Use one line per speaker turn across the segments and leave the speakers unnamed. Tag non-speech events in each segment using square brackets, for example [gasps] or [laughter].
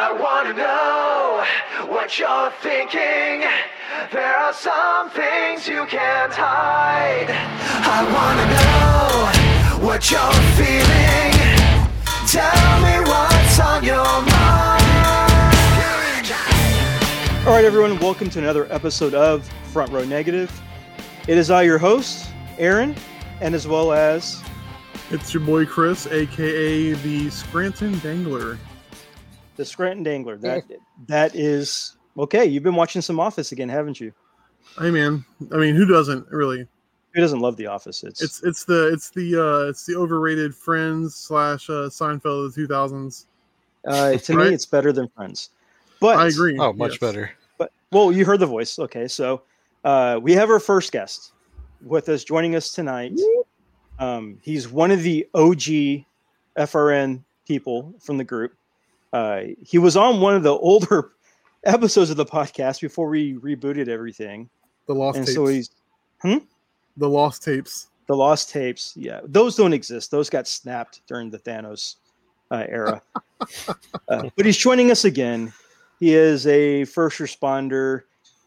I wanna know what you're thinking. There are some things you can't hide. I wanna know what you're feeling. Tell me what's on your mind.
All right, everyone, welcome to another episode of Front Row Negative. It is I, your host, Aaron, and as well as
It's your boy Chris, aka the Scranton Dangler.
The Scranton Dangler. That that is okay. You've been watching some Office again, haven't you?
Hey man, I mean, who doesn't really?
Who doesn't love The Office? It's,
It's it's the it's the uh it's the overrated Friends slash uh, Seinfeld of the two thousands.
uh, to
right?
me, it's better than Friends. But
I agree.
Oh, much
yes.
better.
But well, you heard the voice. Okay, so uh, we have our first guest with us, joining us tonight. Um, he's one of the OG FRN people from the group. Uh, he was on one of the older [laughs] episodes of the podcast before we rebooted everything,
The lost
and
tapes.
so he's
the lost tapes.
the lost tapes. Yeah, those don't exist. Those got snapped during the Thanos uh, era. [laughs] uh, but he's joining us again. He is a first responder.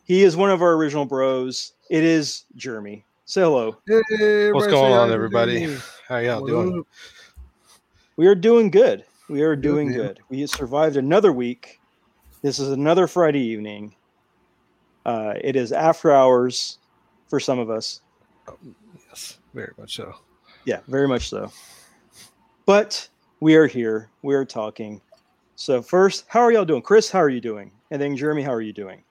He is one of our original bros. It is Jeremy. Say hello.
Hey,
What's going on, everybody?
Jeremy.
How y'all
What
doing?
We are doing good. We are doing
man.
good. We survived another week. This is another Friday evening. Uh, it is after hours for some of us.
Yes, very much so.
Yeah, very much so. But we are here. We are talking. So first, how are y'all doing? Chris, how are you doing? And then Jeremy, how are you doing?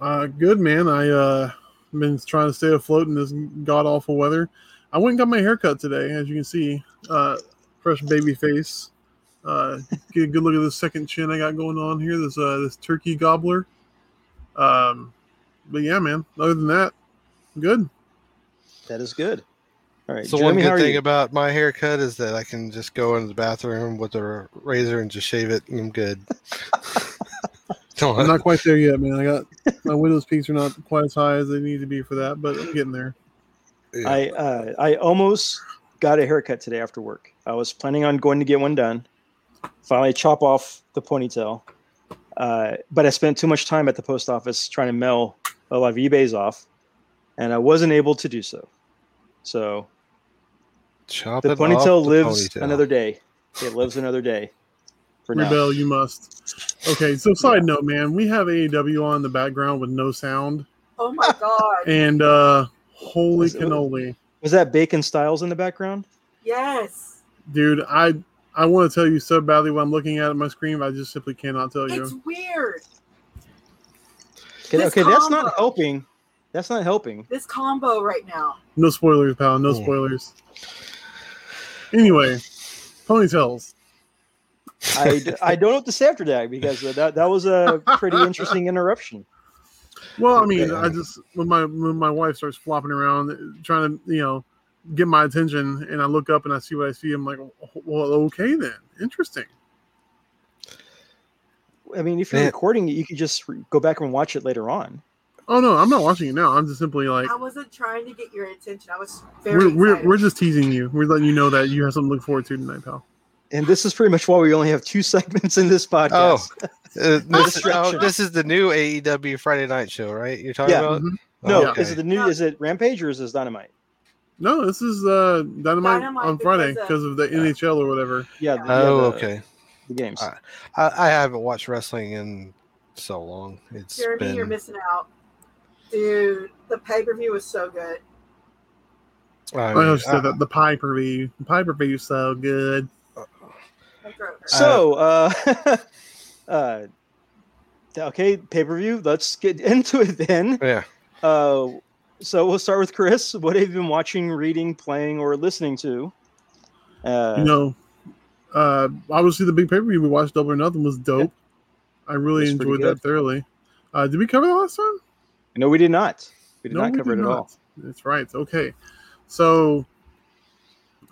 Uh, good man. I uh been trying to stay afloat in this god awful weather. I went and got my haircut today, as you can see. Uh, fresh baby face. Uh, get a good look at this second chin I got going on here. This uh this turkey gobbler. Um, but yeah, man. Other than that, good.
That is good. All right,
So
Jeremy,
one good thing
you?
about my haircut is that I can just go into the bathroom with a razor and just shave it, and I'm good. [laughs]
I'm not quite there yet, man. I got my widow's peaks are not quite as high as they need to be for that, but I'm getting there.
yeah.
I uh, I almost got a haircut today after work. I was planning on going to get one done. Finally, chop off the ponytail, uh, but I spent too much time at the post office trying to mail a lot of eBay's off, and I wasn't able to do so. So
Chop
the
it off
ponytail
the
lives
ponytail.
another day. It lives another day. For now.
Rebel, you must. Okay, so side note, man, we have AEW on in the background with no sound,
Oh my god.
and uh holy
Was it-
cannoli,
Was that Bacon Styles in the background?
yes.
dude! I I want to tell you so badly what I'm looking at on my screen, but I just simply cannot tell you.
It's
you.
weird.
Okay,
This
okay, that's not
combo.
helping. That's not helping.
This combo right now.
No spoilers, pal. No spoilers. Anyway, ponytails.
I, [laughs] I don't know what to say after that because uh, that that was a pretty [laughs] interesting interruption.
Well, I mean,
Okay.
I just when my when my wife starts flopping around trying to you know get my attention, and I look up and I see what I see, I'm like, well, okay then, interesting.
I mean, if you're
Man.
recording it, you could just re- go back and watch it later on.
Oh no, I'm not watching it now. I'm just simply like
I wasn't trying to get your attention. I was very
we're we're, we're just teasing you. We're letting you know that you have something to look forward to tonight, pal.
And this is pretty much why we only have two [laughs] segments in this podcast.
Uh, [laughs] this,
distraction.
oh, this is the new AEW Friday night show, right? You're talking
Yeah.
about?
Mhm.
no,
Okay.
is it the new? Is it Rampage or is this Dynamite?
No, this is uh dynamite,
Dynamite
on Friday
because
because of the NHL or whatever.
Yeah.
Yeah.
the-
Oh,
yeah, the-
okay.
The games.
Uh, I, I haven't watched wrestling in so long. It's
Jeremy,
been
you're missing out. Dude, the pay per view was so good.
I
I
mean,
understood
I-
that the pie per view, the pie per view, so good.
My throat hurts.
so, uh, [laughs] uh, okay, pay per view. Let's get into it then.
yeah.
Uh, so we'll start with Chris. What have you been watching, reading, playing, or listening to? Uh,
you know, uh, obviously the big pay per view we watched, Double or Nothing, was dope. I really enjoyed that thoroughly. Uh, did we cover the last time?
no, we did not. We did
No,
not
we
cover it at
not.
all.
That's right. Okay, so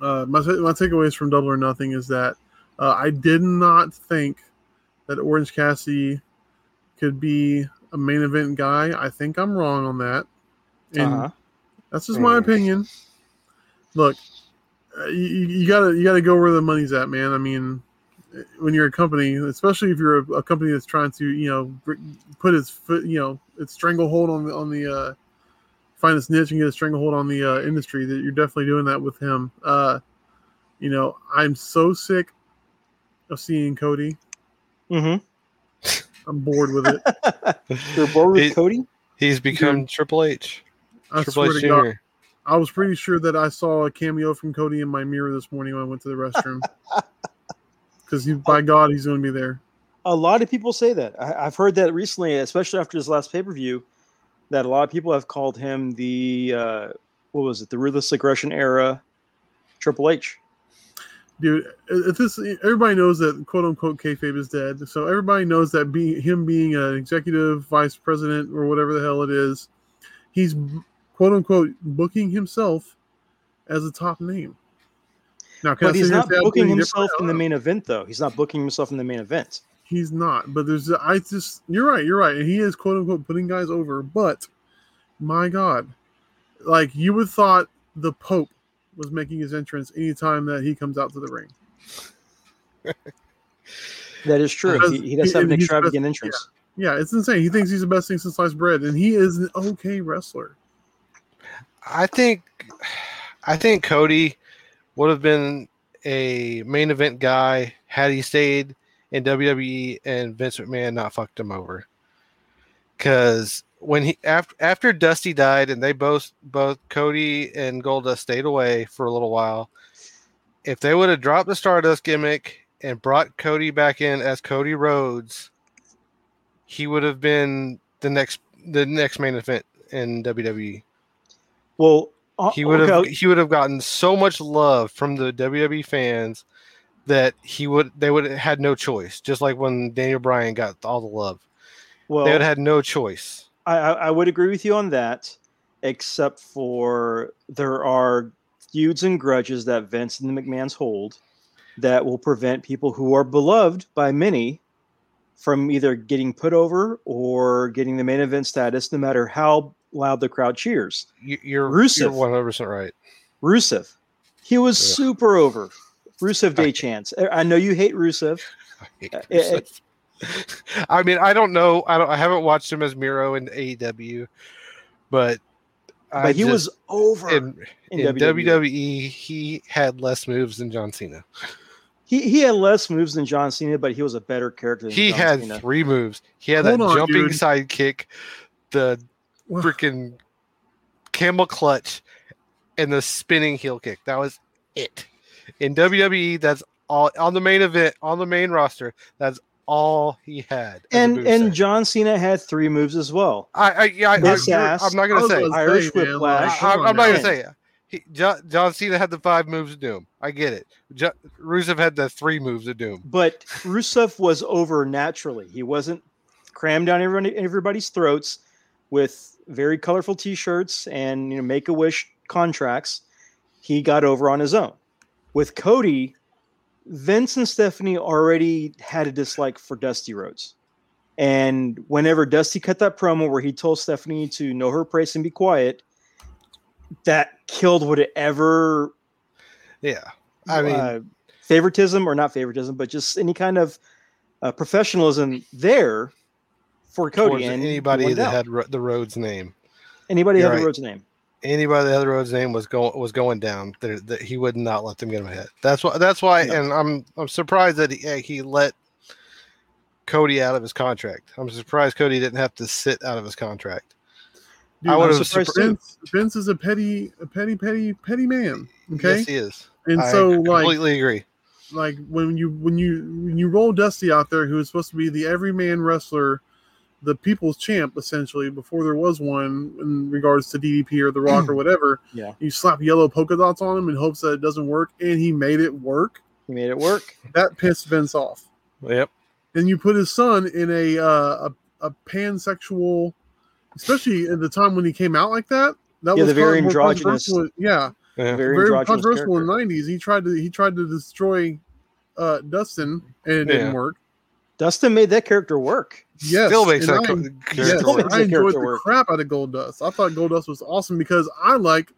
uh, my my takeaways from Double or Nothing is that uh, I did not think that Orange Cassidy could be a main event guy. I think I'm wrong on that, and
Uh-huh.
that's just my opinion. Look, uh, you, you gotta you gotta go where the money's at, man. I mean, when you're a company, especially if you're a, a company that's trying to, you know, put its foot, you know, its stranglehold on the on the uh, find its niche and get a stranglehold on the uh, industry. That you're definitely doing that with him. Uh, you know, I'm so sick of seeing Cody.
Mm-hmm.
I'm bored with it. [laughs]
You're bored with
He-
Cody?
He's become Triple H.
I
Triple
swear
H
to God, I was pretty sure that I saw a cameo from Cody in my mirror this morning when I went to the restroom. [laughs] Because by God, he's going to be there.
A lot of people say that. I, I've heard that recently, especially after his last pay per view, that a lot of people have called him the uh, what was it, the ruthless aggression era Triple H.
dude. If this, everybody knows that quote unquote kayfabe is dead. So everybody knows that be him being an executive vice president or whatever the hell it is, he's quote unquote booking himself as a top name. Now,
But he's not
and say I'm
booking himself in the main event, though. He's not booking himself in the main event.
He's not. But there's, I just, you're right. You're right. And he is quote unquote putting guys over. But my God, like you would thought the Pope was making his entrance anytime that he comes out to the ring. [laughs]
That is true.
Because
He, he does have an extravagant
best-
entrance.
Yeah, it's insane. He thinks he's the best thing since sliced bread, and he is an okay wrestler.
I think I think Cody would have been a main event guy had he stayed in WWE and Vince McMahon not fucked him over. Cause when he after after Dusty died and they both both Cody and Goldust stayed away for a little while, if they would have dropped the Stardust gimmick and brought Cody back in as Cody Rhodes, he would have been the next the next main event in. WWE
Well, uh,
he would have he would have gotten so much love from the WWE fans that he would they would have had no choice. Just like when Daniel Bryan got all the love,
well,
they would have had no choice.
I, I I would agree with you on that, except for there are feuds and grudges that Vince and the McMahons hold that will prevent people who are beloved by many from either getting put over or getting the main event status, no matter how loud the crowd cheers.
You, you're
Rusev.
you're one hundred percent right.
Rusev, he was
Ugh.
super over. Rusev Day chance. I know you hate Rusev. [laughs]
I hate
Uh,
Rusev. [laughs] I mean, I don't know. I don't. I haven't watched him as Miro in AEW, but
But
I
he
just-
was over
in,
in,
in
WWE.
WWE. He had less moves than John Cena.
He, he had less moves than John Cena, but he was a better character than
He
John
had
Cena.
three moves. He had
Hold
that
on,
jumping
dude.
sidekick, the
Well,
freaking camel clutch and the spinning heel kick. That was it. In WWE, that's all on the main event, on the main roster, that's all he had. as a
and
moveset.
and John Cena had three moves as well.
I, I, yeah, I, I
ass,
I'm not gonna say.
Irish
say, man,
whiplash.
like,
I, I'm not gonna say it. He, John, John Cena had the five moves of doom. I get it. Jo, Rusev had the three moves of doom.
But Rusev was over naturally. He wasn't crammed down everybody, everybody's throats with very colorful T-shirts and you know Make a Wish contracts. He got over on his own. With Cody, Vince and Stephanie already had a dislike for Dusty Rhodes. And whenever Dusty cut that promo where he told Stephanie to know her place and be quiet, that killed whatever
Yeah, I mean,
uh, favoritism or not favoritism, but just any kind of uh, professionalism there for Cody and
anybody that had Ro- the Rhodes name.
anybody
You're
had
right.
the Rhodes name.
anybody that had the Rhodes name was going was going down. There, that he would not let them get him ahead. That's why. That's why.
No.
And I'm I'm surprised that he, he let Cody out of his contract. I'm surprised Cody didn't have to sit out of his contract.
Dude,
I would have
surprised
surprised.
Vince, Vince is a petty, a petty, petty, petty man. Okay,
Yes, he is.
and
I
so like,
completely agree.
like when you when you when you roll Dusty out there, who is supposed to be the everyman wrestler, the people's champ essentially before there was one in regards to DDP or The Rock or [clears throat] whatever.
Yeah.
you slap yellow polka dots on him in hopes that it doesn't work, and he made it work.
He made it work. [laughs]
That pissed Vince off.
Yep.
and you put his son in a uh, a, a pansexual, especially at the time when he came out like that. That
Yeah,
was
the very androgynous-
controversial. Yeah,
Yeah.
Very,
very controversial in the '90s. He tried to he tried to destroy uh, Dustin, and it didn't work.
Dustin made that character work.
Yes,
Still makes
and
that
I-
co-
Yes,
Still makes
I enjoyed the
work.
crap out of Goldust. I thought Goldust was awesome because I like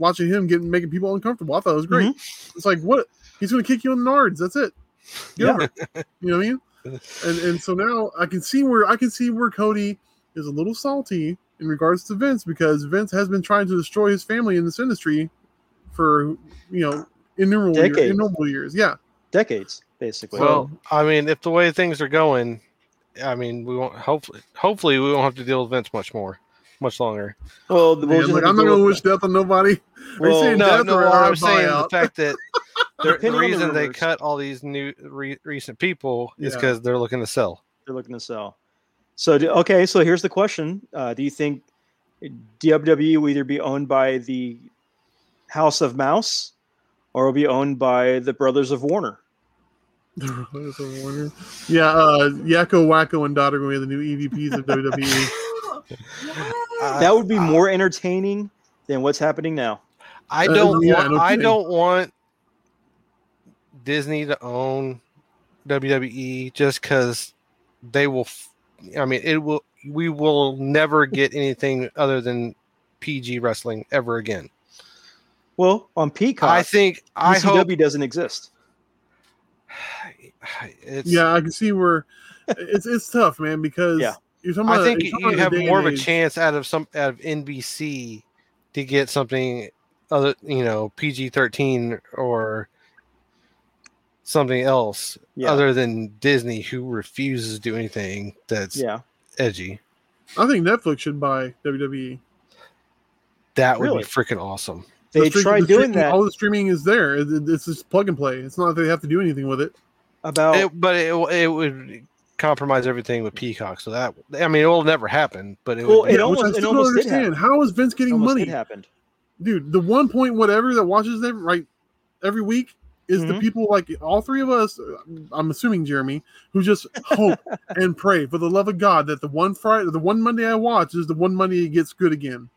watching him getting making people uncomfortable. I thought it was great.
Mm-hmm.
It's like what he's going to kick you in the nards. That's it. Get
Yeah.
over it. You know what I mean? [laughs] And and so now I can see where I can see where Cody is a little salty in regards to Vince because Vince has been trying to destroy his family in this industry for you know innumerable years,
Decades.
innumerable years. Yeah.
Decades, basically.
Well, I mean, if the way things are going, I mean, we won't. Hopefully, hopefully, we won't have to deal with Vince much more, much longer.
well, the- we'll
Man, like, I'm not gonna
with
wish death on nobody. [laughs]
Well,
saying
No,
death
no.
or
Well,
a
I'm saying the fact that the, [laughs] the
Depending the
reason they cut all these new re- recent people is
Yeah.
because they're looking to sell.
they're looking to sell. So do, okay, so here's the question: uh, Do you think WWE will either be owned by the House of Mouse or will be owned by the Brothers of Warner? [laughs]
There's a warner. Yeah, uh, Yakko, Wakko, and Dot are going to be the new EVPs of. WWE.
I- [laughs]
that would be more entertaining than what's happening now.
I
Uh,
don't
yeah,
want.
no
I don't want Disney to own WWE just because they will. f- I mean, it will. We will never get anything other than PG wrestling ever again.
Well, on Peacock,
I think. I
ECW
hope.
doesn't exist.
It's,
yeah, I can see where it's it's tough, man, because
Yeah.
you're talking about, I
think
you're talking
you
about
have more of a chance out of some out of NBC to get something other, you know, PG thirteen or something else
Yeah.
other than Disney, who refuses to do anything that's
Yeah,
edgy.
I think Netflix should buy WWE.
That would
Really?
be freaking awesome.
they
The
tried
the
doing that
All the streaming is there. It- it- It's just plug and play. It's not like they have to do anything with it.
About.
It, but it, it would compromise everything with Peacock. So that I mean, it will never happen. But it
Well,
would
it
be,
Yeah,
almost-
which I
it
still don't
almost did
understand.
happen.
How is Vince getting
almost
money,
happened.
dude? The one point whatever that watches them right every week is the
Mhm.
people like all three of us. I'm assuming Jeremy, who just hope [laughs] and pray for the love of God that the one Friday, the one Monday I watch is the one Monday it gets good again.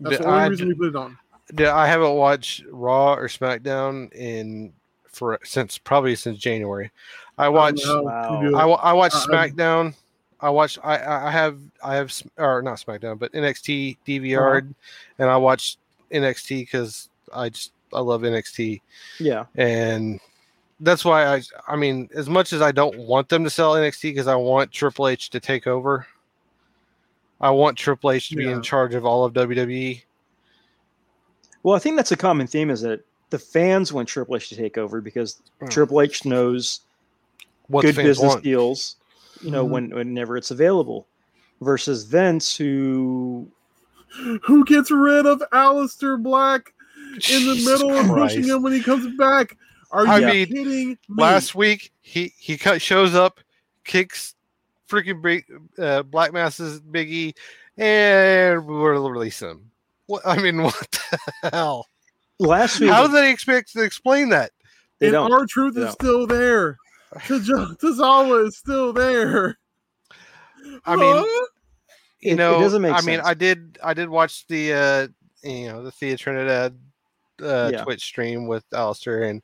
That's the only
I,
reason we put it on.
I haven't watched Raw or SmackDown in for since probably since January. I watched.
I don't
Wow.
how to do it.
I, I watched
Uh,
SmackDown. I watched. I- I I have. I have. Sm- Or not SmackDown, but NXT DVR, and I watched NXT because I just I love NXT,
Yeah,
and that's why I. I mean, as much as I don't want them to sell NXT because I want Triple H to take over. I want Triple H to be in charge of all of. WWE.
well, I think that's a common theme is that the fans want Triple H to take over because
Hmm.
Triple H knows
What
good business
want.
deals, you know,
Mhm.
when whenever it's available, versus Vince, who
Who gets rid of Aleister Black in the
Jesus
middle of pushing him when he comes back? Are
I
you
mean,
kidding me?
last week he he cut, shows up kicks freaking big uh, black masses biggie and we're releasing him what i mean [laughs] what the hell
last week
how do they expect to explain that
they
and
don't.
R-Truth
They
is
don't.
still there. Tozawa is still there.
I mean,
Huh?
It-
you
it
know
doesn't make
i mean i did i did watch the uh you know the thea trinidad uh
Yeah.
twitch stream with Aleister, and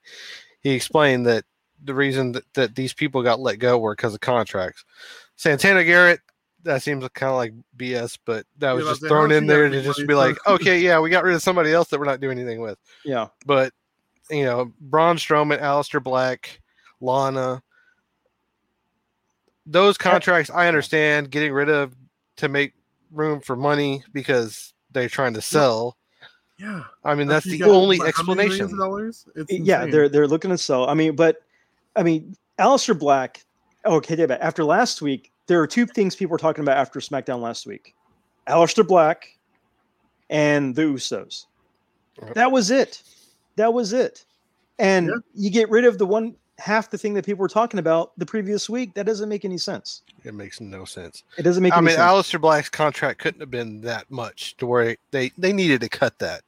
he explained that the reason that, that these people got let go were because of contracts santana garrett that seems kind of like bs but that was
Yeah,
just thrown in there to just be like okay yeah we got rid of somebody else that we're not doing anything with
yeah,
but you know braun strowman Aleister black lana those contracts i understand getting rid of to make room for money because they're trying to sell
Yeah.
i mean that's
You
the only
what, how many millions
explanation
of dollars? It's
yeah, they're they're looking to sell. I mean, but I mean, Aleister Black. Okay, David, after last week, there are two things people were talking about after SmackDown last week: Aleister Black and the Usos.
Yep.
That was it. That was it. And
Yeah.
you get rid of the one half the thing that people were talking about the previous week. That doesn't make any sense.
it makes no sense
It doesn't make
i mean
sense.
Aleister black's contract couldn't have been that much to where they they needed to cut that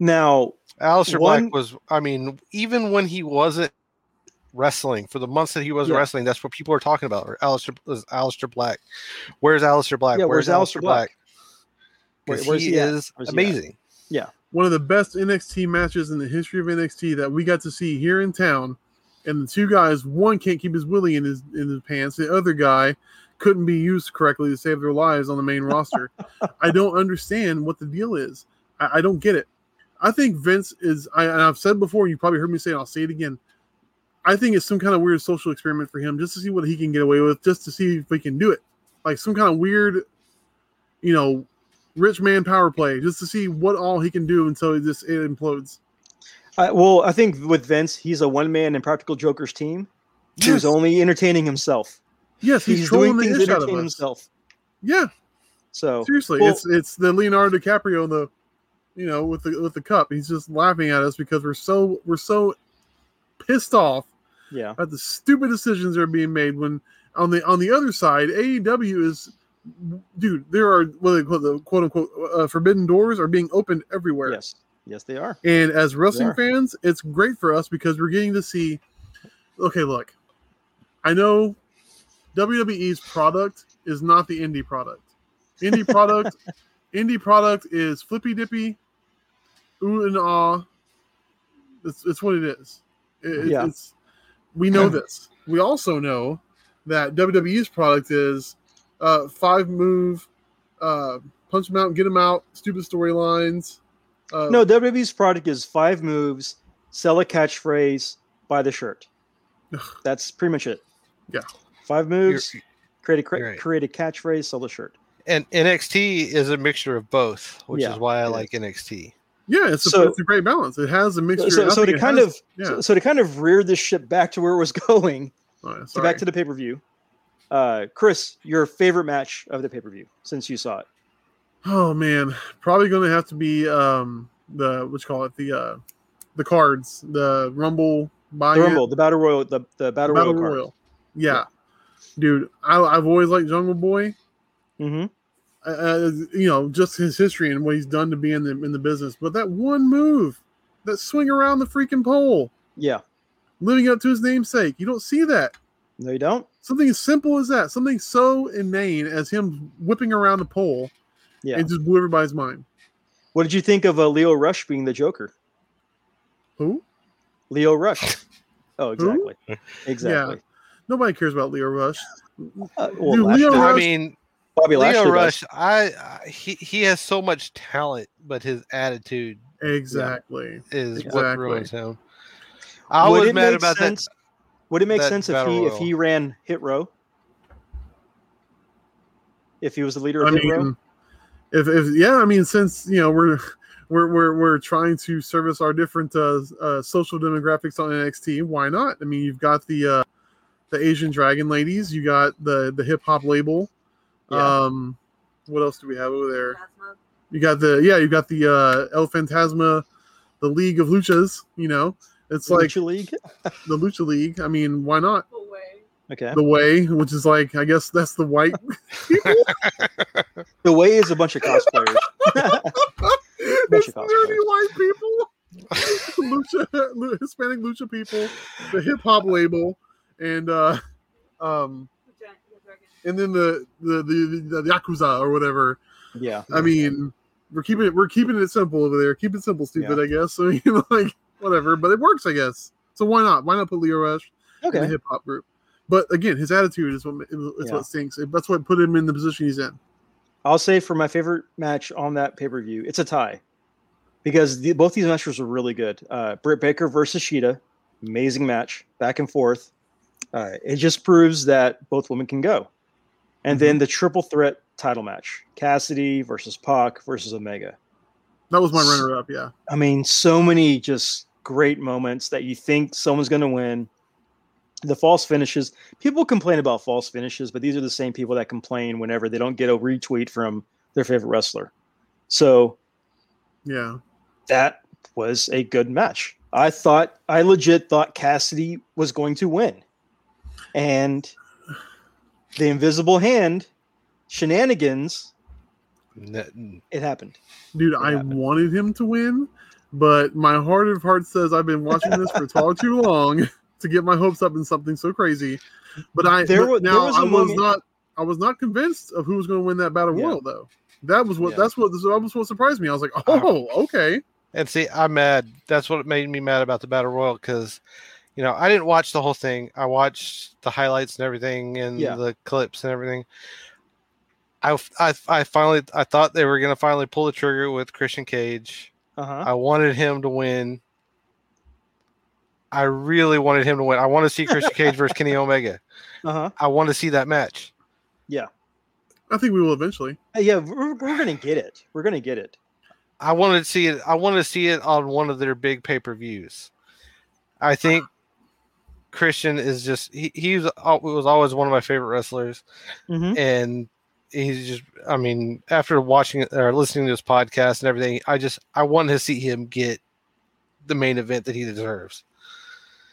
now,
Aleister
One-
Black was, I mean, even when he wasn't wrestling, for the months that he wasn't
Yeah.
wrestling, that's what people are talking about. Or Aleister, was Aleister Black. Where's Aleister Black?
Yeah, where's
Alistair
Aleister Black? Where- where's
he,
he
is
Where's he at?
amazing.
one of the best NXT matches in the history of NXT that we got to see here in town. And the two guys, one can't keep his willy in his in his pants. The other guy couldn't be used correctly to save their lives on the main roster. I don't understand what the deal is. I, I don't get it. I think Vince is. I, and I've said before. You probably heard me say. it, I'll say it again. I think it's some kind of weird social experiment for him, just to see what he can get away with, just to see if he can do it, like some kind of weird, you know, rich man power play, just to see what all he can do until it just it implodes.
I, well, I think with Vince, he's a one man and Practical Joker's team. He's
Yes.
only entertaining himself.
Yes, he's,
He's,
trolling
doing
the
things to entertain himself.
Yeah,
So
seriously,
Well-
it's it's the Leonardo DiCaprio, in the you know, with the with the cup. He's just laughing at us because we're so we're so pissed off
yeah,
at the stupid decisions that are being made. When on the on the other side, AEW is, dude, there are what they call the quote unquote uh, forbidden doors are being opened everywhere.
yes, yes, they are.
And as wrestling fans, it's great for us because we're getting to see. Okay, look, I know WWE's product is not the indie product. Indie product, [laughs] indie product is flippy dippy, ooh and ah. It's, it's what it is. It-
Yeah.
It's we know this. We also know that WWE's product is uh, five move, uh, punch them out and get them out, stupid storylines. Uh,
No, WWE's product is five moves, sell a catchphrase, buy the shirt. That's pretty much it.
Yeah.
Five
You're-
moves, create a cra-
you're right.
create a catchphrase, sell the shirt.
and NXT is a mixture of both, which
Yeah,
is why I
it
like NXT.
Yeah, it's a,
So-
it's a great balance. It has a mixture.
So, so to kind
has-
of
yeah.
so, so to kind of rear this ship back to where it was [laughs] going,
Oh,
to back to the pay per view. Uh, Chris, your favorite match of the pay per view since you saw it?
oh man, probably going to have to be um the what you call it the uh the cards the Rumble buy
The Rumble, the Battle Royal, the the Battle,
Battle
Royal.
Royal. Yeah. dude, I, I've always liked Jungle Boy.
Mm-hmm.
Uh, you know, just his history and what he's done to be in the in the business. But that one move, that swing around the freaking pole,
Yeah.
living up to his namesake, you don't see that.
No, you don't.
Something as simple as that, something so inane as him whipping around the pole,
Yeah.
it just blew everybody's mind.
What did you think of uh, Lio Rush being the Joker?
Who?
Lio Rush. Oh, exactly. [laughs] Exactly. Yeah.
Nobody cares about Lio Rush.
Uh, well,
Dude, Lio
does.
I mean,
Bobby
Lio
Lashley does.
Rush, I, I he he has so much talent, but his attitude
Exactly.
is what ruins him. I
Would
was
it
mad
make
about
sense, Would it make sense if
Battle
he if he ran Hit Row? If he was the leader
I
of Hit Row?
if, if yeah, I mean, since you know we're we're we're, we're trying to service our different uh, uh, social demographics on NXT, why not? I mean, you've got the uh, the Asian Dragon ladies, you got the the hip hop label.
Yeah.
Um, what else do we have over there?
Plasma.
You got the yeah, you got the uh, El Fantasma, the League of Luchas. You know, it's like
Lucha League. [laughs]
the Lucha League. I mean, why not?
Away.
Okay.
The Way, which is like I guess that's the white people. [laughs] [laughs]
The way is a bunch of cosplayers.
it's
of cosplayers.
dirty white people, lucha, lu- Hispanic lucha people, the hip hop label, and uh, um,
The giant- the dragon.
And then the the, the the yakuza or whatever.
yeah.
I mean, we're keeping it we're keeping it simple over there. Keep it simple, stupid. I guess. So you know, like whatever, but it works, I guess. So why not? Why not put Lio Rush in the
Okay.
hip hop group? But again, his attitude is what is
Yeah.
what stinks. That's what put him in the position he's in.
I'll say for my favorite match on that pay per view, it's a tie because the, both these matches were really good. Uh, Britt Baker versus Shida, amazing match, back and forth. Uh, it just proves that both women can go. And then mm-hmm. the triple threat title match: Cassidy versus Pac versus Omega.
That was my runner up. Yeah.
I mean, so many just great moments that you think someone's going to win. The false finishes. People complain about false finishes, but these are the same people that complain whenever they don't get a retweet from their favorite wrestler. So
Yeah.
that was a good match. I thought, I legit thought Cassidy was going to win. And the invisible hand shenanigans,
N-
it happened.
Dude,
It
I
happened.
wanted him to win, but my heart of hearts says I've been watching this for far too long [laughs] to get my hopes up in something so crazy. But I
There
but
wa- there was a
I was
moment-
not I was not convinced of who was going to win that battle
Yeah.
royal though. That was what
Yeah.
that's what that was what surprised me. I was like, oh, okay.
And see, I'm mad. That's what made me mad about the battle royal because, you know, I didn't watch the whole thing. I watched the highlights and everything, and
Yeah.
the clips and everything. I, I, I finally, I thought they were gonna finally pull the trigger with Christian Cage.
Uh huh.
I wanted him to win. I really wanted him to win. I want to see Christian Cage versus Kenny Omega. [laughs]
Uh huh.
I want to see that match.
Yeah, I think we will eventually.
Yeah, we're, we're gonna get it. We're gonna get it.
I wanted to see it. I wanted to see it on one of their big pay per views. I think Christian is just he he's al- was always one of my favorite wrestlers,
Mhm.
and he's just. I mean, after watching or listening to this podcast and everything, I just I wanted to see him get the main event that he deserves.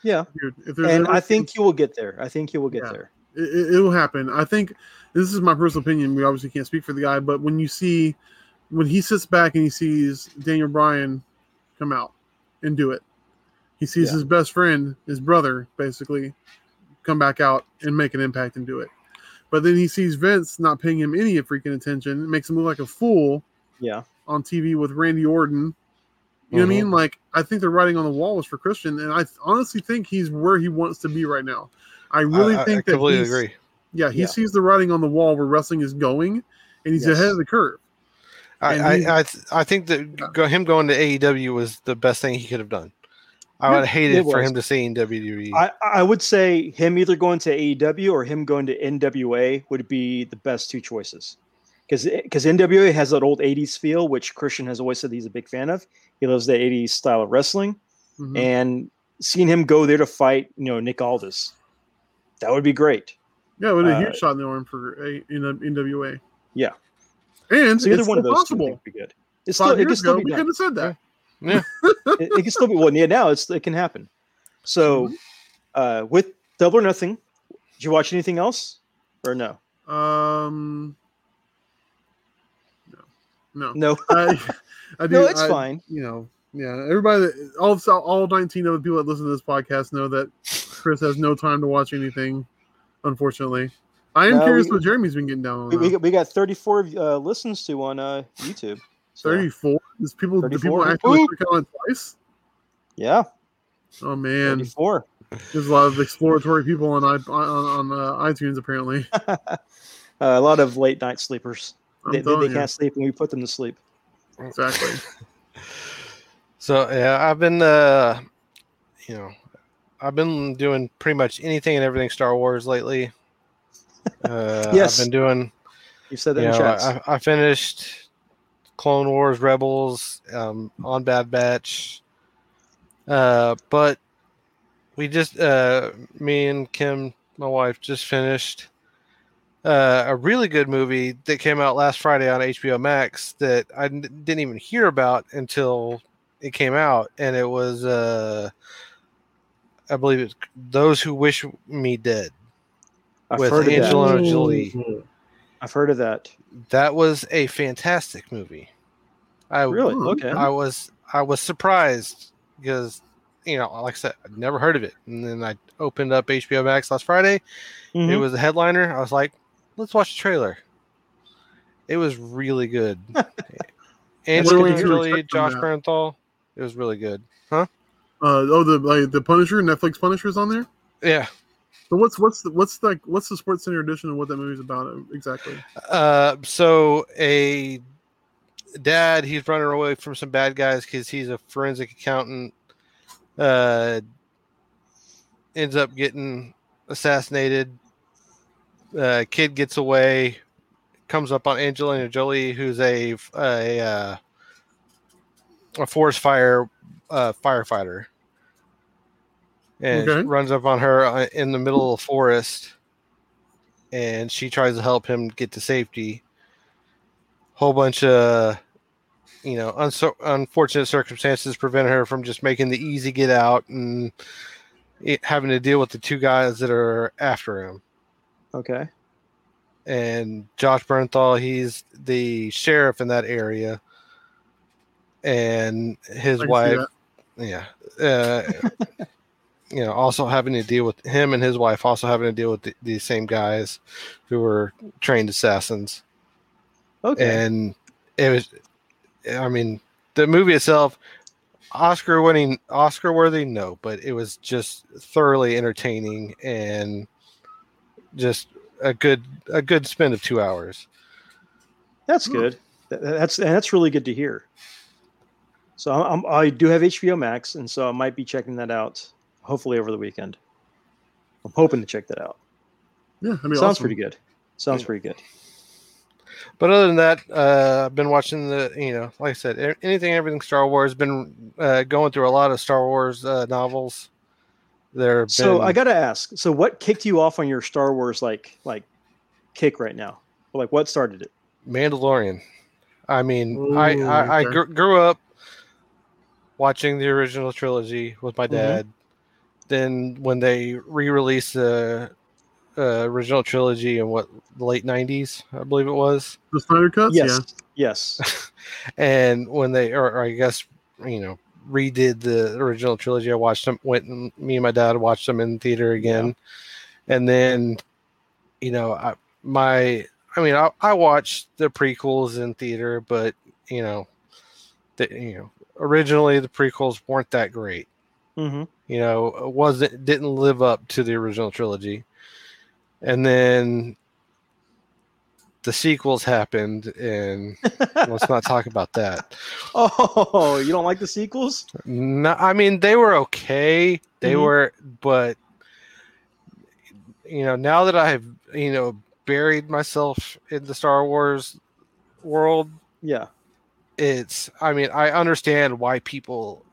Yeah,
Dude, if
and
ever-
I think he will get there. I think he will get
Yeah.
there.
it, it, it'll happen. I think this is my personal opinion. We obviously can't speak for the guy, but when you see when he sits back and he sees Daniel Bryan come out and do it, he sees
Yeah.
his best friend, his brother, basically come back out and make an impact and do it. But then he sees Vince not paying him any freaking attention. It makes him look like a fool
Yeah,
on TV with Randy Orton. You know what I mean? Mm-hmm. Like I think the writing on the wall was for Christian, and I honestly think he's where he wants to be right now. I really
I, I-
think
I
that
completely agree.
yeah, he
Yeah.
sees the writing on the wall where wrestling is going, and he's
Yes.
ahead of the curve.
I,
he-
I, I, th- I think that go, him going to AEW was the best thing he could have done. I would [laughs] hate hated
it
for him to stay in WWE.
I I would say him either going to AEW or him going to NWA would be the best two choices. Because because NWA has that old '80s feel, which Christian has always said he's a big fan of. He loves the '80s style of wrestling,
Mhm.
and seeing him go there to fight, you know, Nick Aldis, that would be great.
yeah, it would be a
uh,
huge shot in the arm for a, in a, NWA.
Yeah.
and
So either
it's
one of those two
possible.
would be good. It's
Five
still, it can
years
still
ago,
be
we
done.
could have said that.
It, it can still be well yeah now it's it can happen so
Mm-hmm.
uh with double or nothing did you watch anything else or no
Um, no, no,
no
I, I [laughs] do.
no it's
I-
fine
You know, yeah. Everybody, that- all all nineteen of the people that listen to this podcast know that Chris has no time to watch anything. Unfortunately, I am
No,
curious
we-
what Jeremy's been getting down on.
we, we, got, we got 34 uh, listens to on uh youtube
34. Is people do people actually
Woo!
click on twice?
yeah
Oh man,
34
there's a lot of exploratory people on i- on, on uh, iTunes apparently. [laughs]
uh, a lot of late night sleepers
I'm
they, they, they can't sleep and we put them to sleep
exactly. [laughs]
So yeah, I've been uh you know, I've been doing pretty much anything and everything Star Wars lately. Uh [laughs]
Yes.
I've been doing
you said that
you
in
know,
chats
I, I finished Clone Wars Rebels um on Bad Batch. Uh but we just uh me and Kim, my wife, just finished uh, a really good movie that came out last Friday on HBO Max that I n- didn't even hear about until it came out, and it was uh, I believe it's "Those Who Wish Me Dead"
i've
with
heard of that
Angelina Jolie.
I've heard of that
That was a fantastic movie. I
really okay
I was I was surprised because you know, like I said, I'd never heard of it, and then I opened up HBO Max last Friday. It
Mhm.
was a headliner. I was like, let's watch the trailer. It was really good. [laughs] Angelina
what did you
Jolie,
expect from
Josh
that?
Bernthal. It was really good. Huh?
Uh, oh, the like, the Punisher, Netflix Punisher's on there.
Yeah.
So what's what's the, what's the what's the Sports Center edition of what that movie's about uh, exactly?
Uh, so a dad, he's running away from some bad guys because he's a forensic accountant. Uh, ends up getting assassinated. Uh, kid gets away, comes up on Angelina Jolie, who's a a uh, a forest fire uh, firefighter, and
Okay.
runs up on her uh, in the middle of the forest, and she tries to help him get to safety. Whole bunch of you know unso- unfortunate circumstances prevent her from just making the easy get out and it, having to deal with the two guys that are after him
okay
and Josh Bernthal, he's the sheriff in that area, and his
I can see
wife, yeah, uh, [laughs] you know, also having to deal with him and his wife, also having to deal with the, these same guys who were trained assassins,
okay
and it was, I mean, the movie itself. Oscar winning, Oscar worthy, no, but it was just thoroughly entertaining and just a good a good spend of two hours.
That's
Hmm.
good. That- That's that's really good to hear. So I'm, I do have HBO Max, and so I might be checking that out hopefully over the weekend. I'm hoping to check that out.
Yeah,
Sounds
awesome.
pretty good. Sounds
Yeah.
pretty good.
But other than that, uh, I've been watching the, you know, like I said, anything, everything Star Wars. Been uh, going through a lot of Star Wars uh, novels. There. have
So I gotta ask. So what kicked you off on your Star Wars like like kick right now? Like what started it?
Mandalorian. I mean, I
Ooh,
I, I
okay.
gr- grew up watching the original trilogy with my
Mhm.
dad. Then when they re-released the uh, original trilogy in what late '90s, I believe it was,
The Snyder cuts.
yes. Yes. [laughs]
and when they, or, or I guess you know, redid the original trilogy, I watched them. Went and me and my dad watched them in theater again, and then you know, I, my, I mean, I, I watched the prequels in theater, but you know, the, you know, originally the prequels weren't that great.
Hmm
You know, it wasn't didn't live up to the original trilogy, and then the sequels happened, and [laughs] let's not talk about that.
Oh, you don't like the sequels?
No, I mean they were okay. They
Mhm.
were, but you know, now that I've you know buried myself in the Star Wars world,
Yeah.
it's. I mean, I understand why people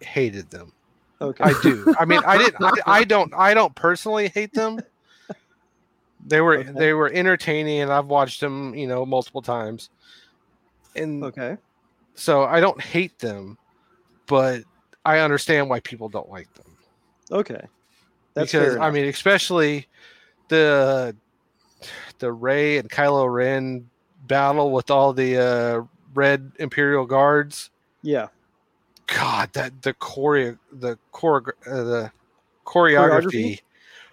hated them.
Okay.
I do. I mean, I didn't. I, I don't. I don't personally hate them. They were
Okay.
they were entertaining, and I've watched them, you know, multiple times. And
okay.
so I don't hate them, but I understand why people don't like them.
Okay. That's
because I mean, especially the the Rey and Kylo Ren battle with all the uh, red Imperial guards.
yeah.
God, that the choreo the chore uh, the choreography,
Choreography?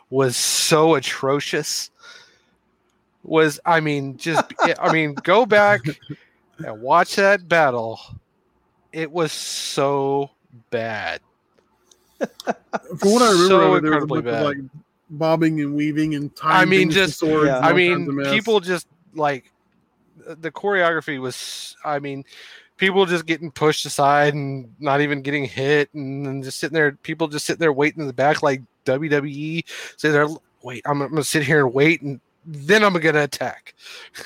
was so atrocious. Was I mean just [laughs] I mean go back and watch that battle. It was so bad. [laughs]
From what I remember,
So
of it, there was a
incredibly
of
bad.
like bobbing and weaving and tying.
I mean, just-
swords
Yeah.
I mean,
kinds of mess.
people just like the choreography was. I mean, people just getting pushed aside and not even getting hit, and then just sitting there. People just sitting there waiting in the back like WWE. So they're wait. I'm, I'm gonna sit here and wait, and then I'm gonna attack. [laughs]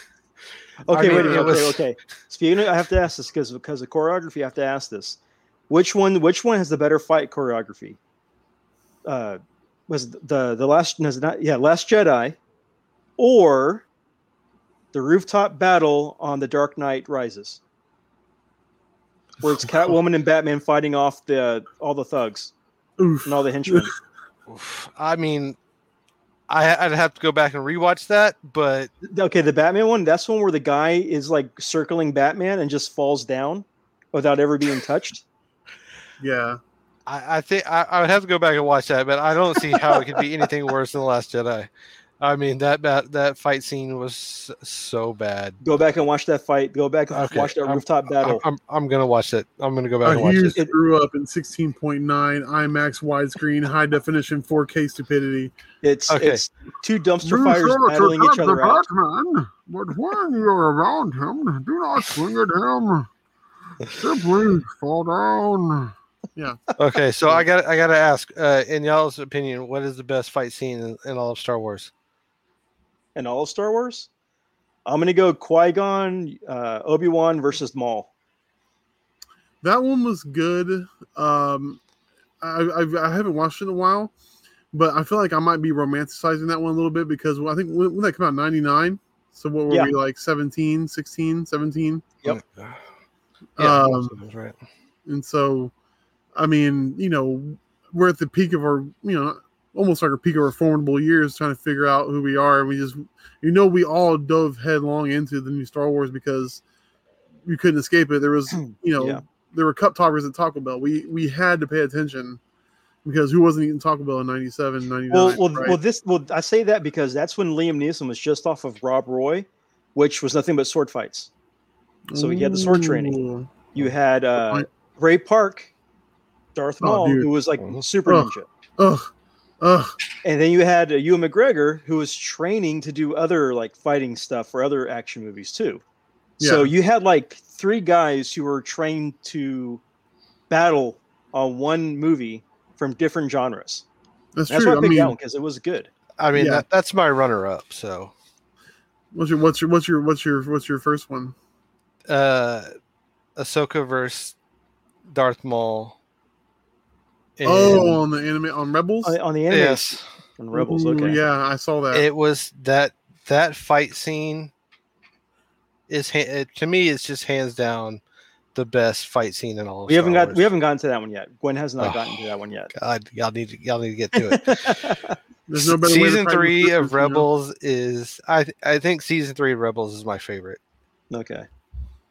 Okay,
mean,
wait a minute.
was-
Okay, okay. Speaking of, I have to ask this because because of choreography, I have to ask this. Which one which one has the better fight choreography? Uh was the the last no, not yeah, Last Jedi or the rooftop battle on the Dark Knight Rises? Where it's Catwoman and Batman fighting off the all the thugs
Oof.
and all the henchmen. [laughs]
Oof. I mean, I, I'd have to go back and rewatch that, but
Okay, the Batman one, that's one where the guy is like circling Batman and just falls down without ever being touched. [laughs]
Yeah.
I, I think I, I would have to go back and watch that. But I don't see how it could be [laughs] anything worse than the Last Jedi. I mean that that that fight scene was so bad.
Go back and watch that fight. Go back and
Okay,
watch that
I'm-
rooftop battle.
I'm, I'm gonna watch it. I'm gonna go back
A
and watch
huge
it.
screw up in 16.9 IMAX widescreen [laughs] high definition 4K stupidity.
It's
Okay.
it's two dumpster fires battling each other out.
Batman, but when you're around him, do not swing at him. [laughs] Simply fall down. Yeah.
Okay, so I got I got to ask, uh, in y'all's opinion, what is the best fight scene in, in all of Star Wars?
And all of Star Wars. I'm gonna go Qui Gon, uh, Obi Wan versus Maul.
That one was good. Um, I, I've, I haven't watched it in a while, but I feel like I might be romanticizing that one a little bit because I think when, when that came out, 99. So what were
Yeah.
we like 17, 16, 17?
Yep.
Yeah,
Um,
that's right.
And so, I mean, you know, we're at the peak of our, you know, almost like our peak of our formidable years trying to figure out who we are. And we just, you know, we all dove headlong into the new Star Wars because we couldn't escape it. There was, [clears throat] you know,
Yeah.
there were cup toppers at Taco Bell. We we had to pay attention because who wasn't eating Taco Bell in 97, 99?
Well, well,
right?
well, this well, I say that because that's when Liam Neeson was just off of Rob Roy, which was nothing but sword fights. So he had the sword training. You had uh. Ray Park, Darth
Oh,
Maul,
dude.
who was like
Mhm.
super
Ugh.
ninja.
Ugh. Ugh.
And then you had uh, Ewan McGregor, who was training to do other like fighting stuff for other action movies too.
Yeah.
So you had like three guys who were trained to battle on one movie from different genres.
That's,
That's
true.
why I
I
picked
mean,
that one because it was good.
I mean,
Yeah.
that, that's my runner-up. So,
what's your what's your what's your what's your what's your first one?
uh, Ahsoka versus Darth Maul. Oh, and
oh, on the anime on Rebels.
On, on the anime
yes,
on Rebels.
Ooh,
Okay.
Yeah, I saw that.
it was that that fight scene is ha- it, to me it's just hands down the best fight scene in all. Of
We haven't
Star
got we haven't gotten to that one yet. Gwen has not
Oh,
gotten to that one yet.
God, y'all need to y'all need to get to it. [laughs]
There's no better way to
season
fight with
three
sisters,
of
you know?
Rebels is I th- I think season three of Rebels is my favorite.
okay.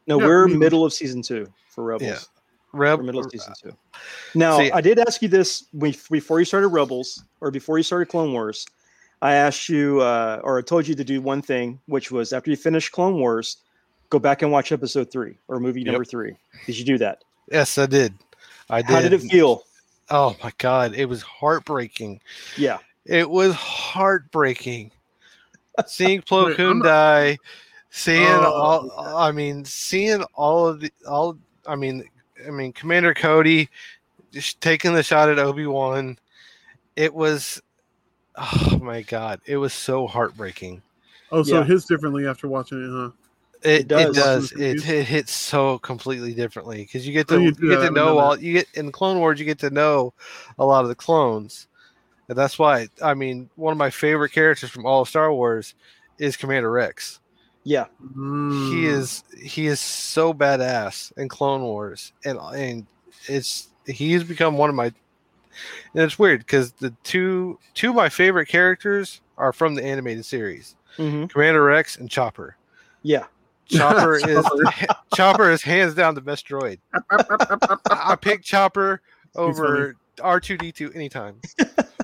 No,
Yeah,
we're
I mean-
middle of season two for Rebels.
Yeah.
We're
Reb-
middle of season two. Now,
See-
I did ask you this before you started Rebels or before you started Clone Wars. I asked you, uh, or I told you to do one thing, which was after you finish Clone Wars, go back and watch episode three or movie
Yep.
number three. Did you do that?
Yes, I did. I did.
How did it feel?
Oh my god, it was heartbreaking.
Yeah.
It was heartbreaking. [laughs] Seeing Plo
Wait,
Koon
not-
die, seeing
Oh,
all I mean, seeing all of the all I mean I mean Commander Cody just taking the shot at Obi-Wan. It was oh my god, it was so heartbreaking.
Oh, so
Yeah.
it hits differently after watching it, huh?
It, it
does.
does. It, it hits so completely differently because you get
Oh,
to
you
you, get
that,
to know
remember
all you get in Clone Wars. You get to know a lot of the clones, and that's why I mean one of my favorite characters from all of Star Wars is Commander Rex.
Yeah.
He
Mm.
is he is so badass in Clone Wars, and and it's he's become one of my. And it's weird because the two two of my favorite characters are from the animated series:
hmm
Commander Rex and Chopper.
Yeah.
Chopper [laughs] is Chopper is hands down the best droid. I, I pick Chopper [laughs] over R two D two anytime.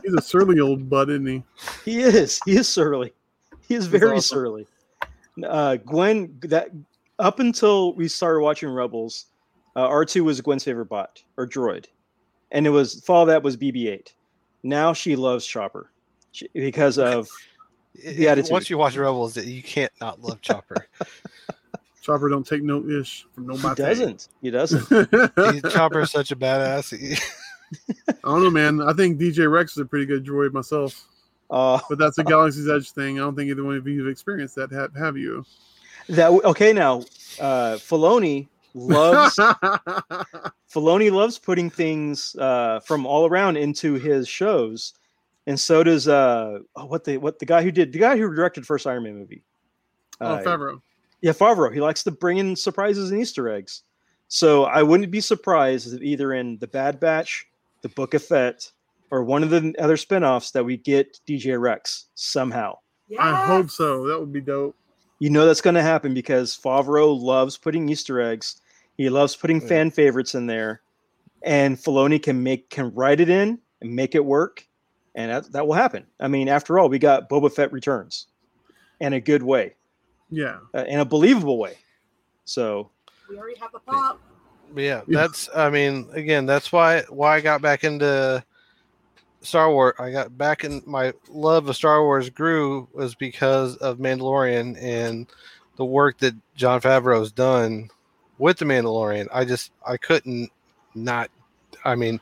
He's a surly old butt, isn't he?
He is. He is surly. He is very
awesome.
surly. Uh, Gwen, that up until we started watching Rebels, uh, R2 was Gwen's favorite bot or droid, and it was follow that was BB-8. Now she loves Chopper she, because [laughs] of
The
attitude.
Once you watch Rebels, you can't not love Chopper. [laughs]
Chopper don't take no ish from
he
nobody.
doesn't. He doesn't. [laughs]
He- Chopper is such a badass.
I don't know, man. I think DJ Rex is a pretty good droid myself,
Uh,
but that's a Galaxy's Edge thing. I don't think either one of you have experienced that. Have, have you?
that okay now. Uh, Filoni loves [laughs] Filoni loves putting things uh, from all around into his shows, and so does uh, oh, what the what the guy who did the guy who directed first Iron Man movie.
oh,
Uh,
Favreau.
yeah, Favreau. He likes to bring in surprises and Easter eggs. So I wouldn't be surprised if either in the Bad Batch, the Book of Fett, or one of the other spinoffs that we get DJ Rex somehow.
I hope so. That would be dope.
You know that's going to happen because Favreau loves putting Easter eggs. He loves putting
Yeah.
fan favorites in there, and Filoni can make can write it in and make it work, and that, that will happen. I mean, after all, we got Boba Fett returns, in a good way,
Yeah.
uh, in a believable way. So
We already have the pop.
Yeah,
Yeah.
that's I mean, again, that's why why I got back into Star Wars. I got back in my love of Star Wars grew was because of Mandalorian and the work that Jon Favreau has done with the Mandalorian. I just I couldn't not. I mean,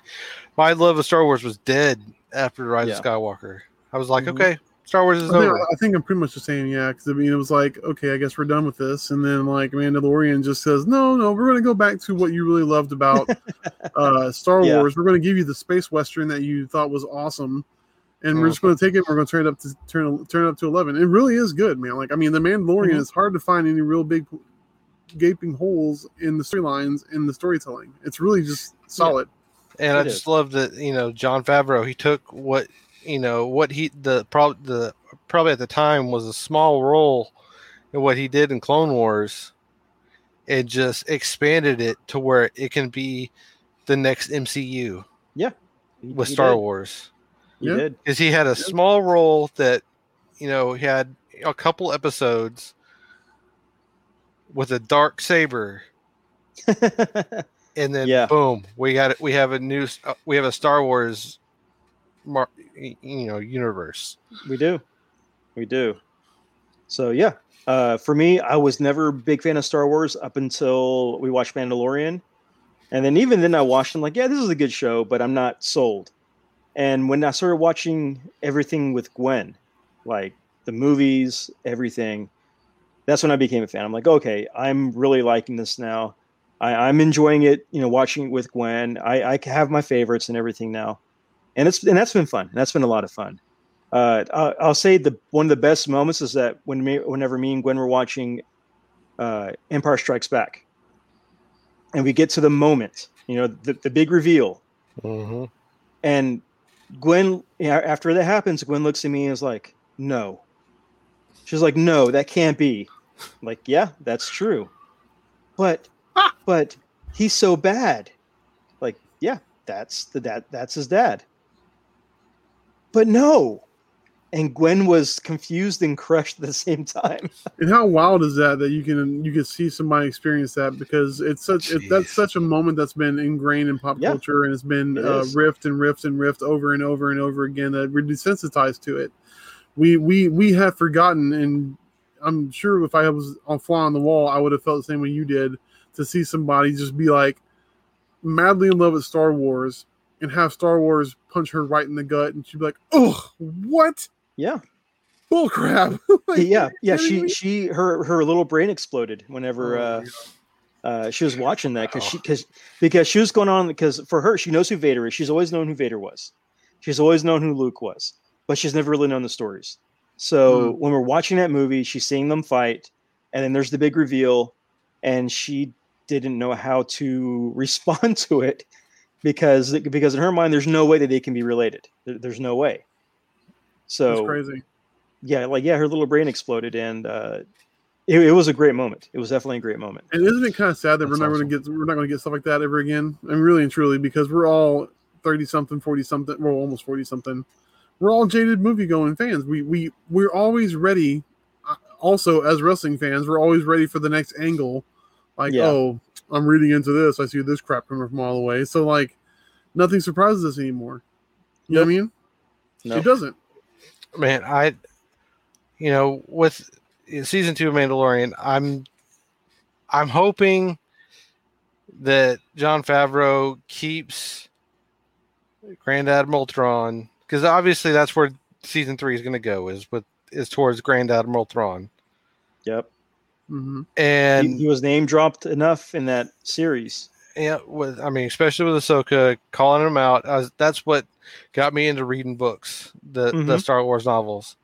my love of Star Wars was dead after Rise
Yeah.
of Skywalker. I was like,
Mhm.
okay, Star Wars is
I think. I think I'm pretty much the same, yeah. Because I mean, it was like, okay, I guess we're done with this, and then like Mandalorian just says, no, no, we're gonna go back to what you really loved about [laughs] uh, Star
Yeah.
Wars. We're gonna give you the space western that you thought was awesome, and we're just gonna take it. We're gonna turn it up to turn turn it up to eleven. It really is good, man. Like, I mean, the Mandalorian.
Mhm.
It's hard to find any real big gaping holes in the storylines in the storytelling. It's really just solid.
and I just
is.
love that you know Jon Favreau. He took what you know what he the prob the probably at the time was a small role in what he did in Clone Wars, and just expanded it to where it can be the next MCU
he-
with
he
Star
did.
Wars.
He
Yeah.
did.
Because he had a small role that you know he had a couple episodes with a dark saber [laughs] and then
Yeah.
boom, we got it. We have a new, uh, we have a Star Wars, mar- you know, universe.
We do. We do. So yeah. Uh, for me, I was never a big fan of Star Wars up until we watched Mandalorian. And then even then I watched them like, yeah, this is a good show, but I'm not sold. And when I started watching everything with Gwen, like the movies, everything, that's when I became a fan. I'm like, okay, I'm really liking this now. I, I'm enjoying it, you know, watching it with Gwen. I, I have my favorites and everything now, and it's and that's been fun. That's been a lot of fun. Uh, I'll, I'll say the one of the best moments is that when me, whenever me and Gwen were watching uh, Empire Strikes Back, and we get to the moment, you know, the, the big reveal,
hmm
and Gwen, you know, after that happens, Gwen looks at me and is like, "No." She's like, "No, that can't be." I'm like, yeah, that's true, but but he's so bad. Like, yeah, that's the dad. That's his dad. But no, and Gwen was confused and crushed at the same time. [laughs]
And how wild is that that you can you can see somebody experience that because it's such it, that's such a moment that's been ingrained in pop
Yeah.
culture and it's been
It
uh, rift and rift and rift over and over and over again that we're desensitized to it. We we we have forgotten, and I'm sure if I was on fly on the wall, I would have felt the same way you did to see somebody just be like madly in love with Star Wars and have Star Wars punch her right in the gut, and she'd be like, "Oh, what
Yeah,
bull crap!" [laughs] Like,
yeah, yeah. She
me?
she her her little brain exploded whenever
Oh,
uh,
yeah.
uh, she was watching that because she because because she was going on because for her she knows who Vader is. She's always known who Vader was. She's always known who Luke was, but she's never really known the stories. So when we're watching that movie, she's seeing them fight, and then there's the big reveal, and she didn't know how to [laughs] respond to it because because in her mind there's no way that they can be related. There- there's no way.
That's
So
crazy.
yeah, like yeah, her little brain exploded, and uh, it, it was a great moment. It was definitely a great moment.
And isn't it kind of sad that
That's
we're not
awesome.
going to get we're not going to get stuff like that ever again? I mean, really and truly, because we're all thirty something, forty something, well, almost forty something. We're all jaded movie going fans. We we we're always ready. uh, Also, as wrestling fans, we're always ready for the next angle. Like,
Yeah.
oh, I'm reading into this. I see this crap coming from all the way. So like, nothing surprises us anymore. You know what I mean?
No.
It doesn't.
man i you know with season two of mandalorian i'm i'm hoping that jon favreau keeps grand admiral thrawn because obviously that's where season three is going to go is with is towards grand admiral thrawn
Yep.
Hmm
and
he, he was name dropped enough in that series.
yeah, with I mean, especially with Ahsoka calling him out, I was, that's what got me into reading books, the the
Mhm.
Star Wars novels.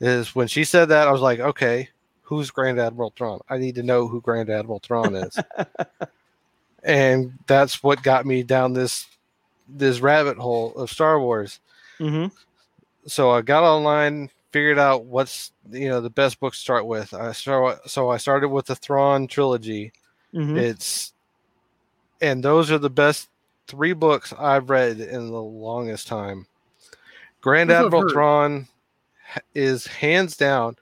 Is when she said that, I was like, okay, who's Grand Admiral Thrawn? I need to know who Grand Admiral Thrawn is, [laughs] and that's what got me down this this rabbit hole of Star Wars.
hmm
So I got online, figured out what's you know the best book to start with. I start so I started with the Thrawn trilogy.
hmm
It's and those are the best three books I've read in the longest time. Grand
That's
Admiral. Thrawn is hands down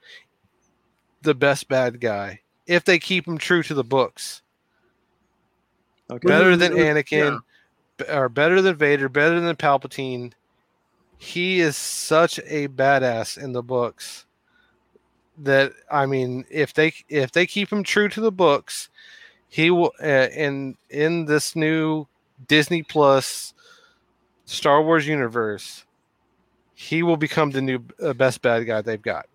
the best bad guy if they keep him true to the books.
Okay.
Better than Anakin, b- or better than Vader, better than Palpatine. He is such a badass in the books that I mean, if they if they keep him true to the books, he will. Uh, in in this new Disney Plus Star Wars universe, he will become the new uh, best bad guy they've got.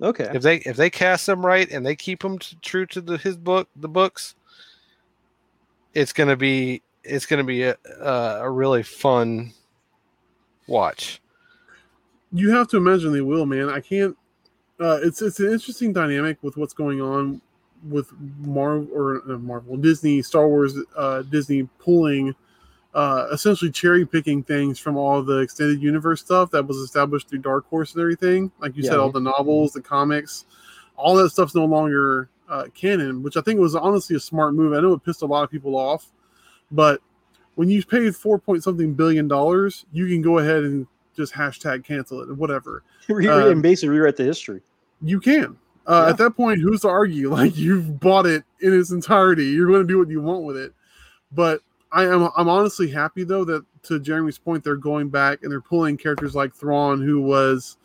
Okay.
If they if they cast him right and they keep him t- true to the his book the books, it's gonna be it's gonna be a a, a really fun watch.
you have to imagine they will, man. I can't. Uh, it's it's an interesting dynamic with what's going on with Marvel or uh, Marvel, Disney, Star Wars, uh, Disney pulling, uh, essentially cherry picking things from all the extended universe stuff that was established through Dark Horse and everything. Like you said, all the novels, the comics, all that stuff's no longer uh, canon, which I think was honestly a smart move. I know it pissed a lot of people off, but when you paid four point something billion dollars, you can go ahead and just hashtag cancel it or whatever. [laughs]
Re-
uh,
and basically rewrite the history.
You can. Uh,
Yeah.
At that point, who's to argue? [laughs] Like you've bought it in its entirety. You're going to do what you want with it. But I am. I'm honestly happy though that to Jeremy's point, they're going back and they're pulling characters like Thrawn, who was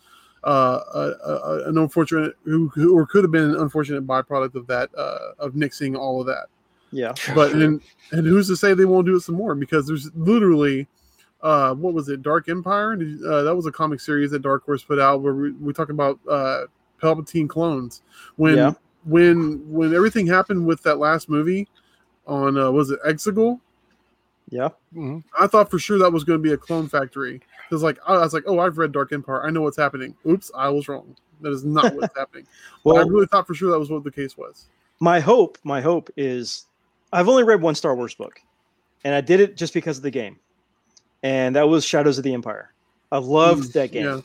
uh, a, a, an unfortunate, who, who or could have been an unfortunate byproduct of that, uh, of nixing all of that
Yeah. [laughs]
but and, and who's to say they won't do it some more because there's literally uh, what was it? Dark Empire. Uh, that was a comic series that Dark Horse put out where we, we talking about uh, Palpatine clones. When
Yeah.
when when everything happened with that last movie on uh, was it Exegol?
Yeah.
Mhm.
I thought for sure that was going to be a clone factory. Because like I was like, oh, I've read Dark Empire. I know what's happening. Oops, I was wrong. That is not what's [laughs] happening. But I really thought for sure that was what the case was.
my hope, my hope is, I've only read one Star Wars book, and I did it just because of the game, and that was Shadows of the Empire. I loved
Mm,
that game,
yeah.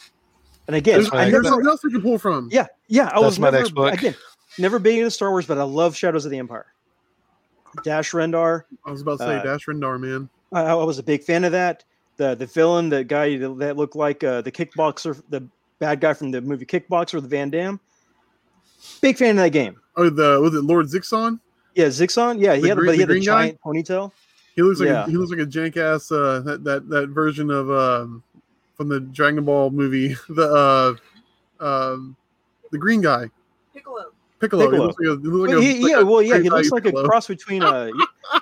and again,
There's,
I
there's
never,
something else we can pull from.
yeah, yeah, I
That's
was
my
never,
next book.
again, never big into Star Wars, but I love Shadows of the Empire. Dash Rendar,
I was about to say
Uh,
Dash Rendar, man.
I, I was a big fan of that. The the villain, the guy that looked like uh, the kickboxer, the bad guy from the movie Kickboxer, the Van Damme. Big fan of that game.
Oh, the was it Lord Zixon?
Yeah, Zixon. Yeah, he
The
had,
green-
but he
the
had the
green guy?
giant ponytail.
He looks like
Yeah.
a, he looks like a jank ass uh, that that that version of um, from the Dragon Ball movie. [laughs] The uh, um, the green guy
Piccolo.
Piccolo. He looks like a, he looks like
he,
like
yeah,
a
well, yeah, he looks
value
like a cross between uh, he,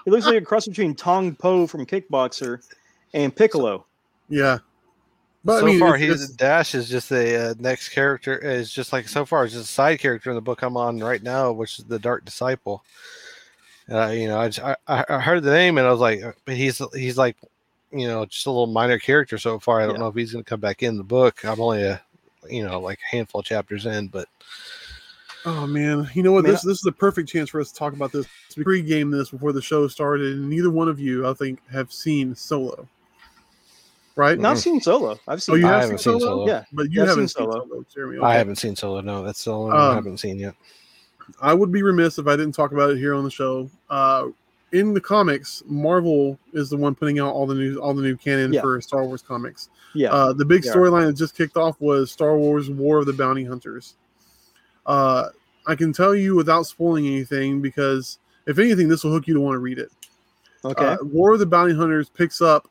he looks like a cross between Tong Po from Kickboxer and Piccolo.
Yeah, but
so
I mean,
far,
it's-
he's
it's-
Dash is just the uh, next character. Is just like so far, it's just a side character in the book I'm on right now, which is the Dark Disciple. Uh, you know, I, just, I I I heard the name and I was like, uh, but he's he's like, you know, just a little minor character so far. I don't
Yeah.
know if he's going to come back in the book. I'm only a, you know, like a handful of chapters in, but
Oh man, you know what?
I mean,
this this is the perfect chance for us to talk about this. We pre-game this before the show started, and neither one of you, I think, have seen Solo. Right?
Not seen Solo. I've seen.
Oh, you
I
have
haven't
seen
seen
Solo?
Solo.
Yeah,
but you
Yeah, I've
haven't
seen
seen
Solo.
Solo, Jeremy.
I haven't seen Solo. No, that's the only one I
Um,
haven't seen yet.
I would be remiss if I didn't talk about it here on the show. Uh, in the comics, Marvel is the one putting out all the new all the new canon
Yeah.
for Star Wars comics.
yeah.
Uh, the big storyline that just kicked off was Star Wars: War of the Bounty Hunters. Uh, I can tell you without spoiling anything because if anything, this will hook you to want to read it.
okay.
Uh, War of the Bounty Hunters picks up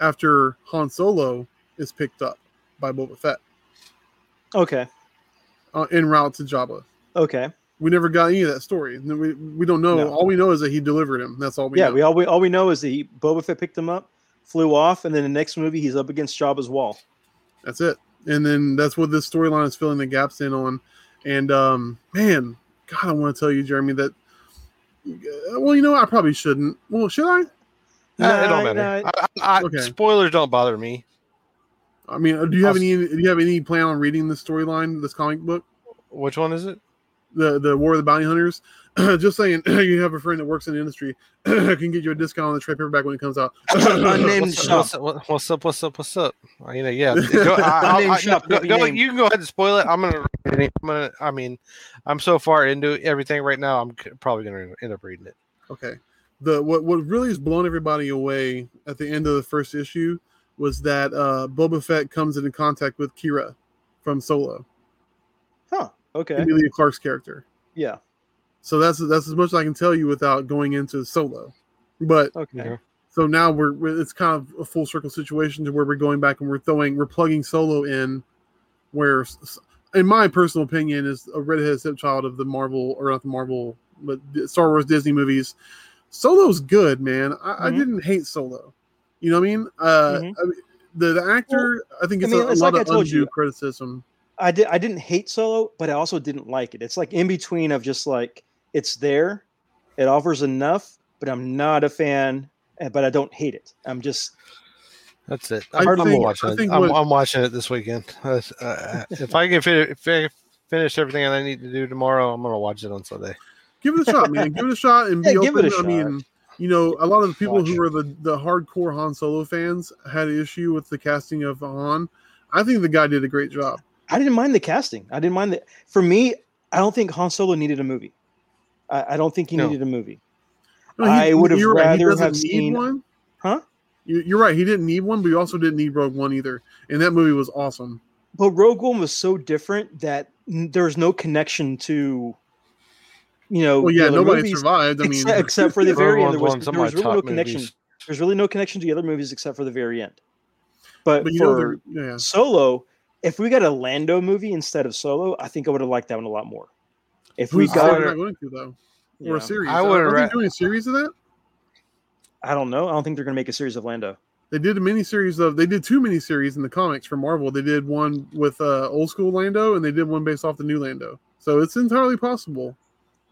after Han Solo is picked up by Boba Fett
okay.
uh, en route to Jabba.
Okay.
We never got any of that story. We, we don't know.
No.
All we know is that he delivered him. That's all we
yeah,
know.
we all we all we know is that he Boba Fett picked him up, flew off, and then the next movie he's up against Jabba's wall.
That's it. And then that's what this storyline is filling the gaps in on. And um, man, God, I want to tell you, Jeremy, that. uh, Well, you know, I probably shouldn't. Well, should I?
Uh, it don't matter.
nah,
I, I, I-
Okay.
Spoilers don't bother me.
I mean, uh, do you have
I'll-
any? Do you have any plan on reading this storyline, this comic book,
Which one is it?
The the War of the Bounty Hunters? [clears throat] Just saying, [clears throat] you have a friend that works in the industry [clears throat] can get you a discount on the trade paperback when it comes out. [laughs]
Unnamed [laughs]
what's,
shop.
what's, what- what's up? What's up? What's up? You know, yeah. [laughs] Go, I, I, I,
shop,
go, go- you can go ahead and spoil it. I'm gonna. I'm gonna. I mean, I'm so far into everything right now. I'm probably gonna end up reading it.
Okay. The what what really has blown everybody away at the end of the first issue was that uh Boba Fett comes into contact with Qi'ra from Solo,
Huh. Okay.
Emilia Clarke's character.
Yeah.
So that's that's as much as I can tell you without going into Solo. But
Okay.
So now we're, we're it's kind of a full circle situation to where we're going back and we're throwing we're plugging Solo in, where s- s- in my personal opinion is a redheaded stepchild of the Marvel or not the Marvel but Star Wars Disney movies. Solo's good, man. I, I
Mhm.
didn't hate Solo. You know what I mean? Uh,
Mhm.
I mean, the the actor, I think
I
it's
mean,
a, a
it's
lot
like I
of undue
you.
criticism.
I did. I didn't hate Solo, but I also didn't like it. It's like in between of just like it's there, it offers enough, but I'm not a fan. eh, But I don't hate it. I'm just
That's it.
I
I'm, I'm
think-
watching it. I'm,
what-
I'm watching it this weekend. Uh, uh, if I can fin- if I finish everything that I need to do tomorrow, I'm gonna watch it on Sunday.
Give it a shot, man. Give it a shot and [laughs] be
Yeah, give
open.
it a
I mean, you know, a lot of the people
Watch
who were the, the hardcore Han Solo fans had an issue with the casting of Han. I think the guy did a great job.
I didn't mind the casting. I didn't mind the. For me, I don't think Han Solo needed a movie. I, I don't think he
No.
needed a movie.
No, he-
I would have
you're right,
rather have
need
seen-
one.
Huh?
You- You're right. He didn't need one, but he also didn't need Rogue One either. And that movie was awesome.
But Rogue One was so different that n- there's no connection to, you know,
Well,
the
yeah,
other
nobody
movies,
survived. I mean,
except, except for the very end. There was, there was really no
top
connection.
movies.
There's really no connection to the other movies except for the very end. But,
but you know,
for
they're- yeah.
Solo, if we got a Lando movie instead of Solo, I think I would have liked that one a lot more. If we got,
they're not going to though, or
yeah,
a series.
I
I
would've
Are they
ra-
doing a series of that?
I don't know. I don't think they're going to make a series of Lando.
They did a miniseries of. They did two miniseries in the comics for Marvel. They did one with uh, old school Lando, and they did one based off the new Lando. So it's entirely possible.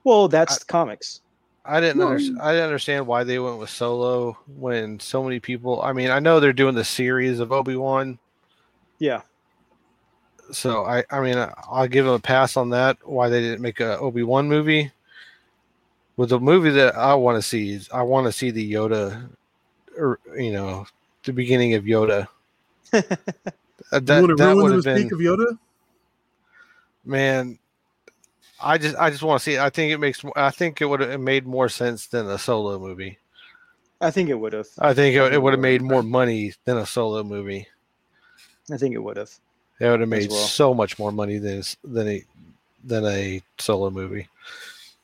Well, that's the comics.
I didn't
No.
understand. I didn't understand why they went with Solo when so many people. I mean, I know they're doing the series of Obi Wan,
Yeah.
So I. I mean, I'll give them a pass on that. Why they didn't make a Obi Wan movie? With the movie that I want to see is I want to see the Yoda, or you know, the beginning of Yoda. [laughs] Uh,
you
that
want to
that would have
the
been
of Yoda?
man. I just I just want to see. it. I think it makes. I think it would have made more sense than a solo movie.
I think it would have.
I think it, it would have made more money than a solo movie.
I think it would have.
It would have made
well.
so much more money than than a than a solo movie.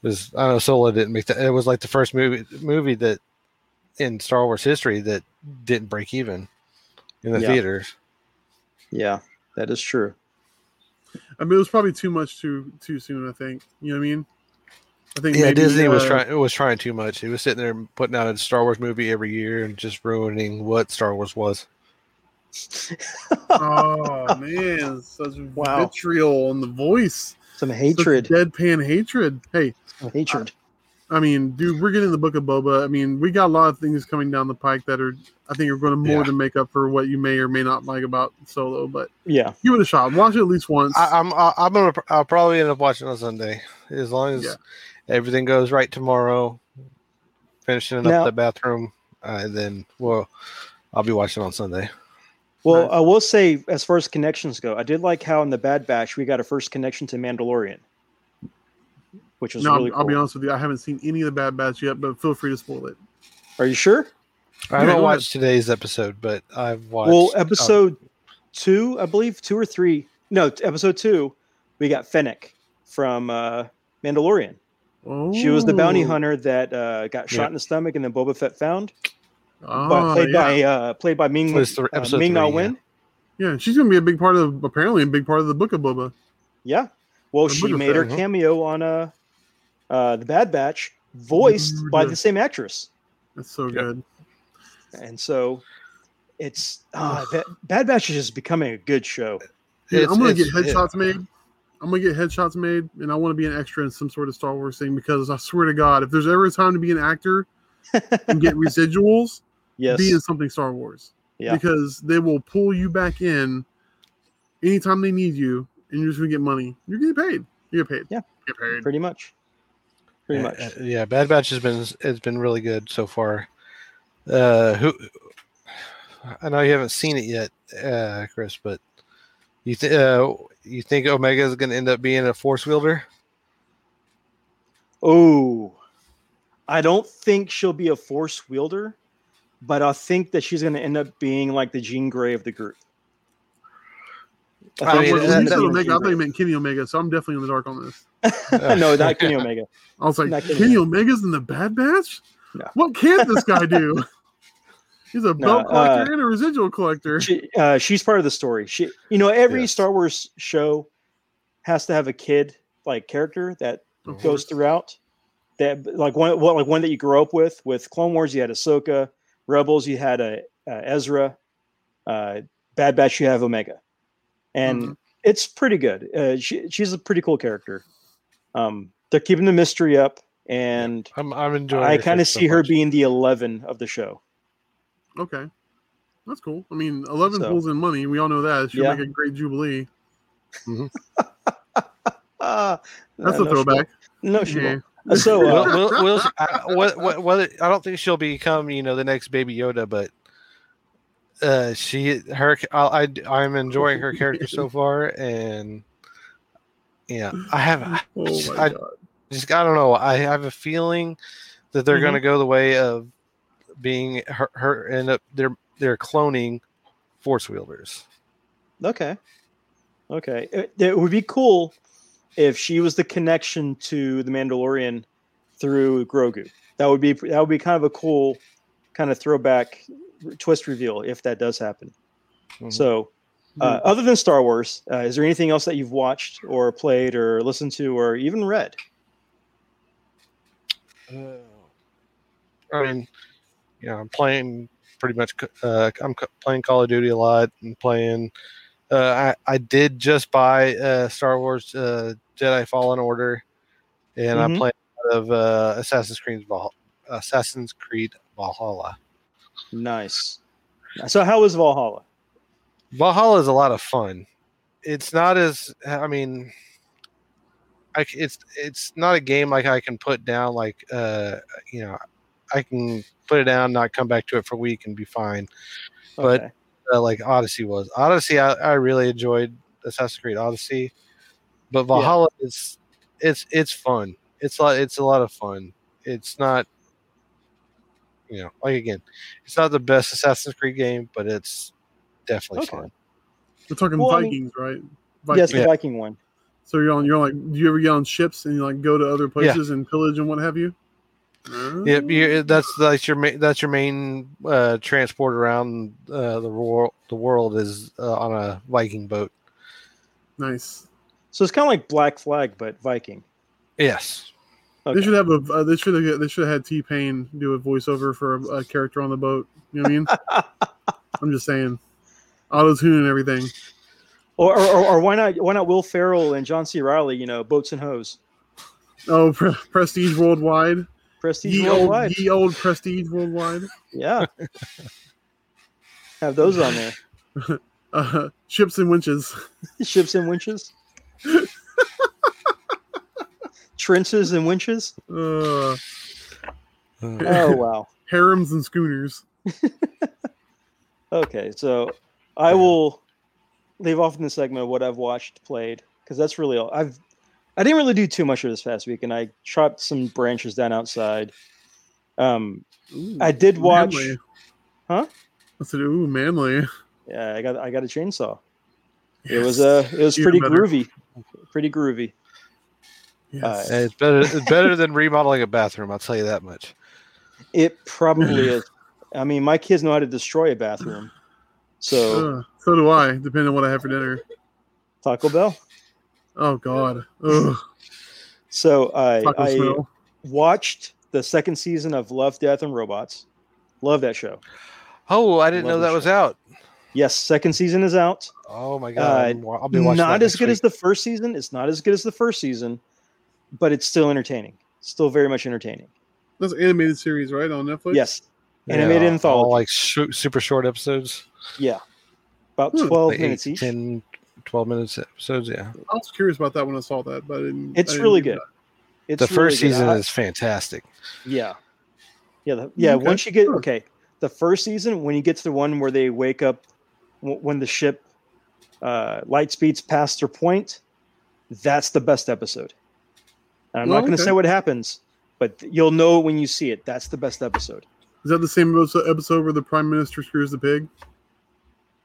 Because I know Solo didn't make that. It was like the first movie movie that in Star Wars history that didn't break even in the
Yeah.
theaters.
Yeah, that is true.
I mean, it was probably too much too too soon. I think. You know what I mean? I think
Yeah,
maybe,
Disney was
uh,
trying. It was trying too much. It was sitting there putting out a Star Wars movie every year and just ruining what Star Wars was. [laughs]
Oh man, such
Wow.
vitriol in the voice.
Some
Such
hatred.
deadpan hatred. Hey,
Some hatred.
I mean, dude, we're getting the book of Boba. I mean, we got a lot of things coming down the pike that are, I think, are going to more
Yeah.
than make up for what you may or may not like about Solo. But
Yeah.
give it a shot. Watch it at least once.
I, I'm I, I'm gonna I'll probably end up watching on Sunday as long as
Yeah.
everything goes right tomorrow. Finishing up
Now-
the bathroom, uh, and then well, I'll be watching on Sunday.
Well, I will say, as far as connections go, I did like how in the Bad Batch we got a first connection to Mandalorian, which was
no,
really
I'll be honest with you. I haven't seen any of the Bad Batch yet, but feel free to spoil it.
Are you sure?
I
Yeah,
haven't
go
watched today's episode, but I've watched.
well,
uh,
episode two, I believe, two or three. No, episode two, we got Fennec from uh, Mandalorian.
Oh,
She was the bounty hunter that uh, got shot
Yeah.
in the stomach and then Boba Fett found,
Oh,
but played
yeah.
by uh, played by Ming
Was the-
uh, Ming Na
three, yeah.
Wen.
yeah, she's going to be a big part of, apparently, a big part of the book of Boba.
Yeah. Well,
The
she
Boba
made her
huh?
cameo on uh, uh, the Bad Batch, voiced by the same actress,
That's so
Yep.
good.
and so it's uh, Bad Batch is just becoming a good show.
Dude,
It's-
I'm going to get
it's- it-
headshots made. I'm going to get headshots made, and I want to be an extra in some sort of Star Wars thing because I swear to God, if there's ever a time to be an actor and get [laughs] residuals,
Yes.
be in something Star Wars.
Yeah.
Because they will pull you back in anytime they need you, and you're just gonna get money. You're getting paid. You get paid.
Yeah.
Get paid.
Pretty much. Pretty much.
uh, yeah, Bad Batch has been has been really good so far. Uh, who? I know you haven't seen it yet, uh, Chris, but you think uh, you think Omega is going to end up being a force wielder?
Oh, I don't think she'll be a force wielder, but I think that she's going to end up being like the Jean Grey of the group.
I
think
mean,
she's
When
gonna
you
end
said
up being
Omega, I
Jean
thought you meant Kenny Omega, so I'm definitely in the dark on this. [laughs]
no, not Kenny [laughs] Omega.
I was like,
Not Kenny
Kenny Omega's in the Bad Batch?
No.
What can't this guy do? [laughs] He's a
No,
belt collector
uh,
and a residual collector.
She, uh, she's part of the story. She, you know, every
Yes.
Star Wars show has to have a kid like character that
Of
goes
course.
throughout. That like one, what like one that you grew up with. With Clone Wars, you had Ahsoka. Rebels, you had a, uh Ezra. Uh, Bad Batch, you have Omega, and
Mhm.
it's pretty good. Uh, she, she's a pretty cool character. Um, they're keeping the mystery up, and
I'm I'm enjoying.
I kind of
so
see her being the eleven of the show.
Okay. That's cool. I mean, 11
So-
pulls in money. We all know that. She'll
Yeah.
make a great Jubilee.
Ah, [laughs]
That's
uh,
a
no, she
throwback.
No, she
Yeah.
Won't. Uh, So,
Will,
uh,
will, will, I, what, what, whether I don't think she'll become you know the next Baby Yoda, but uh, she her I, I I'm enjoying her character so far, and yeah, I have I [laughs]
Oh my
I- just I don't know. I have a feeling that they're
Mhm.
going to go the way of being her, her end up they're they're cloning force wielders.
Okay. Okay. It, it would be cool if she was the connection to the Mandalorian through Grogu. That would be that would be kind of a cool kind of throwback twist reveal if that does happen.
Mhm.
So, uh, other than Star Wars, uh, is there anything else that you've watched or played or listened to or even read?
Uh, I mean, you know, I'm playing pretty much uh, I'm playing Call of Duty a lot and playing. Uh, I I did just buy uh, Star Wars uh, Jedi Fallen Order, and I'm
Mhm.
playing a of uh, Assassin's Creed Val- Assassin's Creed Valhalla.
Nice. So how was Valhalla?
Valhalla is a lot of fun. It's not as I mean, I it's it's not a game like I can put down like uh you know I can put it down, not come back to it for a week and be fine. But-
Okay.
Uh, like Odyssey was Odyssey, I, I really enjoyed Assassin's Creed Odyssey, but Valhalla is it's it's fun. It's like it's a lot of fun. It's not you know like again, it's not the best Assassin's Creed game, but it's definitely
Okay.
fun.
We're talking
Well, I mean-
Vikings, right?
yes, the
Yeah.
Viking one.
So you're on. You're like. Do you ever get on ships and you like go to other places and pillage and what have you?
Yep, you, that's that's your main that's your main uh, transport around uh, the world. The world is uh, on a Viking boat.
Nice.
So it's kind of like Black Flag, but Viking.
Yes,
Okay.
They should have a. Uh, they should have. They should have had T Pain do a voiceover for a, a character on the boat. You know what I mean? [laughs] I'm just saying. Auto tune and everything.
Or, or, or why not? Why not Will Ferrell and John C. Reilly? You know, boats and hose.
Oh, pre- Prestige Worldwide.
Prestige
Ye old,
worldwide.
ye old Prestige Worldwide. [laughs]
Yeah. Have those on there. [laughs]
Uh, ships and winches. [laughs]
Ships and winches. Trenches and winches.
Uh,
Oh wow.
harems and schooners.
Okay, so I will leave off in the segment of what I've watched, played, because that's really all. I've I didn't really do too much of this past week, and I chopped some branches down outside. Um, I did watch.
Manly.
Huh?
I said, "Ooh, manly."
Yeah, I got I got a chainsaw. It was uh it was
Even
pretty
better.
groovy, pretty groovy.
Yes.
uh,
it's better it's better than remodeling a bathroom. I'll tell you that much.
It probably is. I mean, my kids know how to destroy a bathroom, so
Uh, so do I. Depending on what I have for dinner.
Taco Bell.
Oh God. Ugh.
So I I watched the second season of Love, Death, and Robots. Love that show.
Oh, I didn't
Love
know
the
that was out.
Yes, second season is out.
Oh my god!
Uh,
I'll be watching
Not as good
week.
as the first season. It's not as good as the first season, but it's still entertaining. Still very much entertaining.
That's an animated series, right, on Netflix.
Yes, animated
Yeah,
anthology.
all like sh- super short episodes,
yeah, about
Hmm.
twelve
like
minutes
eight,
each.
10, 12 minutes episodes. Yeah,
I was curious about that when I saw that, but I didn't,
It's
I didn't
really good.
that.
It's
the first
really
season
I-
is fantastic.
Yeah. Yeah. The, yeah.
Okay.
Once you get,
Huh.
okay, the first season, when you get to the one where they wake up, w- when the ship uh, light speeds past their point, that's the best episode. And I'm
Oh,
not going to
okay.
say what happens, but you'll know when you see it. That's the best episode.
Is that the same episode episode where the Prime Minister screws the pig?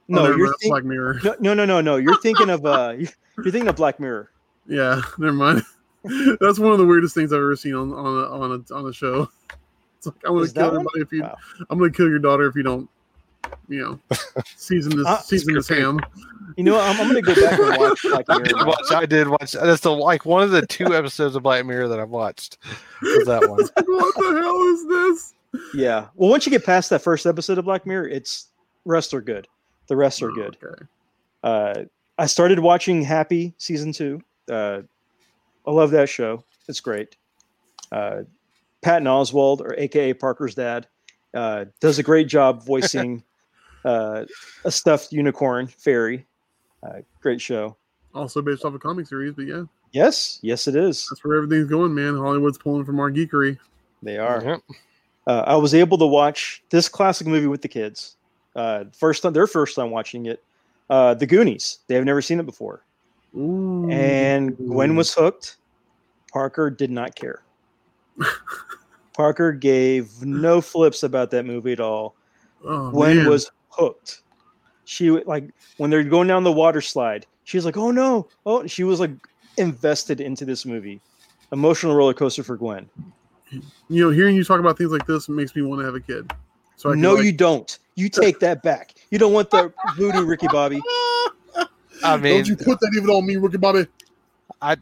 Oh,
No,
never
you're
mind,
think-
Black Mirror.
no, no, no, no, no. You're thinking of, uh, [laughs] you're thinking of Black Mirror.
Yeah, never mind. [laughs] That's one of the weirdest things I've ever seen on on a, on a, on a show. [laughs] It's like I'm gonna
Is
kill
that one?
everybody if you.
Wow.
I'm gonna kill your daughter if you don't. You know, season this
Uh,
season this ham.
You know. I'm, I'm going to go back and watch Black
I
Mirror.
did watch. I did watch. That's the like one of the two episodes of Black Mirror that I've watched. Was that one?
what the hell is this?
Yeah. Well, once you get past that first episode of Black Mirror, it's rest are good. The rest are
Oh,
good.
Okay.
Uh, I started watching Happy season two. Uh, I love that show. It's great. Uh, Patton Oswalt, or AKA Parker's dad, uh, does a great job [laughs] voicing uh, a stuffed unicorn fairy. Uh, great show.
Also based off a comic series, but yeah,
Yes, yes, it is.
that's where everything's going, man. Hollywood's pulling from our geekery.
They are.
Yep.
uh, I was able to watch this classic movie with the kids. Uh, first time, their first time watching it, uh, The Goonies. They have never seen it before,
Ooh.
and Gwen was hooked. Parker did not care. [laughs] Parker gave no flips about that movie at all.
Oh,
Gwen
man.
was hooked. She like when they're going down the water slide. She's like, "Oh no!" Oh, she was like invested into this movie. Emotional roller coaster for Gwen.
You know, hearing you talk about things like this makes me want to have a kid. So I
no,
like-
you don't. You take that back. You don't want the voodoo, Ricky Bobby. [laughs]
I mean,
don't you put that even on me, Ricky Bobby?
I,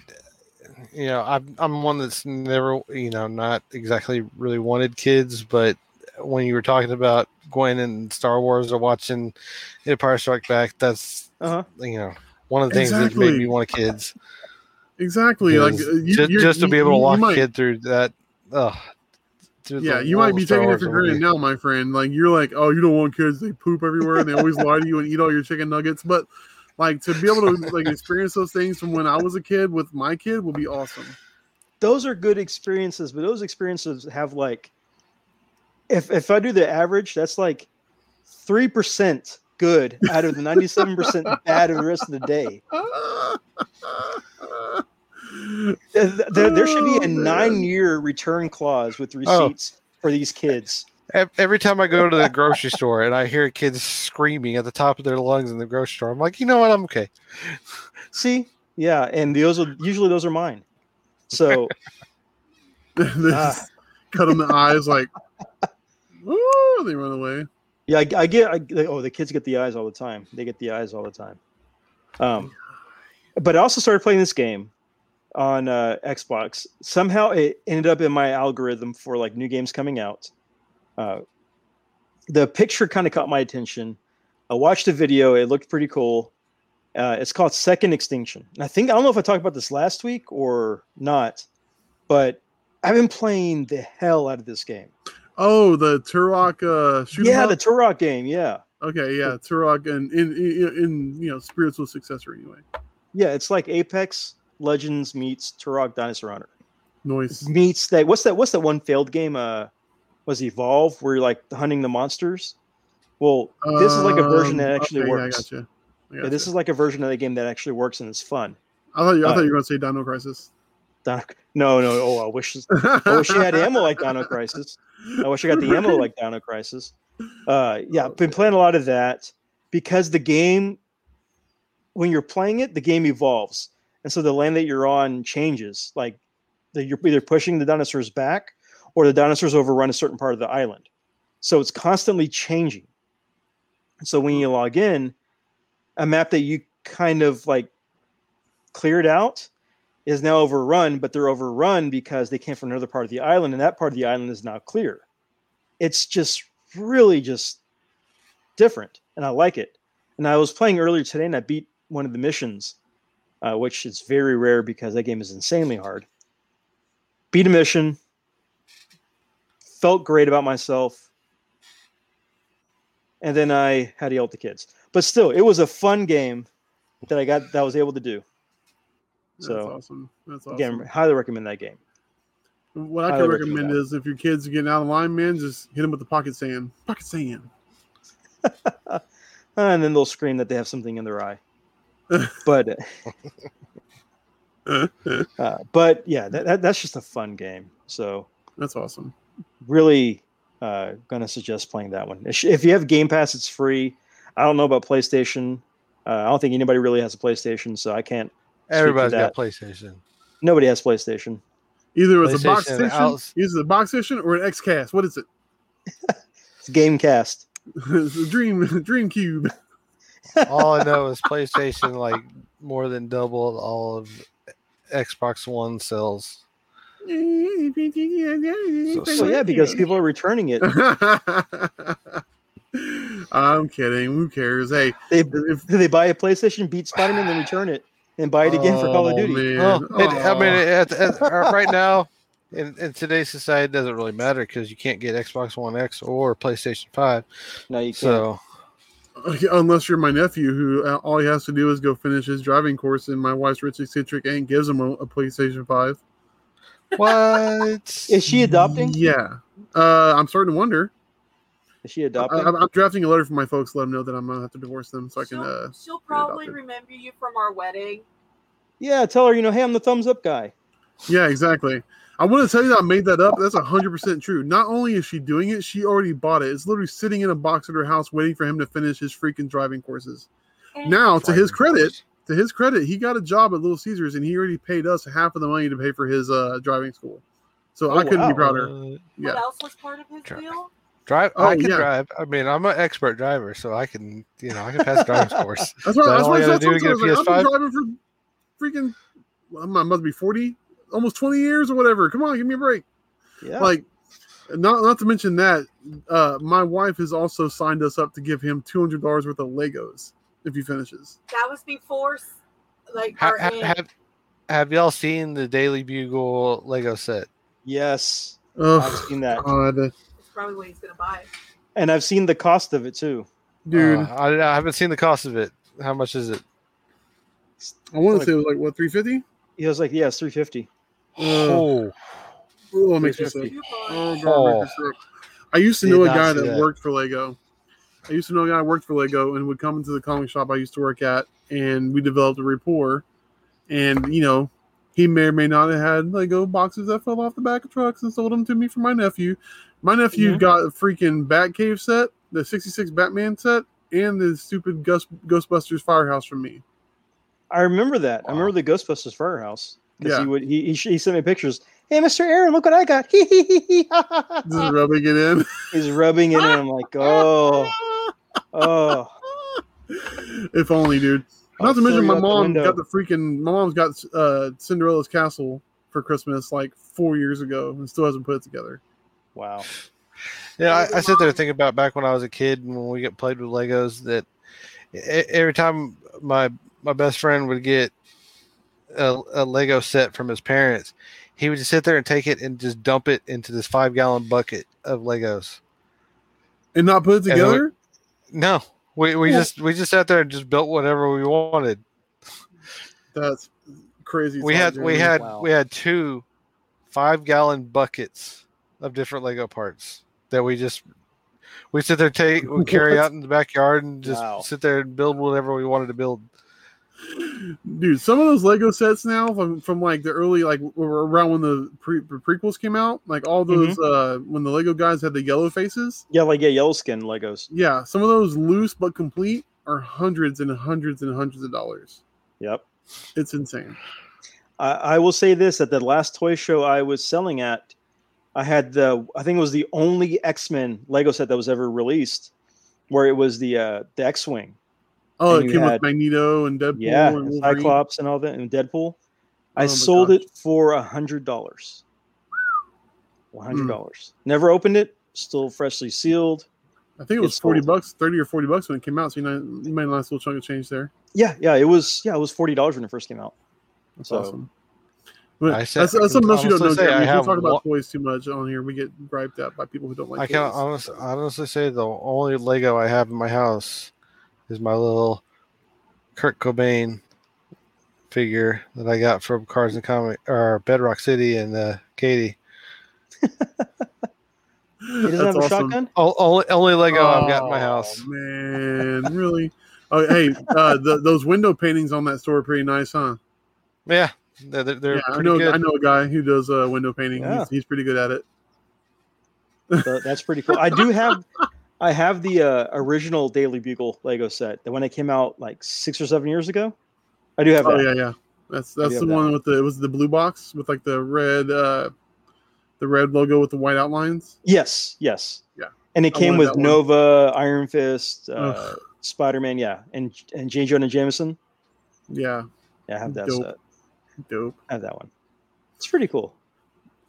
you know, I'm I'm one that's never, you know, not exactly really wanted kids, but when you were talking about Gwen and Star Wars or watching Empire Strike Back. That's
Uh-huh.
you know one of the things that made me want kids.
Exactly. Like you,
just, just to be able to walk a kid through that. Uh,
Yeah, you might be taking it for granted now, my friend. Like you're like, oh, you don't want kids; they poop everywhere and they always lie to you and eat all your chicken nuggets. But like to be able to like experience those things from when I was a kid with my kid will be awesome.
those are good experiences, but those experiences have like if if I do the average, that's like three percent good out of the ninety seven percent bad of the rest of the day. [laughs] There, there- there should be
Oh,
a nine year return clause with receipts for these kids.
Every time I go to the grocery store and I hear kids screaming at the top of their lungs in the grocery store, I'm like, you know what? I'm okay.
See, yeah, and those are usually those are mine. So [laughs]
They
Ah.
cut them the eyes like, ooh, they run away.
Yeah, I, I get. I, like, oh, the kids get the eyes all the time. They get the eyes all the time. Um, but I also started playing this game on uh, Xbox. Somehow it ended up in my algorithm for like new games coming out. Uh, the picture kind of caught my attention. I watched the video. It looked pretty cool. Uh, it's called Second Extinction. And I think I don't know if I talked about this last week or not, but I've been playing the hell out of this game.
Oh, the Turok uh, shoot
yeah, the Turok game. Yeah.
okay, yeah, Turok and in, in in you know spiritual successor anyway.
Yeah, it's like Apex Legends meets Turok Dinosaur Hunter
Noise.
meets that. What's that? What's that one failed game? Uh, was Evolve where you're like hunting the monsters? Well, this is like a version that
Um,
actually
okay,
works.
Yeah, I gotcha. I
Yeah, this is like a version of the game that actually works and it's fun.
I thought you, I
uh,
thought you were going to say Dino Crisis.
Don- No, no. Oh, I wish. I wish you had ammo like Dino Crisis. I wish I got the [laughs] ammo like Dino Crisis. Uh, yeah, I've been playing a lot of that because the game, when you're playing it, the game evolves, and so the land that you're on changes. Like that you're either pushing the dinosaurs back or the dinosaurs overrun a certain part of the island. So it's constantly changing. So when you log in, a map that you kind of like cleared out is now overrun, but they're overrun because they came from another part of the island, and that part of the island is now clear. It's just really just different, and I like it. And I was playing earlier today, and I beat one of the missions, uh, which is very rare because that game is insanely hard. Beat a mission, felt great about myself, and then I had to yell at the kids. But still, it was a fun game that I got that I was able to do.
That's
So,
awesome. That's awesome.
Again, highly recommend that game.
what I
highly
can
recommend
recommend is if your kids are getting out of line, man, just hit them with the pocket sand. Pocket sand. [laughs]
And then they'll scream that they have something in their eye. But [laughs] uh, but yeah, that, that, that's just a fun game. So
That's awesome.
really uh, gonna suggest playing that one. If you have Game Pass, it's free. I don't know about PlayStation. Uh, I don't think anybody really has a PlayStation, so I can't.
Everybody's got PlayStation.
Nobody has PlayStation.
Either it's a box
PlayStation
station,
outs-
either a box station or an XCast. What is it? [laughs]
It's Gamecast. [laughs]
it's a dream dream cube.
All I know is PlayStation like more than doubled all of Xbox One sales.
Well, yeah, because people are returning it. [laughs]
I'm kidding. Who cares? Hey,
They
if
they buy a PlayStation, beat Spider-Man, then return it, and buy it again for Call of
Oh,
Duty.
man.
Oh, it, I mean,
Aw.
at, at, uh, right now in, in today's society, it doesn't really matter because you can't get Xbox One X or PlayStation Five.
No, you can't.
So
Okay, [laughs] unless you're my nephew, who uh, all he has to do is go finish his driving course, and my wife's rich eccentric aunt gives him a, a PlayStation Five.
what? [laughs]
Is she adopting?
Yeah, uh, I'm starting to wonder.
Is she
I,
adopting?
I'm, I'm drafting a letter for my folks, let them know that I'm gonna have to divorce them, so I can.
she'll,
Uh,
she'll probably remember you from our wedding.
yeah, tell her, you know, hey, I'm the thumbs up guy.
yeah, exactly. I want to tell you that I made that up. That's hundred percent true. Not only is she doing it, she already bought it. It's literally sitting in a box at her house, waiting for him to finish his freaking driving courses.
And
Now, to his credit, to his credit, he got a job at Little Caesars, and he already paid us half of the money to pay for his uh, driving school. So
Oh,
I couldn't be
wow.
prouder.
Uh,
what
Yeah.
else was part of his
Sure.
deal?
drive.
Oh,
I can
yeah.
drive. I mean, I'm an expert driver, so I can, you know, I can pass driving course.
That's why.
that
That's
all
why
you
I
gotta
said
do to get a
sometimes, like, I've been driving for freaking. well, I must be forty, almost twenty years or whatever. Come on, give me a break.
Yeah.
Like, Not not to mention that uh, my wife has also signed us up to give him two hundred dollars worth of Legos if he finishes.
That was before, like,
Ha- ha- have, have y'all seen the Daily Bugle Lego set?
Yes, I've
Oh
seen that,
God,
It's probably what he's gonna buy.
and I've seen the cost of it too.
dude!
Uh, I, I haven't seen the cost of it. How much is it?
I want to say it was like what three fifty.
He was like, "Yeah, it's three fifty.
Oh,
Oh, it makes me
350.
sick. Oh God, it makes me sick. I used to
Did
know a guy that,
that.
worked for Lego. I used to know a guy that worked for Lego and would come into the comic shop I used to work at, and we developed a rapport. And you know, he may or may not have had Lego boxes that fell off the back of trucks and sold them to me for my nephew. My nephew
Mhm.
got a freaking Batcave set, the '66 Batman set, and the stupid Ghost, Ghostbusters Firehouse from me.
I remember that. I remember the Ghostbusters Firehouse because
Yeah.
he would he, he he sent me pictures. Hey, Mister Aaron, look what I got!
Just rubbing it in.
He's rubbing it in. I'm like, oh, [laughs] oh.
if only, dude. Not
I'll
to mention, my
out the
mom
window.
got the freaking. My mom's got uh, Cinderella's Castle for Christmas like four years ago and still hasn't put it together.
Wow.
yeah. I, I sit there thinking about back when I was a kid and when we get played with Legos. That every time my my best friend would get a, a Lego set from his parents, he would just sit there and take it and just dump it into this five gallon bucket of Legos.
And not put it
And then we-
together?
No, we, we
Well-
just we just sat there and just built whatever we wanted.
That's crazy.
we had we
Jeremy.
had
Wow.
we had two five gallon buckets of different Lego parts that we just we sit there take we carry [laughs] out in the backyard and just
Wow.
sit there and build whatever we wanted to build.
Dude, some of those Lego sets now from, from like the early, like around when the pre- prequels came out, like all those,
Mm-hmm.
uh when the Lego guys had the yellow faces.
Yeah, like yeah, yellow skin Legos.
Yeah, some of those loose but complete are hundreds and hundreds and hundreds of dollars.
Yep.
It's insane.
I, I will say this: at the last toy show I was selling at, I had the I think it was the only X Men Lego set that was ever released, where it was the uh, the X Wing.
Oh,
And
it came
had-
with Magneto and Deadpool
Yeah,
and
and Cyclops and all that, and Deadpool. I
Oh my
sold
gosh.
it for a hundred dollars. One hundred
Hmm.
dollars. Never opened it. Still freshly sealed.
I think it was
It's
forty
sold.
bucks, thirty or forty bucks when it came out. So you, know, you made a nice little chunk of change there.
Yeah, yeah. It was yeah, it was forty dollars when it first came out.
That's
So-
awesome. But
I said-
that's, that's something else you don't know.
honestly say
Jeremy.
I
If we talk about
one-
toys too much on here, we get griped at by people who don't like
I can honestly, honestly say the only Lego I have in my house is my little Kurt Cobain figure that I got from Cars and Comic or Bedrock City and uh, Katie. [laughs]
He doesn't have a shotgun.
O- only only Lego I've got in my
Oh,
house.
Man, really? Oh, hey, uh, the, those window paintings on that store are pretty nice, huh?
Yeah, they're, they're, they're
yeah, I
pretty
know.
good.
I know a guy who does uh, window painting.
Yeah.
He's, he's pretty good at it.
So that's pretty cool. I do have, I have the uh, original Daily Bugle Lego set. The one that came out like six or seven years ago. I do have
Oh
that.
yeah, yeah. That's that's the
have that
one with the it was the blue box with like the red uh the red logo with the white outlines.
Yes, yes.
Yeah.
And it
I
came with
that one.
Nova, Iron Fist, uh, Spider Man, yeah, and and J. Jonah Jameson.
Yeah,
Yeah, I have that
Dope.
set.
dope.
I have that one. It's pretty cool.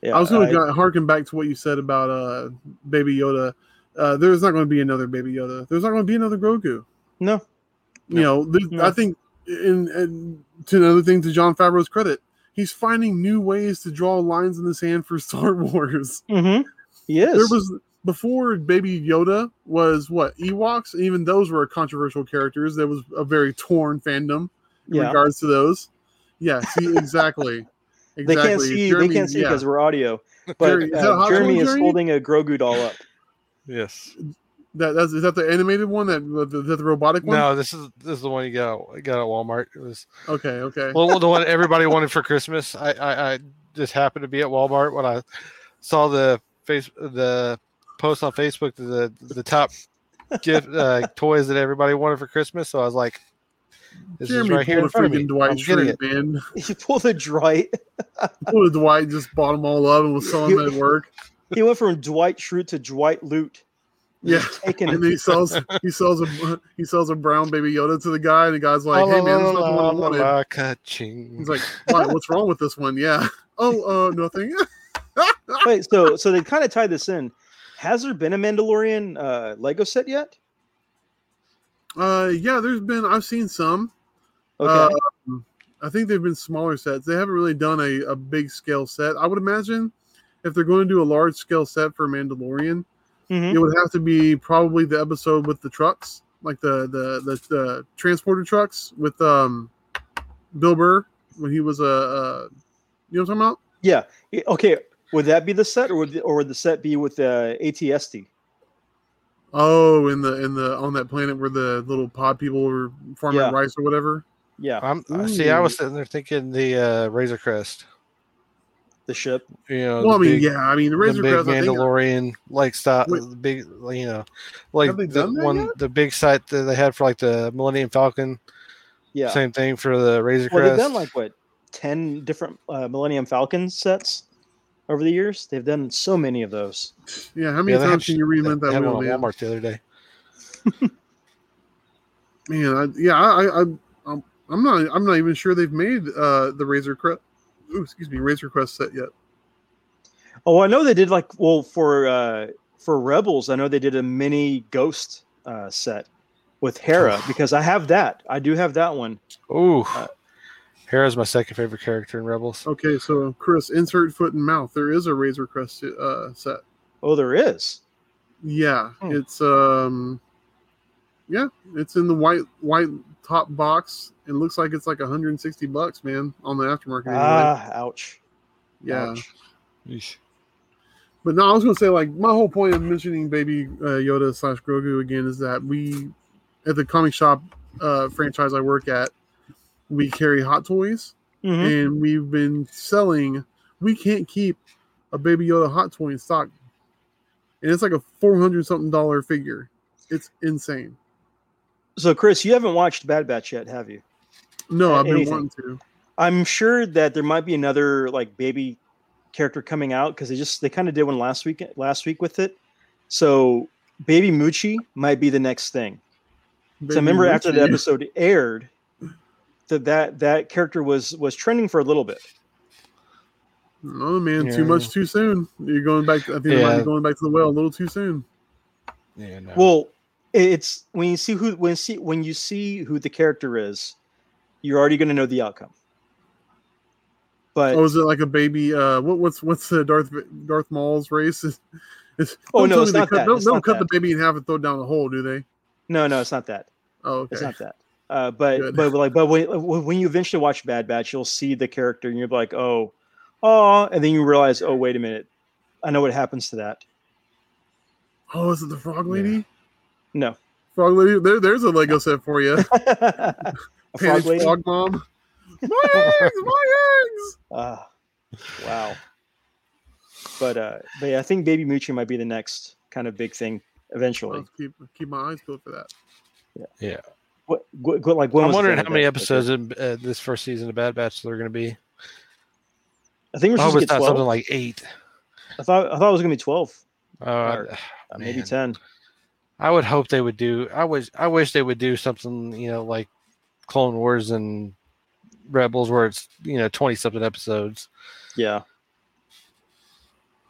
Yeah,
I was
I-
to harken back to what you said about uh Baby Yoda. Uh, there's not going to be another Baby Yoda. There's not going to be another Grogu.
no.
You know,
No.
I think in, in to another thing to Jon Favreau's credit, he's finding new ways to draw lines in the sand for [laughs] Star Wars.
Mm-hmm. He is.
There was before Baby Yoda was what Ewoks. Even those were controversial characters. There was a very torn fandom in
yeah.
regards to those. Yeah, see [laughs] exactly.
They can't see.
Jeremy-
they can't see
yeah.
because we're audio. But
Jeremy, is
uh, Jeremy is holding a Grogu doll up.
Yes.
That, that's is that the animated one that the, the, the robotic one?
No, this is this is the one you got got at Walmart. It was
Okay, okay.
well the one everybody wanted for Christmas. I, I I just happened to be at Walmart when I saw the face the post on Facebook the the top gift uh, toys that everybody wanted for Christmas. So I was like, "This
Jeremy
is right here in front of me.
freaking Dwight
I'm getting
Schrute,
it."
man. [laughs]
He pulled a Dwight.
Pulled a Dwight, just bought them all up and was [laughs] selling them at work.
He went from Dwight Schrute to Dwight Loot.
Yeah,
Taking
and he sells [laughs] he sells a he sells a brown baby Yoda to the guy, and the guy's like, "Hey man, this is not the one I wanted." He's like, "Why? What's wrong with this one?" Yeah. [laughs] Oh, uh, nothing. [laughs]
Wait, so so they kind of tied this in. Has there been a Mandalorian uh, Lego set yet?
Uh, yeah, there's been I've seen some.
Okay.
Um, I think they've been smaller sets. They haven't really done a, a big scale set. I would imagine if they're going to do a large scale set for Mandalorian,
Mhm.
it would have to be probably the episode with the trucks, like the the the, the transporter trucks with um Bill Burr when he was a uh, uh, you know what I'm talking about?
Yeah. Okay. Would that be the set, or would the, or would the set be with the AT-ST?
Oh, in the in the on that planet where the little pod people were farming
Yeah.
rice or whatever.
Yeah,
I'm I see. I was sitting there thinking the uh, Razor Crest.
The ship.
You know,
well, I mean,
big-
yeah, I mean the
the
Razor
big
Crest.
Mandalorian like style, the big, you know, like the one,
yet?
the big site that they had for like the Millennium Falcon.
Yeah.
Same thing for the Razor
Well, they've done like what ten different uh, Millennium Falcon sets over the years. They've done so many of those.
yeah, how many
Yeah,
times
had-
can you reinvent
they
that
had
wheel,
one
man?
at Walmart the other day.
Man, I, yeah, I, I, I'm, I'm not, I'm not even sure they've made uh the Razor Crest. Ooh, excuse me, Razor Crest set yet.
Oh, I know they did like well for uh, for Rebels. I know they did a mini Ghost uh, set with Hera because I have that. I do have that one.
Ooh,
Uh,
Hera's my second favorite character in Rebels.
Okay, so Chris, insert foot and mouth. There is a Razor Crest uh, set.
Oh, there is.
Yeah,
Hmm.
it's um, yeah, it's in the white white top box. It looks like it's like 160 bucks, man, on the aftermarket. Anyway.
Ah, ouch.
yeah,
ouch.
But no, I was gonna say like my whole point of mentioning Baby uh, Yoda slash Grogu again is that we at the comic shop uh, franchise I work at, we carry Hot Toys.
Mhm.
and we've been selling. We can't keep a Baby Yoda hot toy in stock, and it's like a four hundred something dollar figure. It's insane.
So, Chris, you haven't watched Bad Batch yet, have you?
No, I've been
Anything.
wanting to.
I'm sure that there might be another like baby character coming out because they just they kind of did one last week last week with it. So Baby Muchi might be the next thing. so
Baby
remember after the episode aired, that that that character was was trending for a little bit.
Oh man,
Yeah.
too much too soon. You're going back. To, I think they might be going back to the well a little too soon.
Yeah, no.
Well, it's when you see who when see when you see who the character is, you're already going to know the outcome. But
Oh, is it like a baby? Uh, what, what's what's the Darth Darth Maul's race? [laughs] It's, it's,
Oh, no, it's not
cut,
that.
Don't, don't
not
cut
that.
the baby in half and throw it down the hole, do they?
no, no, it's not that.
Oh, okay.
It's not that. Uh, but
Good.
but like but when when you eventually watch Bad Batch, you'll see the character and you'll be like, oh, oh, and then you realize, oh, wait a minute, I know what happens to that.
Oh, is it the frog lady?
No,
Frog lady. There, there's a Lego set for you. [laughs]
a frog lady.
frog mom. My [laughs] eggs, my eggs.
Ah, wow. But uh, but yeah, I think Baby Muchi might be the next kind of big thing eventually.
Let's keep keep my eyes peeled for that.
yeah.
What, what, what- like when
I'm wondering how many episodes in uh, this first season of Bad Batch there are going to be.
I think we're
I
supposed to get twelve.
something like eight.
I thought I thought it was gonna be twelve,
Uh,
Or- uh, [sighs] maybe ten.
I would hope they would do. I wish. I wish they would do something. You know, like Clone Wars and Rebels, where it's you know twenty something episodes.
Yeah.
It's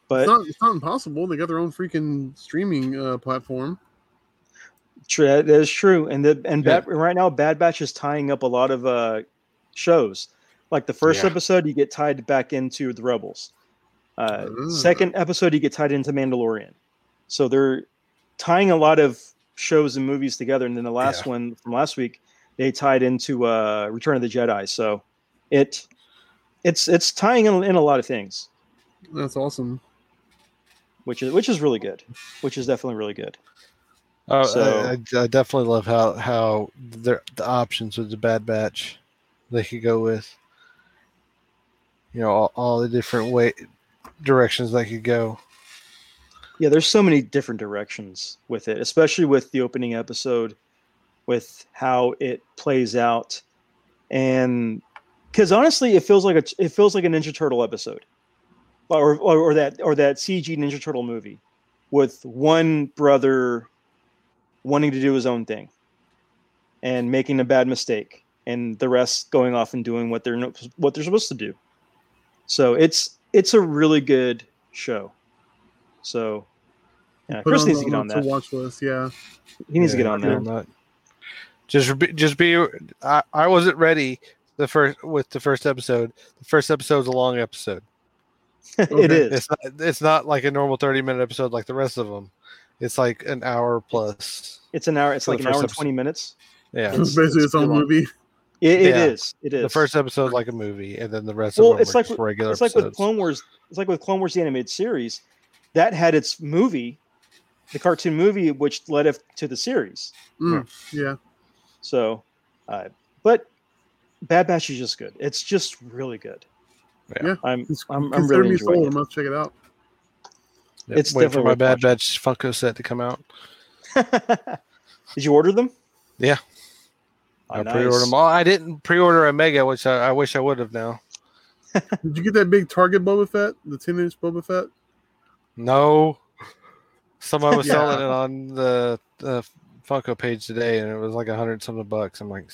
But
not, it's not impossible. They got their own freaking streaming uh, platform.
True, that that is true. And the and
Yeah.
Bad, right now, Bad Batch is tying up a lot of uh, shows. Like the first
Yeah.
episode, you get tied back into the Rebels. Uh,
Ah.
Second episode, you get tied into Mandalorian. So they're tying a lot of shows and movies together. And then the last
Yeah.
one from last week, they tied into uh, Return of the Jedi. So it it's it's tying in, in a lot of things,
That's awesome.
which is which is really good. Which is definitely really good.
Oh,
So-
I, I, I definitely love how how the the options with the Bad Batch they could go with. You know, all, all the different way directions they could go.
Yeah, there's so many different directions with it, especially with the opening episode, with how it plays out, and because honestly, it feels like a it feels like a Ninja Turtle episode, or or, or that or that CG Ninja Turtle movie, with one brother wanting to do his own thing, and making a bad mistake, and the rest going off and doing what they're what they're supposed to do. So it's it's a really good show. So, yeah, Chris needs to get on
the
that.
watch list. Yeah.
He needs to get on
yeah,
that.
Not- Just be, just be. I, I wasn't ready the first with the first episode. The first episode's a long episode. [laughs]
it
Okay.
is.
It's not. It's not like a normal thirty minute episode like the rest of them. It's like an hour plus.
It's an hour. It's like an hour
first
and twenty minutes.
Yeah,
It's [laughs]
It's-
basically
it's
its own movie.
It, it
Yeah.
is. It is.
the first episode's like a movie, and then the rest
Well,
of them
it's
are
like
just regular
it's like with
episodes.
Clone Wars. It's like with Clone Wars the animated series, that had its movie, the cartoon movie, which led up to the series.
Mm, yeah.
So, uh, but Bad Batch is just good. It's just really good.
Yeah.
I'm I'm, I'm really
me
enjoying
sold.
it.
I must check it out.
Yep,
it's
wait for my Bad. Batch Funko set to come out. [laughs]
Did you order them?
Yeah.
Oh,
I
nice.
pre-ordered them all. I didn't pre-order a Mega, which I, I wish I would have now. [laughs]
Did you get that big Target Boba Fett? The 10 inch Boba Fett?
No. Someone was [laughs]
Yeah.
selling it on the, the Funko page today, and it was like a hundred something bucks. I'm like,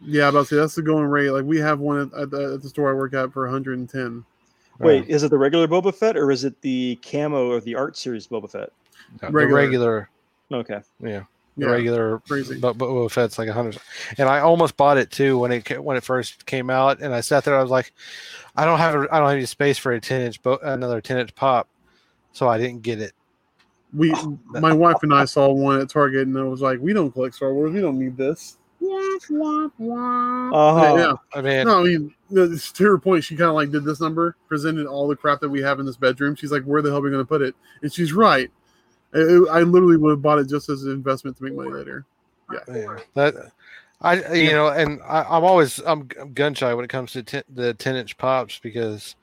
Yeah, about to say that's the going rate. Like we have one at, at, the, at the store I work at for 110.
Wait, is it the regular Boba Fett or is it the camo or the art series Boba Fett?
no,
regular.
regular,
Okay.
yeah, the
Yeah,
regular
crazy.
But Boba Fett's like a hundred, and I almost bought it too when it when it first came out, and I sat there. I was like, I don't have a, I don't have any space for a ten inch bo- another ten inch pop, so I didn't get it.
We,
Oh,
my wife and I saw one at Target, and I was like, "We don't collect Star Wars. We don't need this."
Uh-huh.
yeah,
I mean,
no, I mean, to her point, she kind of like did this number, presented all the crap that we have in this bedroom. She's like, "Where the hell are we going to put it?" And she's right. I, I literally would have bought it just as an investment to make money later.
yeah, that I you know, and I, I'm always I'm, I'm gun shy when it comes to ten, the ten inch pops because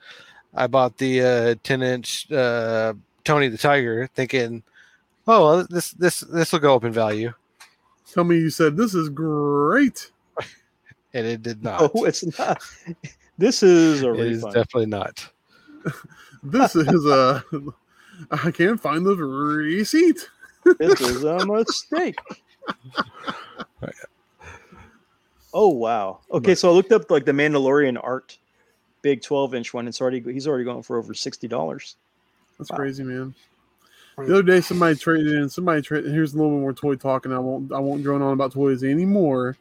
I bought the uh, ten inch uh, Tony the Tiger, thinking, oh, well, this this this will go up in value,
Tell me, you said this is great. [laughs]
and it did not.
Oh, it's not. This is a
it is
refund.
definitely not. [laughs]
This is a. I can't find the receipt.
this is a mistake. [laughs] Oh wow. Okay, so I looked up like the Mandalorian art, big twelve inch one. It's already he's already going for over sixty dollars.
That's
Wow.
crazy, man. The other day, somebody traded in. Somebody traded. Here's a little bit more toy talk, and I won't. I won't drone on about toys anymore.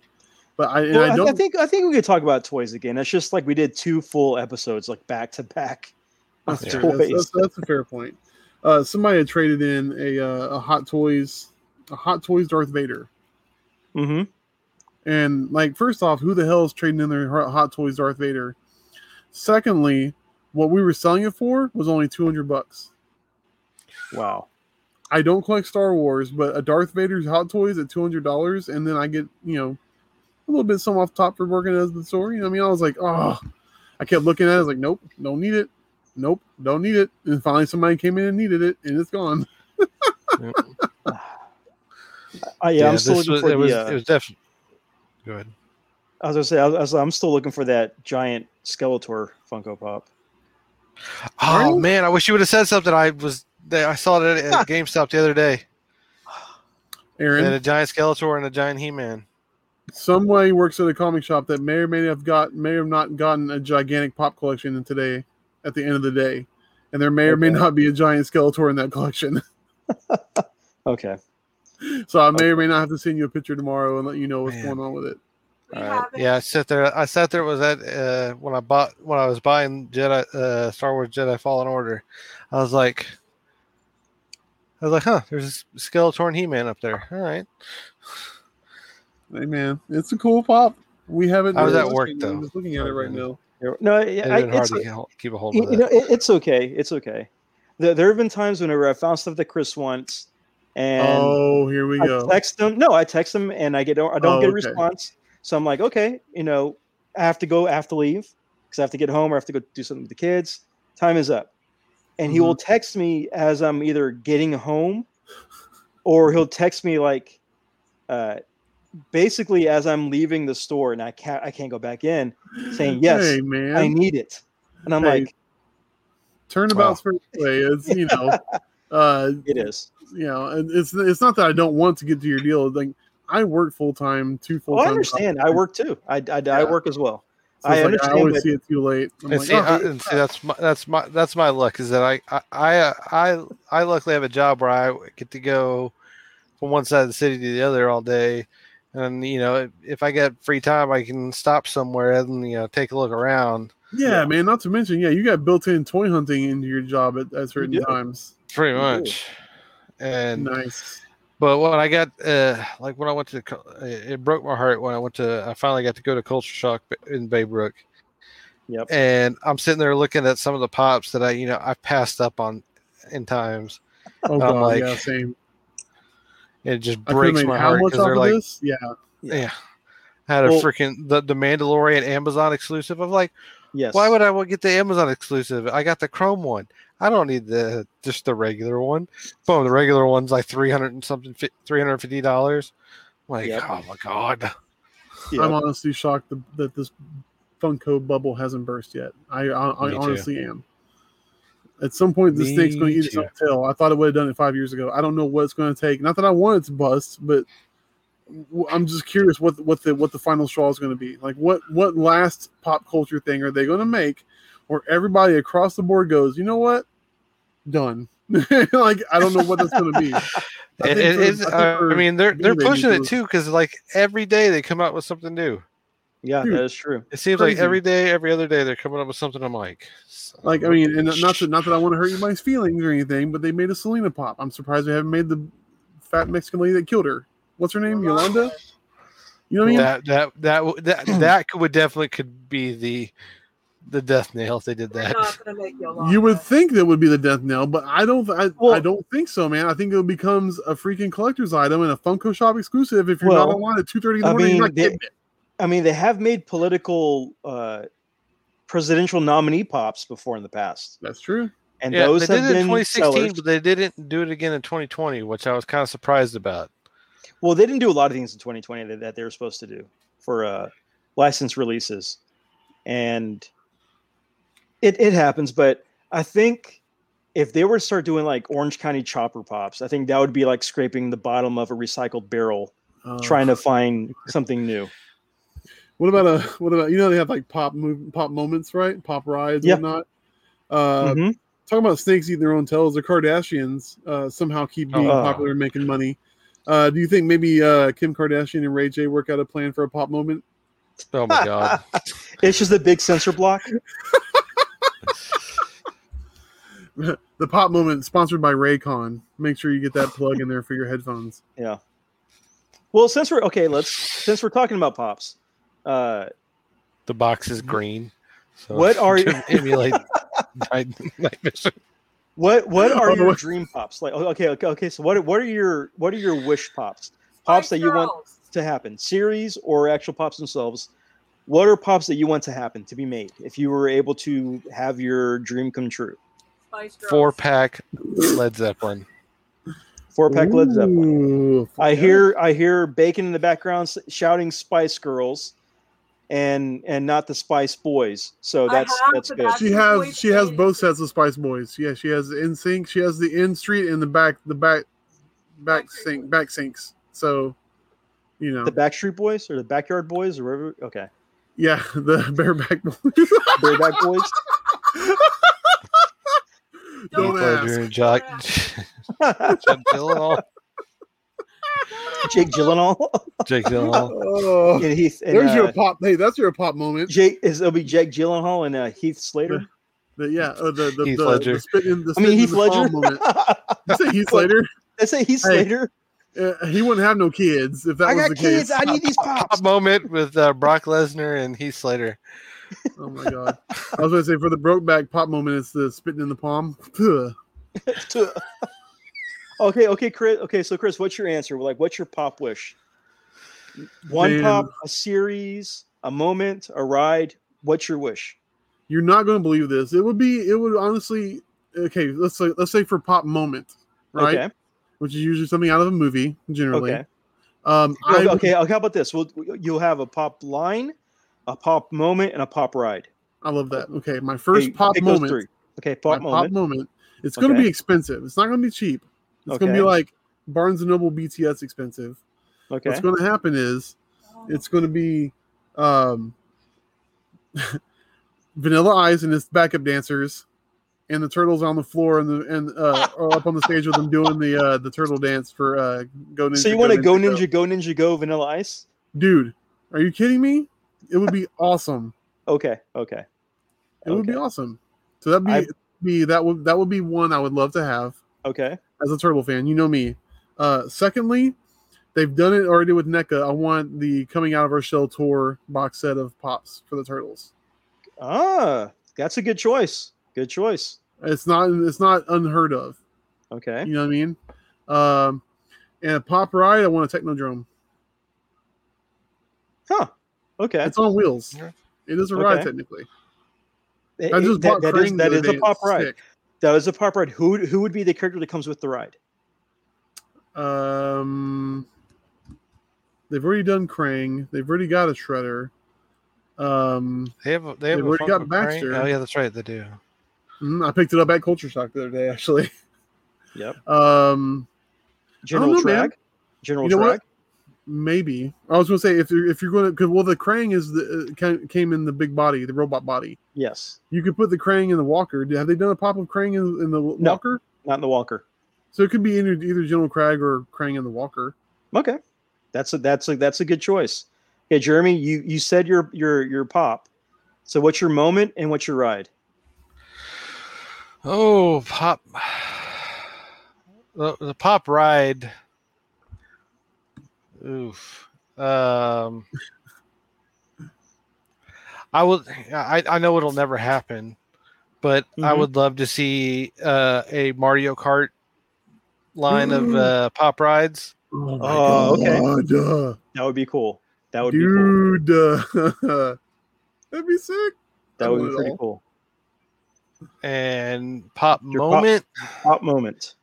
But I, and
Well,
I
I, I
don't.
think I think we could talk about toys again. It's just like we did two full episodes, like back to back.
That's,
of
That's, that's, that's a fair point. Uh, somebody had traded in a uh, a Hot Toys, a Hot Toys Darth Vader,
Mm-hmm.
and like first off, who the hell is trading in their Hot Hot Toys Darth Vader? Secondly, what we were selling it for was only two hundred bucks.
Wow.
I don't collect Star Wars, but a Darth Vader's Hot Toys at two hundred dollars, and then I get you know a little bit some off top for working as the store. You know, what I mean, I was like, oh, I kept looking at it, I was like, nope, don't need it, nope, don't need it, and finally somebody came in and needed it, and it's gone. [laughs]
Uh, yeah, I'm still looking
was,
for
it was.
Uh,
it was definitely go ahead.
I was gonna say I was, I'm still looking for that giant Skeletor Funko Pop.
Oh
you?
man, I wish you would have said something. I was there. I saw it at, at [laughs] GameStop the other day.
Aaron,
And a giant Skeletor and a giant He-Man.
some way works at a comic shop that may or may have got may have not gotten a gigantic pop collection in today at the end of the day, and there may or may
Okay.
not be a giant Skeletor in that collection. [laughs]
Okay.
so I may or may not have to send you a picture tomorrow and let you know what's
Man.
going on with it.
We
All right.
have it.
Yeah, I sat there. I sat there. Was that uh, when I bought when I was buying Jedi uh, Star Wars Jedi Fallen Order? I was like, I was like, huh? There's a Skeletor and He-Man up there. All right.
Hey man, it's a cool pop. We haven't.
How was that
I'm
work, though?
I'm just looking at it right now.
No, I,
It's
I,
hard
it's,
to keep a hold
you
of
you
that.
know, it, it's okay. It's okay. There, there have been times whenever I found stuff that Chris wants, and
oh, here we
I
go.
text them. No, I text them, and I get I don't
Oh,
get a
okay.
response. So I'm like, okay, you know, I have to go. I have to leave because I have to get home or I have to go do something with the kids. Time is up, and he
Mm-hmm.
will text me as I'm either getting home, or he'll text me like, uh, basically as I'm leaving the store and I can't I can't go back in, saying yes,
Hey man,
I need it, and I'm
Hey.
like,
turnabout's first way. It's you [laughs] know, uh,
it is.
you know, and it's it's not that I don't want to get to your deal. Like I work full time, two full
Oh,
time.
I understand. I work too. I, I, I work as well.
So
I
like,
understand,
I always
but-
see it too late. I'm
And
like,
see,
oh,
I, and see, that's my that's my that's my luck is that I I I I, I luckily have a job where I get to go from one side of the city to the other all day, and you know if, if I get free time, I can stop somewhere and you know take a look around.
yeah, man. Not to mention, yeah, you got built-in toy hunting into your job at, at certain
do.
times.
Pretty
Ooh.
much. And
Nice.
But when I got uh like when I went to it it broke my heart when I went to I finally got to go to Culture Shock in Baybrook.
Yep.
and I'm sitting there looking at some of the pops that I, you know, I passed up on in times.
Oh
I'm
god,
like,
yeah, same.
It just breaks my heart because they're like,
this? Yeah,
yeah, I had a
Well-
freaking the the Mandalorian Amazon exclusive. I'm like,
Yes.
why would I want to get the Amazon exclusive? I got the Chrome one. I don't need the just the regular one. Boom, the regular one's like three hundred and something, three hundred fifty dollars. Like,
Yep.
oh my god.
Yeah.
I'm honestly shocked that, that this Funko bubble hasn't burst yet. I I, I
Me too.
honestly am. At some point, the snake's going to eat its
too.
own tail. I thought it would have done it five years ago. I don't know what it's going to take. Not that I want it to bust, but w- I'm just curious what what the what the final straw is going to be. Like what what last pop culture thing are they going to make, where everybody across the board goes, you know what, done. [laughs] like I don't know what that's going to be. [laughs] I
It,
think
it.
I
uh, I mean, they're they're pushing it too because like every day they come out with something new.
yeah,
Dude.
that is true.
It seems like every day, every other day, they're coming up with something. I'm like, son
Like I mean, and not that not that I want to hurt anybody's feelings or anything, but they made a Selena pop. I'm surprised they haven't made the fat Mexican lady that killed her. What's her name? Yolanda. You know what I mean?
that that that that [clears throat] that could- would definitely could be the the death nail if they did
They're
that.
not gonna make Yolanda.
You would think that would be the death nail, but I don't. I,
Well-
I don't think so, man. I think it becomes a freaking collector's item and a Funko Shop exclusive. If you're not
Well,
online at two thirty in the
I
morning, you're
mean,
not
they-
it.
I mean, they have made political uh, presidential nominee pops before in the past,
That's true.
and
yeah,
those
they
have
did it in 2016,
sellers.
but they didn't do it again in 2020, which I was kind of surprised about.
Well, they didn't do a lot of things in 2020 that, that they were supposed to do for uh, license releases, and it it happens. But I think if they were to start doing like Orange County chopper pops, I think that would be like scraping the bottom of a recycled barrel,
Uh,
trying to find something new.
What about a? What about you know they have like pop move, pop moments, right? Pop rides,
Yeah.
and whatnot. Uh,
Mhm.
talking about snakes eating their own tails, the Kardashians uh, somehow keep being
Oh.
popular and making money. Uh, do you think maybe uh, Kim Kardashian and Ray J work out a plan for a pop moment?
Oh my god! [laughs]
it's just a big sensor block. [laughs]
the pop moment sponsored by Raycon. Make sure you get that plug in there for your headphones.
Yeah. Well, since we're okay, let's since we're talking about pops, uh,
The box is green. So
What are [laughs] you-
to emulate night, night vision?
What what are [laughs]
Oh,
your dream pops? Like, okay, okay, okay. So what what are your what are your wish pops? Pops that you want to happen, series or actual pops themselves? What are pops that you want to happen to be made if you were able to have your dream come true?
Spice Girls.
Four pack Led Zeppelin.
Four pack Led Zeppelin.
Ooh,
I hear I hear Bacon in the background shouting Spice Girls, and and not the Spice Boys. So that's
have
that's good.
She has she has both sets of Spice Boys. Yeah, she has the in sync. She has the in street and the back the back back
Backstreet
sync back sinks. So you know,
The Backstreet Boys or the Backyard Boys or whatever. Okay,
yeah, [laughs] the bareback boys. [laughs]
Bareback Boys.
Don't
Don't
ask.
Pleasure, Jack, Jack Gyllenhaal. [laughs]
Jake Gyllenhaal.
Jake Gyllenhaal.
Oh,
and Heath. And,
there's
uh,
your pop. Hey, that's your pop moment.
Jake is it'll be Jake Gyllenhaal and uh, Heath Slater.
The, yeah, uh, the the,
Heath
the,
Ledger.
the spit in the
I mean Heath Ledger.
moment. [laughs] You say Heath Slater?
I say Heath
Hey,
Slater.
Uh, he wouldn't have no kids if that
I
was the
kids.
case.
I need these pops.
Pop moment with uh, Brock Lesnar and Heath Slater.
Oh my god! I was going to say for the Brokeback pop moment, it's the spitting in the palm. [laughs]
Okay, okay, Chris. Okay, so Chris, what's your answer? Like, what's your pop wish? One
Man.
pop, a series, a moment, a ride. What's your wish?
You're not going to believe this. It would be. It would honestly. Okay, let's say let's say for pop moment, right?
Okay.
Which is usually something out of a movie, generally.
Okay.
Um,
Okay,
would-
okay. okay, How about this? We'll, you'll have a pop line, a pop moment, and a pop ride.
I love that. Okay, my first
Okay,
pop moment.
three. Okay, pop moment.
pop moment. It's going to
Okay.
be expensive. It's not going to be cheap. It's going to be like Barnes and Noble BTS expensive.
Okay.
What's going to happen is it's going to be um [laughs] Vanilla Ice and his backup dancers, and the turtles on the floor and the and uh, or up on the stage with them doing the uh, the turtle dance for uh, Go Ninja.
So you want to go ninja, go ninja, go Vanilla Ice?
dude? Are you kidding me? It would be awesome.
Okay, okay.
It would be awesome. So that'd be,
I-
be that would that would be one I would love to have
Okay.
as a turtle fan. You know me. Uh, secondly, they've done it already with NECA. I want the coming out of our shell tour box set of pops for the turtles.
Ah, that's a good choice. Good choice.
It's not it's not unheard of.
Okay.
You know what I mean? Um, and a pop ride. I want a technodrome.
Huh. Okay.
It's on wheels. It is a ride
Okay.
technically.
It-
I just
that-
bought
that is
Krang
that
the
is a pop ride.
sick.
That is a pop ride. Who who would be the character that comes with the ride?
Um, they've already done Krang. They've already got a Shredder. Um,
They have a- they have
already got
Funko Krang?
Baxter.
Oh yeah, that's right. They do.
mm, I picked it up at Culture Shock the other day, actually.
Yep. [laughs]
Um,
General
know, man.
General
You know
Traag.
what? Maybe I was going to say if you're if you're going to because well the Krang is the uh, came in the big body, the robot body.
Yes.
You could put the Krang in the Walker. Have they done a pop of Krang in, in the
No.
Walker?
Not in the Walker.
So it could be either, either General Crag or Krang in the Walker.
Okay. That's a that's a that's a good choice. Okay, Jeremy, you you said your your your pop. So what's your moment and what's your ride?
Oh, pop. The, the pop ride. Oof. Um. I will. I I know it'll never happen, but I
Mhm.
would love to see uh, a Mario Kart line of uh, pop rides.
Oh,
Oh, okay.
God. uh,
That would be cool. That would be cool.
Dude, [laughs] that'd be sick.
That
I
would be pretty
all.
cool.
and pop
Your pop-
moment.
Pop moment.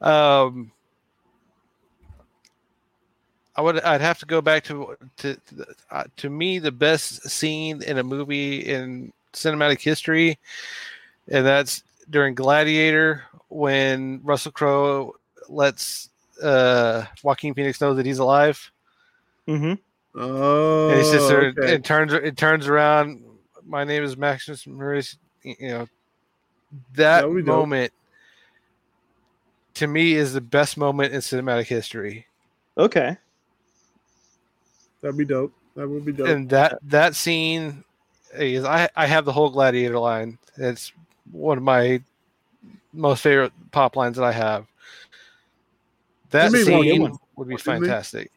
Um, I would. I'd have to go back to to to, uh, to me the best scene in a movie in cinematic history, and that's during Gladiator when Russell Crowe lets uh, Joaquin Phoenix know that he's alive,
Mm-hmm.
Oh,
and he sits there
okay.
and turns it turns around. My name is Maximus Maurice. You know that
That would be dope.
moment to me is the best moment in cinematic history.
Okay.
That'd be dope. That would be dope.
and that that scene is I I have the whole Gladiator line. It's one of my most favorite pop lines that I have. That
They one good
scene
one,
would be fantastic.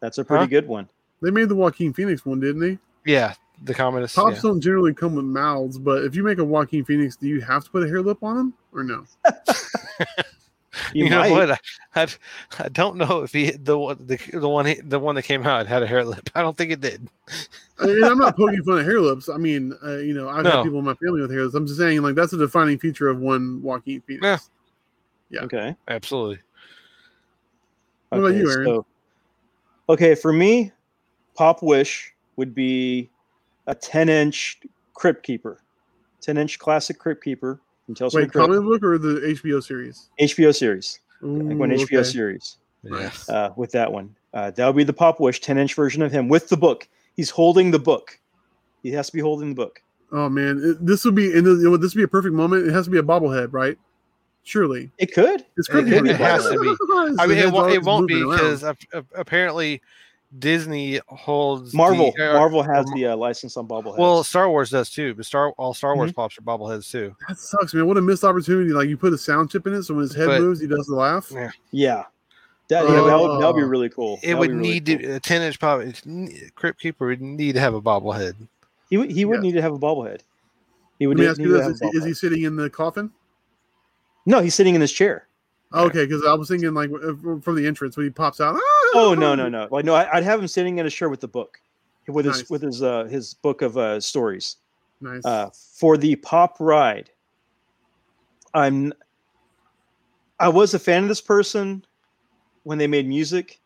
That's a pretty
Huh?
good one.
they made the Joaquin Phoenix one, didn't they?
Yeah, the Commodus.
Pops
Yeah.
don't generally come with mouths, but if you make a Joaquin Phoenix, do you have to put a hair lip on him or no? [laughs] [laughs]
You, [laughs]
You, know
might.
what? I, I, I don't know if he the one the, the one the one that came out had a hair lip. [laughs] I don't think it did.
I mean, I'm not poking fun at hair lips. I mean, uh, you know, I've
No.
had people in my family with hair lips. I'm just saying, like, that's a defining feature of one Joaquin Phoenix.
Yeah.
Yeah.
Okay.
Absolutely.
What about
Okay,
you, Aaron?
So, okay, for me, Pop Wish would be a 10 inch Crypt Keeper, 10 inch classic Crypt Keeper from Tales from
Wait,
the Crypt,
comic book or the HBO series?
HBO series, like one
Ooh,
HBO
okay.
series
Nice.
uh, with that one. Uh, that'll be the Pop Wish 10 inch version of him with the book. He's holding the book. He has to be holding the book.
Oh man, it, this would be and you know, this would be a perfect moment. It has to be a bobblehead, right? Surely,
It could.
it's
It-
Crypt
it has to be.
His
I mean, it, [laughs]
head's
won't- it won't be
moving around.
because ap- ap- apparently Disney holds
Marvel.
the- uh,
Marvel has
or-
the uh, license on bobbleheads.
Well, Star Wars does too, but Star all Star
Mm-hmm.
Wars pops are bobbleheads too.
that sucks, man. What a missed opportunity! Like you put a sound chip in it, so when his head
But-
moves, he does the laugh.
Yeah.
yeah. That, yeah, that would, that would be
Oh.
really cool.
It
That
would
be really
need
cool.
to a ten inch pop. it's Crypt Keeper would need to have a bobblehead.
He would, he would
Yeah.
need to have a bobblehead. He would
Let me
need,
ask
need
you
to
this:
have
is he, is he sitting in the coffin?
No, he's sitting in his chair.
Okay, because I was thinking like uh, from the entrance when he pops out.
Oh no no no! Like no, I, I'd have him sitting in a chair with the book, with his with his uh his book of uh stories.
Nice.
Uh, for the pop ride, I'm. I was a fan of this person when they made music,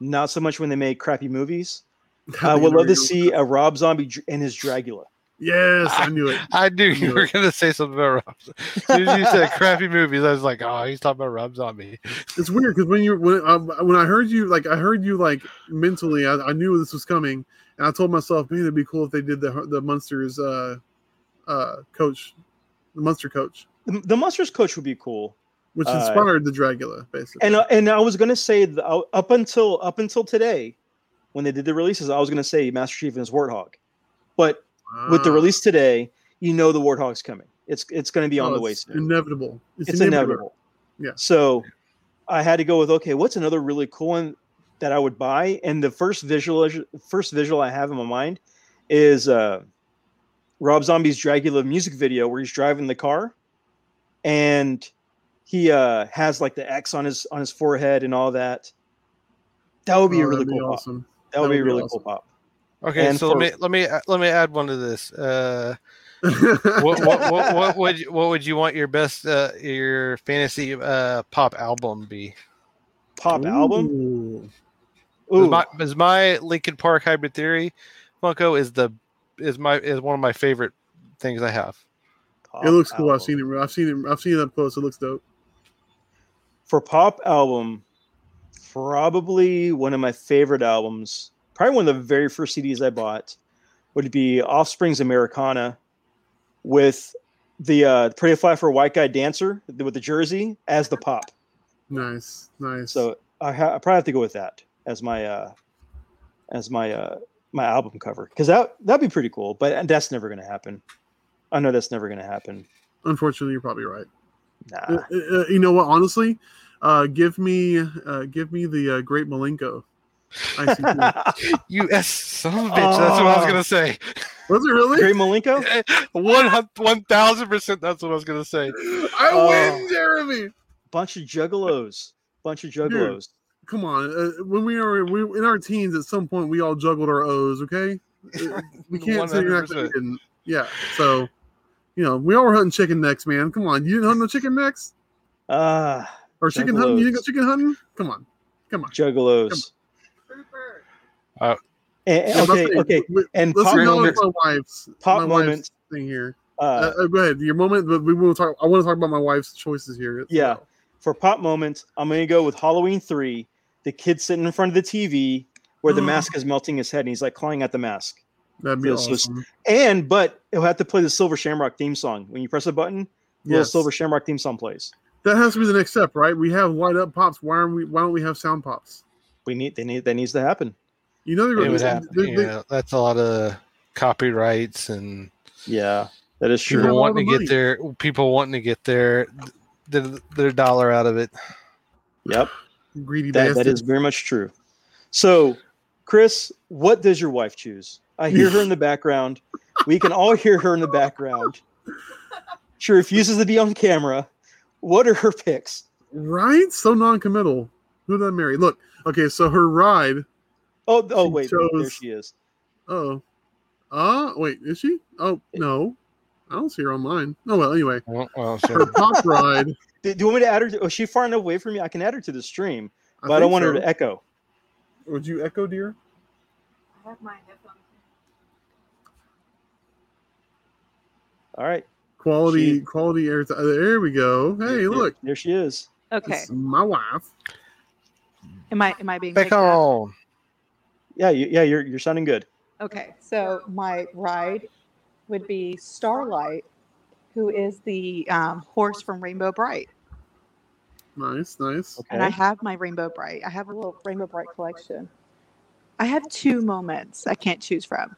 not so much when they made crappy movies. [laughs] I would love to see a Rob Zombie and his Dragula.
Yes, I knew it.
I knew you
knew
were
it.
going to say something about Rob. As soon as you said [laughs] crappy movies, I was like, oh, he's talking about Rob Zombie.
It's weird because when you when um, when I heard you like I heard you like mentally, I, I knew this was coming, And I told myself, man, it'd be cool if they did the the Munsters uh, uh, coach, the Munster coach,
The, the Munsters coach would be cool.
which
Uh,
inspired the Dragula, basically.
And uh, and I was gonna say the, uh, up until up until today, when they did the releases, I was gonna say Master Chief and his Warthog, but with the
Ah.
release today, you know the Warthog's coming. It's it's gonna be on
Oh,
the way soon.
Inevitable.
It's inevitable.
Yeah.
So I had to go with okay, what's another really cool one that I would buy? And the first visual first visual I have in my mind is uh Rob Zombie's Dragula music video where he's driving the car and he uh has like the X on his on his forehead and all that. That would be a
Oh,
really
that'd be
cool pop.
awesome.
That would
That
be a really
awesome.
cool pop.
Okay,
And
so
for-
let me let me let me add one to this. Uh, [laughs] what, what, what, what would you, what would you want your best uh, your fantasy uh, pop album be?
Pop album.
Ooh.
Ooh,
Is my, is my Linkin Park Hybrid Theory Funko is the is my is one of my favorite things I have.
pop
It looks cool. I've seen it. I've seen it. I've seen it up close. It looks dope.
for pop album, probably one of my favorite albums, probably one of the very first CDs I bought, would be Offspring's Americana with the uh, Pretty Fly for a White Guy Dancer with the jersey as the pop.
Nice, nice.
So I, ha- I probably have to go with that as my uh, as my uh, my album cover because that that'd be pretty cool. But that's never going to happen. I know that's never going to happen.
unfortunately, you're probably right.
Nah.
Uh, uh, you know what? Honestly, uh, give me, uh, give me the uh, Great Milenko. ICP. [laughs]
You s son of a bitch. That's what I was
Oh.
gonna say.
Was it really?
Great Milenko, [laughs]
One one thousand percent. That's what I was gonna say.
I
Oh.
win, Jeremy.
bunch of juggalos, bunch of juggalos.
Come on. Uh, when we were we, in our teens, at some point, we all juggled our O's. Okay, [laughs] Uh, we can't say you're not we didn't. Yeah. So, you know, we all were hunting chicken necks, man. Come on, you didn't hunt no chicken necks
Ah,
or chicken hunting. You didn't go chicken hunting. Come on, come on.
juggalos.
Trooper.
And-
Yeah,
okay, okay. And
Let's
pop
acknowledge
moment,
my wife's
pop
my wife's
moment.
thing here.
Uh,
Uh, uh, go ahead, your moment. But we will talk. I want to talk about my wife's choices here.
Yeah.
well.
for pop moment, I'm gonna go with Halloween three. The kid sitting in front of the TV where the [gasps] mask is melting his head, and he's like clawing at the mask.
that'd be
so-
awesome.
And but it'll have to play the Silver Shamrock theme song when you press a button. The
Yes.
Silver Shamrock theme song plays.
That has to be the next step, right? We have light up pops. Why aren't we? Why don't we have sound pops?
We need they need that needs to happen.
You know, they're
It would
they-
happen.
they- they-
Yeah, that's a lot of copyrights and
Yeah, that is true.
people wanting
of
to get their people wanting to get their their, their dollar out of it.
Yep,
greedy
that, that
bastards.
is very much true. So, Chris, what does your wife choose? I hear her in the [laughs] background. We can all hear her in the background. She refuses to be on camera. What are her picks?
right. So non-committal. Who did I marry? Look. Okay, so her ride.
Oh, oh,
She
wait, wait, there she is.
Oh, uh wait, is she? Oh no, I don't see her online. Oh well, anyway,
Well, well,
her
sure.
pop [laughs] ride.
Do, do you want me to add her? To, oh, is she far enough away from me? I can add her to the stream, but I,
think
don't want her to echo.
Would you echo, dear?
I have my headphones.
All right.
Quality,
She-
quality air. uh, there we go. Hey,
There-
look,
there she is.
Okay.
it's my wife.
Am I am I being
Back
picked up?
on.
Yeah, you, yeah, you're you're sounding good.
Okay. So my ride would be Starlight, who is the um, horse from Rainbow Brite.
Nice, nice.
Okay.
And I have my Rainbow Brite. I have a little Rainbow Brite collection. I have two moments I can't choose from.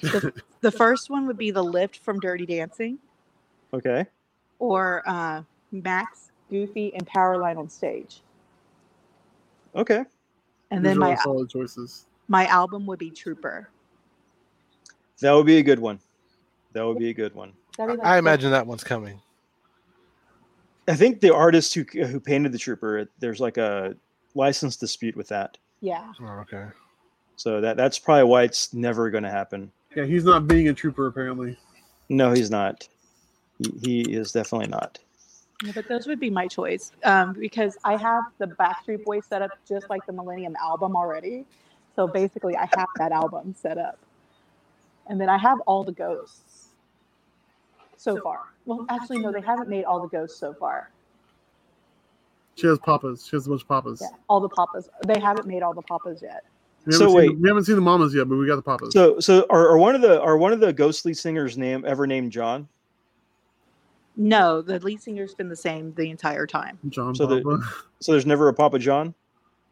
The, [laughs] the first one would be the lift from Dirty Dancing,
Okay.
or uh, Max, Goofy, and Powerline on stage.
Okay.
And
These
then
are all
my
solid choices.
My album would be Trooper.
That would be a good one. That would be a good one.
That'd be like
I imagine that one's coming.
I think the artist who who painted the trooper, there's like a license dispute with that.
Yeah.
Oh, okay.
So that that's probably why it's never going to happen.
Yeah, he's not being a trooper apparently.
No, he's not. He, he is definitely not.
Yeah, but those would be my choice um, because I have the Backstreet Boys set up just like the Millennium album already. So basically, I have that album set up, and then I have all the ghosts so far. Well, actually, no, they haven't made all the ghosts so far.
She has papas. She has a bunch of papas.
Yeah, all the papas. They haven't made all the papas yet.
We
So wait.
the, we haven't seen the mamas yet, but we got the papas.
So so are, are one of the are one of the ghostly singers name ever named John?
No, the lead singer's been the same the entire time.
John
so the-
Papa.
So there's never a Papa John.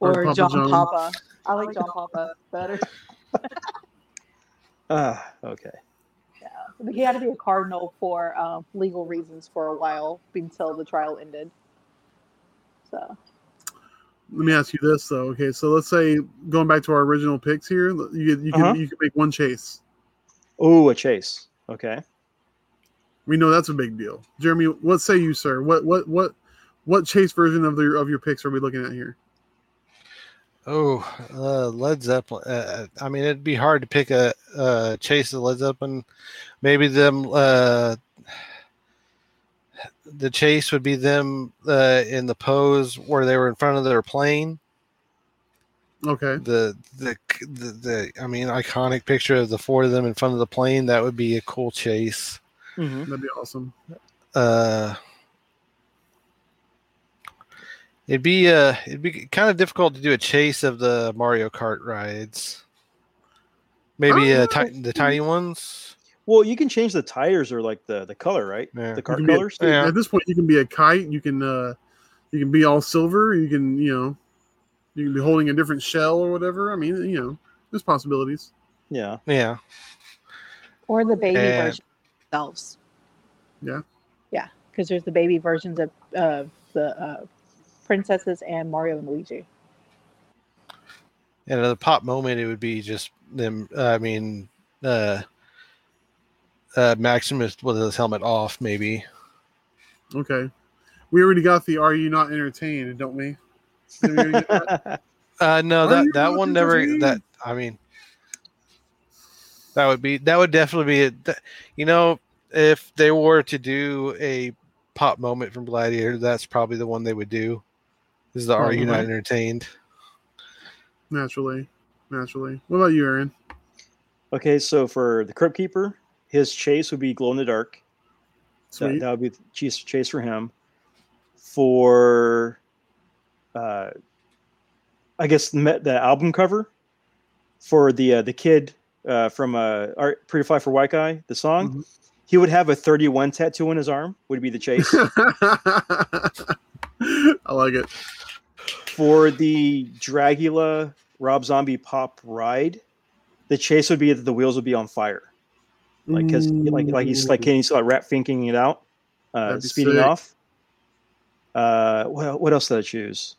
Or
Or,
Papa
John,
John.
Papa. I like John Papa better.
Ah, okay.
Yeah he had to be a cardinal for um, legal reasons for a while until the trial ended. So
Let me ask you this though. Okay, so let's say going back to our original picks here, you you can
Uh-huh.
you can make one chase.
Oh, a chase. Okay.
We know that's a big deal. Jeremy, what say you, sir? What what what what chase version of the of your picks are we looking at here?
Oh, uh, Led Zeppelin. Uh, I mean, it'd be hard to pick a, a chase of Led Zeppelin. Maybe them. Uh, the chase would be them uh, in the pose where they were in front of their plane.
Okay.
The, the the the I mean, iconic picture of the four of them in front of the plane. That would be a cool chase.
hmm
That'd be awesome.
Uh, it'd be uh, it'd be kind of difficult to do a chase of the Mario Kart rides. Maybe uh, ti- the tiny ones.
Well, you can change the tires or like the the color, right?
Yeah.
The
You
car
can a-
colors.
Yeah.
At this point, you can be a kite. You can uh, you can be all silver. You can you know, you can be holding a different shell or whatever. I mean, you know, there's possibilities.
Yeah.
Yeah.
or the baby
And-
version themselves.
Yeah.
Yeah, because there's the baby versions of uh, the uh, princesses and Mario and Luigi.
And at the pop moment, it would be just them. Uh, I mean, uh, uh, Maximus with his helmet off, maybe.
Okay. We already got the "Are you not entertained?" Don't we? [laughs] We that?
Uh, no,
Are
that that one never. That I mean, that would be that would definitely be. it. you know, if they were to do a pop moment from Gladiator, that's probably the one they would do. Is the "Are you not entertained?"
naturally, naturally. What about you, Aaron?
okay, so for the Crypt Keeper, his chase would be glow in the dark. That, that would be the chase chase for him. For, uh, I guess the, the album cover for the uh, the kid uh, from uh, Art Pretty Fly for White Guy, the song,
Mhm.
he would have a 31 tattoo on his arm. Would be the chase. [laughs]
I like it.
for the Dragula Rob Zombie pop ride, the chase would be that the wheels would be on fire, like because like like he's like can he's like rat thinking it out, uh, speeding
sick.
off. Uh, what what else did I choose?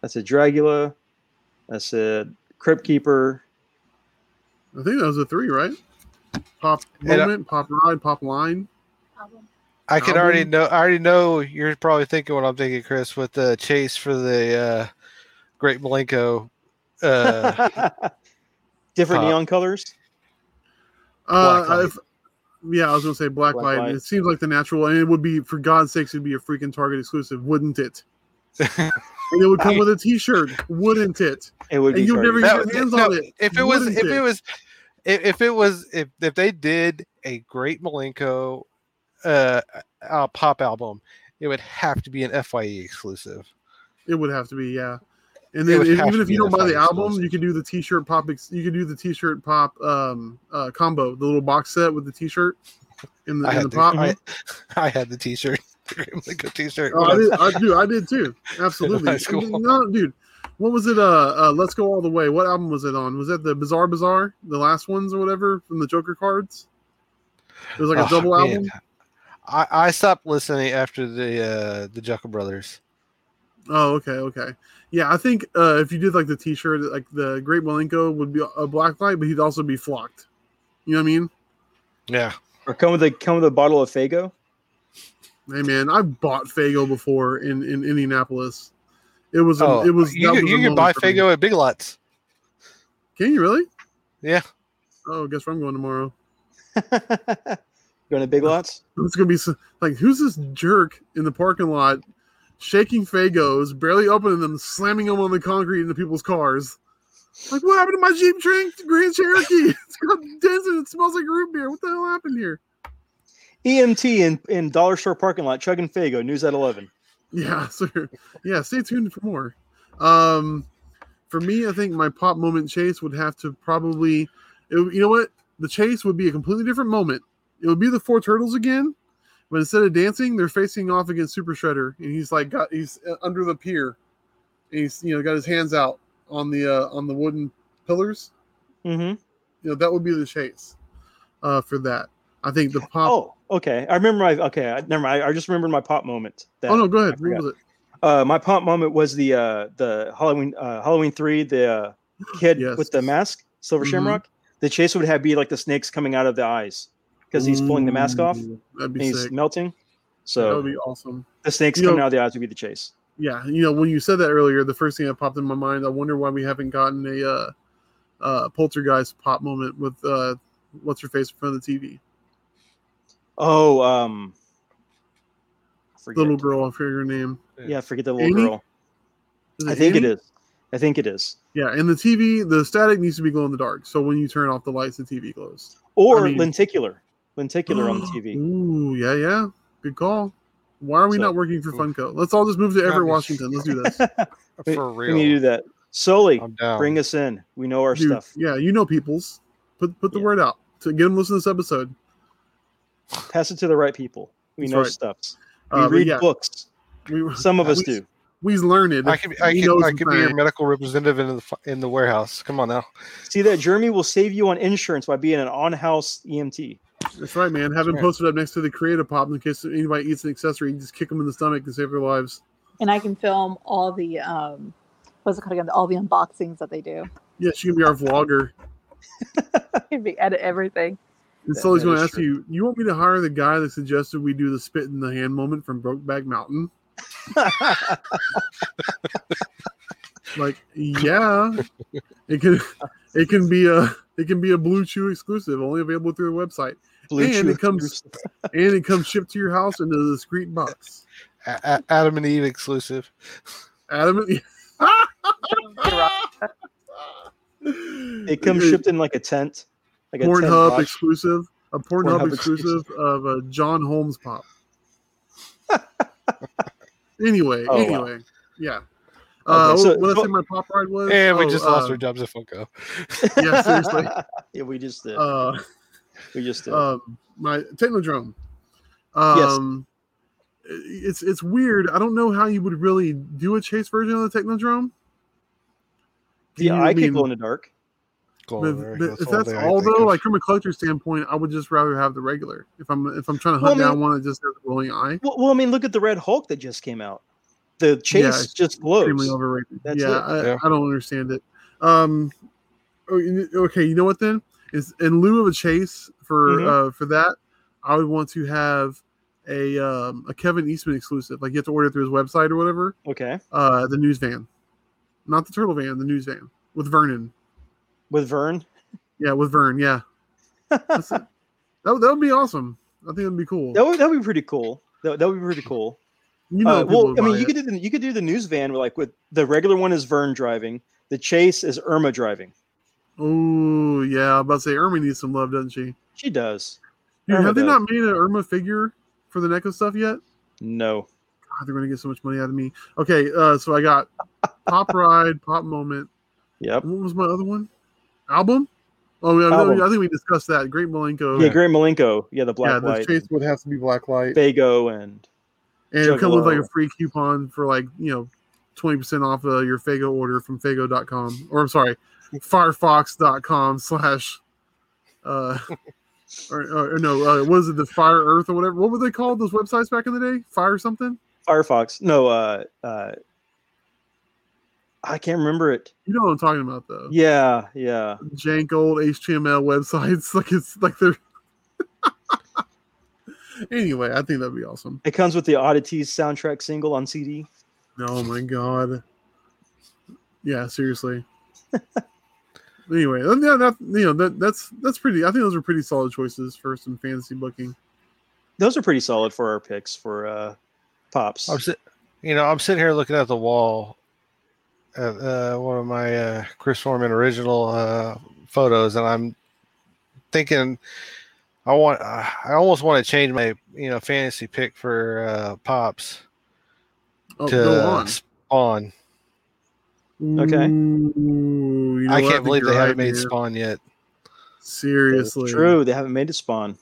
That's a Dragula. That's a Crypt Keeper.
I think that was a three, right? Pop
And,
moment, pop ride, pop line.
I can already know. I already know you're probably thinking what I'm thinking, Chris, with the chase for the uh, Great Milenko. [laughs] Uh,
Different
Pop.
neon colors.
Uh,
Black light.
yeah, I was gonna say black,
Black
light.
light.
It seems like the natural, and it would be for God's sakes, it'd be a freaking Target exclusive, wouldn't it? [laughs] and it would come with a T-shirt, wouldn't it?
It would
And you'll never get your hands
no,
on it.
if it was,
wouldn't
if
it?
it was, if, if it was, if if they did a Great Milenko uh, uh, pop album, it would have to be an Fye exclusive.
It would have to be, yeah. And then if- even if you don't buy the album,
exclusive.
you can do the T-shirt pop. Ex- you can do the T-shirt pop um, uh, combo, the little box set with the T-shirt in the,
I
in the pop.
I, [laughs] I had the T-shirt, [laughs] the Great T-shirt.
Oh, I did, I do, I did too. [laughs] Absolutely, no, dude. What was it? Uh, uh, Let's Go All the Way. What album was it on? Was that the Bizarre Bizarre, the last ones or whatever from the Joker cards? It was like a
Oh,
double
man.
album.
I, I stopped listening after the uh, the Jeckel Brothers.
Oh, okay, okay. Yeah, I think uh, if you did like the T-shirt, like the Great Milenko would be a black light, but he'd also be flocked. You know what I mean?
Yeah,
Or come with a come with a bottle of Faygo.
Hey man, I bought Faygo before in in Indianapolis. It was a,
oh,
it was
you,
that
can-
was
you
a
can buy
moment.
Faygo at Big Lots.
Can you really?
Yeah.
Oh, guess where I'm going tomorrow. [laughs]
Going to Big Lots.
It's gonna be so, like, who's this jerk in the parking lot, shaking Faygos, barely opening them, slamming them on the concrete into people's cars? Like, what happened to my Jeep Drink Grand Cherokee? [laughs] It's got dents and it smells like root beer. What the hell happened here?
EMT in, in dollar store parking lot chugging Faygo. News at eleven.
Yeah, [laughs] so yeah, stay tuned for more. Um, for me, I think my pop moment chase would have to probably, it, would- you know what? The chase would be a completely different moment. It would be the four turtles again, but instead of dancing, they're facing off against Super Shredder, and he's like got he's uh, under the pier, and he's you know got his hands out on the uh, on the wooden pillars.
Mm-hmm.
You know that would be the chase uh, for that. I think the pop.
Oh, okay. I remember my okay. I, never mind. I, I just remembered my pop moment. That,
oh no, go ahead.
I
What was it?
Uh, my pop moment was the uh, the Halloween uh, Halloween three. The uh, kid [gasps]
Yes.
with the mask, Silver
Mhm.
Shamrock. The chase would have be like the snakes coming out of the eyes because he's pulling the mask off
That'd be
he's
sick.
melting.
So that
So
would be awesome.
the snakes
You know-
coming out of the eyes would be the chase.
Yeah, you know, when you said that earlier, the first thing that popped in my mind, I wonder why we haven't gotten a uh, uh, poltergeist pop moment with uh, what's her face in front of the TV.
Oh, um, forget.
Little girl, I forget her name.
Yeah, forget the little
Amy?
girl.
Is
I think it
Amy?
is. I think it is.
Yeah, and the TV, the static needs to be glow in the dark. So when you turn off the lights, the TV glows.
Or
I mean-
lenticular, lenticular on the [gasps] TV.
Ooh, yeah, yeah, good call. Why are we
So-
not working for Funko? Let's all just move to Everett, Washington. Let's do this. [laughs] [laughs]
We-
For real.
We need to do that. Sully, bring us in. We know our
Dude,
stuff.
Yeah, you know people's. Put put the
Yeah.
word out to get them listen to this episode.
Pass it to the right people. We
That's
know
right.
stuffs. We
Uh,
read
yeah,
books.
we,
Some of [laughs] us
we-
do.
We's learned.
I could, be- I
He
could, I
the
could be your medical representative in the in the warehouse. Come on now.
See that Jeremy will save you on insurance by being an on-house EMT.
That's right, man. Have them
right.
posted up next to the creative pop in case anybody eats an accessory. You just kick them in the stomach and save their lives.
And I can film all the um, what's it called again? All the unboxings that they do.
Yes, you can be our vlogger. [laughs]
I can be edit everything.
And
That-
Sully's going to
is
ask you, you want me to hire the guy that suggested we do the spit in the hand moment from Brokeback Mountain? [laughs] Like, yeah, it can, it can be a, it can be a Blue Chew exclusive, only available through the website,
Blue
And it comes- and it comes shipped to your house in a discreet box.
A- A- Adam and Eve exclusive.
Adam, and
It comes shipped in like a tent, like a tent
Pornhub exclusive, a Pornhub,
Pornhub
exclusive of a John Holmes pop. [laughs] anyway,
Oh, wow.
anyway, yeah. Uh,
Okay, so-
what did I
so-
say my pop ride was?
And we
Oh,
just
uh,
lost our jobs at Funko. [laughs]
Yeah, seriously. [laughs]
yeah, we just did.
Uh,
we just did.
um, my Technodrome. Um, it's it's weird. I don't know how you would really do a chase version of the Technodrome.
Yeah,
you
eye
mean-
can glow in the dark.
Go
But,
over,
but if that's
day
all though, like from a collector standpoint, I would just rather have the regular. If I'm if I'm trying to
Well,
hunt
I mean-
down one that just has a glowing eye,
Well, well, I mean, look at the Red Hulk that just came out. The chase
it's
just glows.
extremely overrated.
That's
yeah,
it.
I,
Yeah.
I don't understand it. Um, oh, okay, you know what then is in lieu of a chase for
Mhm.
uh for that, I would want to have a um a Kevin Eastman exclusive. Like you have to order through his website or whatever.
Okay,
Uh, the news van, not the turtle van, the news van with Vernon.
with Vern.
Yeah, with Vern. Yeah, [laughs] that would- that would be awesome. I think it'd be cool.
That would that would be pretty cool. That, that would be pretty cool.
You know,
Uh, well, I mean, you
it.
could do the you could do the news van with like with the regular one is Vern driving, the chase is Irma driving.
Oh yeah, I'm about to say Irma needs some love, doesn't she?
She does.
Dude, have they
does.
not made an Irma figure for the NECA stuff yet?
No.
God, they're gonna get so much money out of me. Okay, uh, so I got [laughs] Pop Ride, Pop Moment.
Yep.
What was my other one? Album? Oh yeah,
Album.
I think we discussed that. Great Milenko.
Yeah, Great Milenko. Yeah, the black
yeah, the chase would have to be black light,
Faygo and
and come with like a free coupon for like you know twenty percent off uh, your Faygo order from Faygo.com, or I'm sorry, Firefox.com slash. Uh, [laughs] or, or, or no, uh, what is it? The Fire Earth or whatever. What were they called? Those websites back in the day? Fire something.
Firefox. No, uh uh I can't remember it.
You know what I'm talking about, though.
Yeah, yeah.
jank old HTML websites. [laughs] Like it's like they're. [laughs] anyway, I think that'd be awesome.
It comes with the Oddities soundtrack single on CD.
Oh my god. Yeah, seriously. Anyway, yeah, that you know that that's that's pretty. I think those are pretty solid choices for some fantasy booking.
Those are pretty solid for our picks for uh pops.
I'm sit, you know, I'm sitting here looking at the wall at uh, one of my uh, Chris Foreman original uh, photos, and I'm thinking I want, uh, I almost want to change my, you know, fantasy pick for uh, pops
Oh,
to
go on.
Spawn.
Okay.
Ooh, you know
I can't believe they
you're
haven't made
here.
Spawn yet.
Seriously.
True, they haven't made it spawn.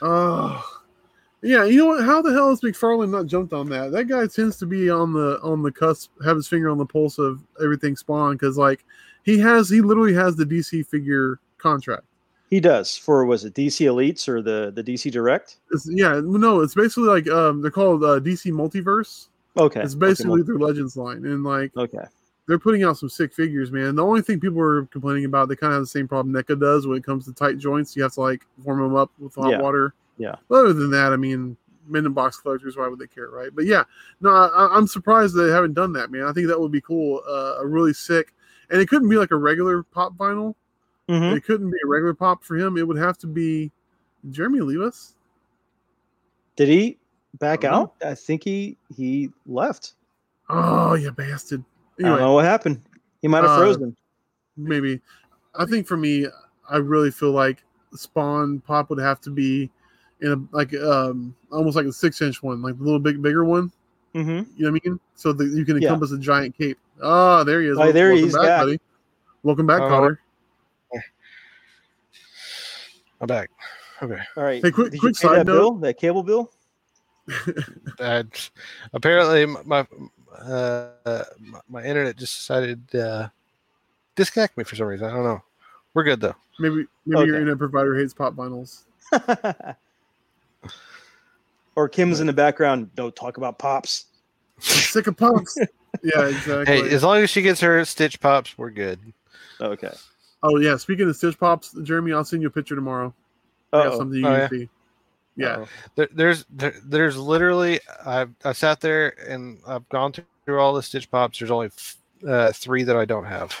Oh, yeah. You know what? How the hell has McFarlane not jumped on that? That guy tends to be on the on the cusp, have his finger on the pulse of everything Spawn because like he has, he literally has the DC figure contract.
He does for was it DC Elites or the the DC Direct?
It's, yeah, no, it's basically like um they're called uh, DC Multiverse.
Okay,
It's basically
well,
their Legends line, and like
okay.
They're putting out some sick figures, man. The only thing people are complaining about, they kind of have the same problem NECA does when it comes to tight joints. You have to like warm them up with hot
Yeah.
water.
Yeah.
Other than that, I mean, men in box collectors, why would they care, right? But yeah, no, I, I'm surprised they haven't done that, man. I think that would be cool. Uh, a really sick, and it couldn't be like a regular pop vinyl.
Mhm.
It couldn't be a regular pop for him. It would have to be Jeremy leave us.
Did he back
I
out? I think he he left.
Oh, you bastard.
I don't know what happened. He might have
Uh,
frozen.
maybe. I think for me, I really feel like Spawn pop would have to be in a like um almost like a six inch one, like the little big bigger one.
hmm
You know what I mean? So that you can
Yeah.
encompass a giant cape. Ah, there he is.
Oh, there he
Welcome
is
back,
back.
buddy. Welcome back,
Oh.
Cotter.
I'm back. Okay.
All right.
Hey, quick-
Did
quick
you pay
side
that
note.
bill, that cable bill. [laughs]
And apparently my uh, my, my internet just decided to uh, disconnect me for some reason. I don't know. We're good though.
Maybe maybe your
Okay.
internet provider hates pop vinyls. [laughs]
or Kim's in the background. Don't talk about pops.
I'm sick of pops. [laughs] yeah, exactly.
Hey, as long as she gets her stitch pops, we're good.
Okay.
oh yeah, speaking of Stitch Pops, Jeremy, I'll send you a picture tomorrow.
Oh,
something you
Oh,
can
yeah?
see. Yeah.
There, there's there, there's literally I've I sat there and I've gone through all the stitch pops. There's only f- uh, three that I don't have.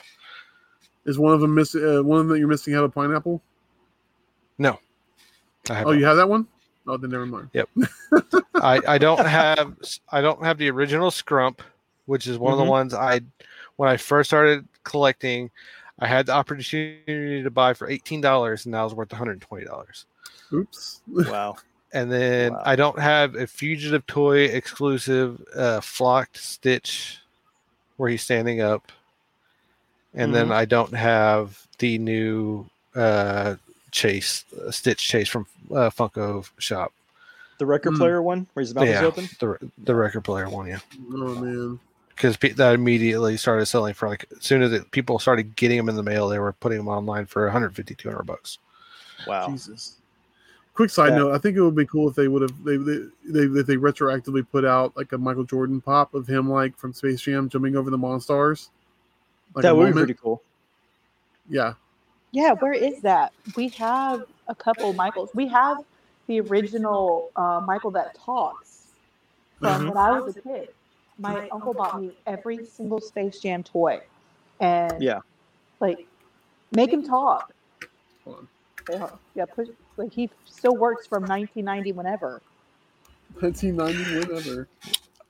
Is one of them missing? Uh, one of them that you're missing have a pineapple? No.
I have
Oh, you have that one? Oh, then never mind.
yep [laughs] I, I don't have I don't have the original Scrump, which is one of
Mhm.
the ones I when I first started collecting, I had the opportunity to buy for eighteen dollars, and now it's worth one hundred and twenty dollars.
Oops. [laughs]
wow.
And then
Wow.
I don't have a fugitive toy exclusive uh, flocked Stitch where he's standing up, and then I don't have the new uh, Chase uh, Stitch Chase from uh, Funko Shop.
The record
Hmm.
player one where his mouth is
Yeah,
open.
the the record player one, yeah.
Oh man.
because pe- that immediately started selling for like as soon as it, people started getting them in the mail they were putting them online for 150 200 bucks
Wow.
Jesus. Quick side
Yeah.
note: I think it would be cool if they would have they they they, if they retroactively put out like a Michael Jordan pop of him like from Space Jam jumping over the Monstars. Like
that
a
would be pretty cool.
Yeah.
Yeah, where is that? We have a couple Michaels. We have the original uh, Michael that talks from
Mhm.
when I was a kid. My uncle bought me every single Space Jam toy, and
Yeah.
like make him talk.
Hold on.
Yeah, yeah, push, like he still works from 1990 whenever.
1990, whatever.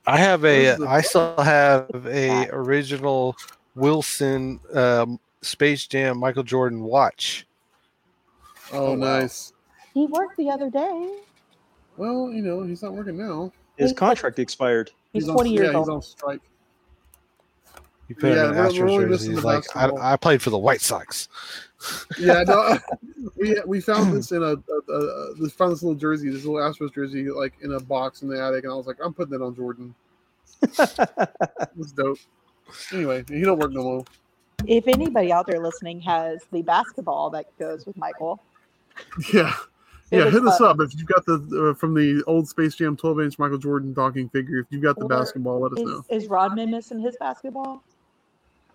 i have a
Where's the-
i still have a original wilson um, space jam michael jordan watch
Oh,
Oh, wow.
nice.
He worked the other day.
Well, you know, he's not working now.
His contract expired.
He's,
on,
20 years
yeah,
old.
He's on strike.
You put
Yeah,
him in
we're- we're
Astros
only
jersey.
missing
He's
the
like I,
basketball.
I played for the white sox
Yeah, no, [laughs] we we found [clears throat] this in a, a, a, a we found this little jersey, this little Astros jersey, like in a box in the attic, and I was like, I'm putting that on Jordan. [laughs] It's dope. Anyway, he don't work no more.
If anybody out there listening has the basketball that goes with Michael, [laughs]
Yeah,
It
yeah.
was
Hit us up if you've got the uh, from the old Space Jam 12 inch Michael Jordan talking figure. If you've got the
Or
basketball, let us
is,
know.
is Rodman missing his basketball?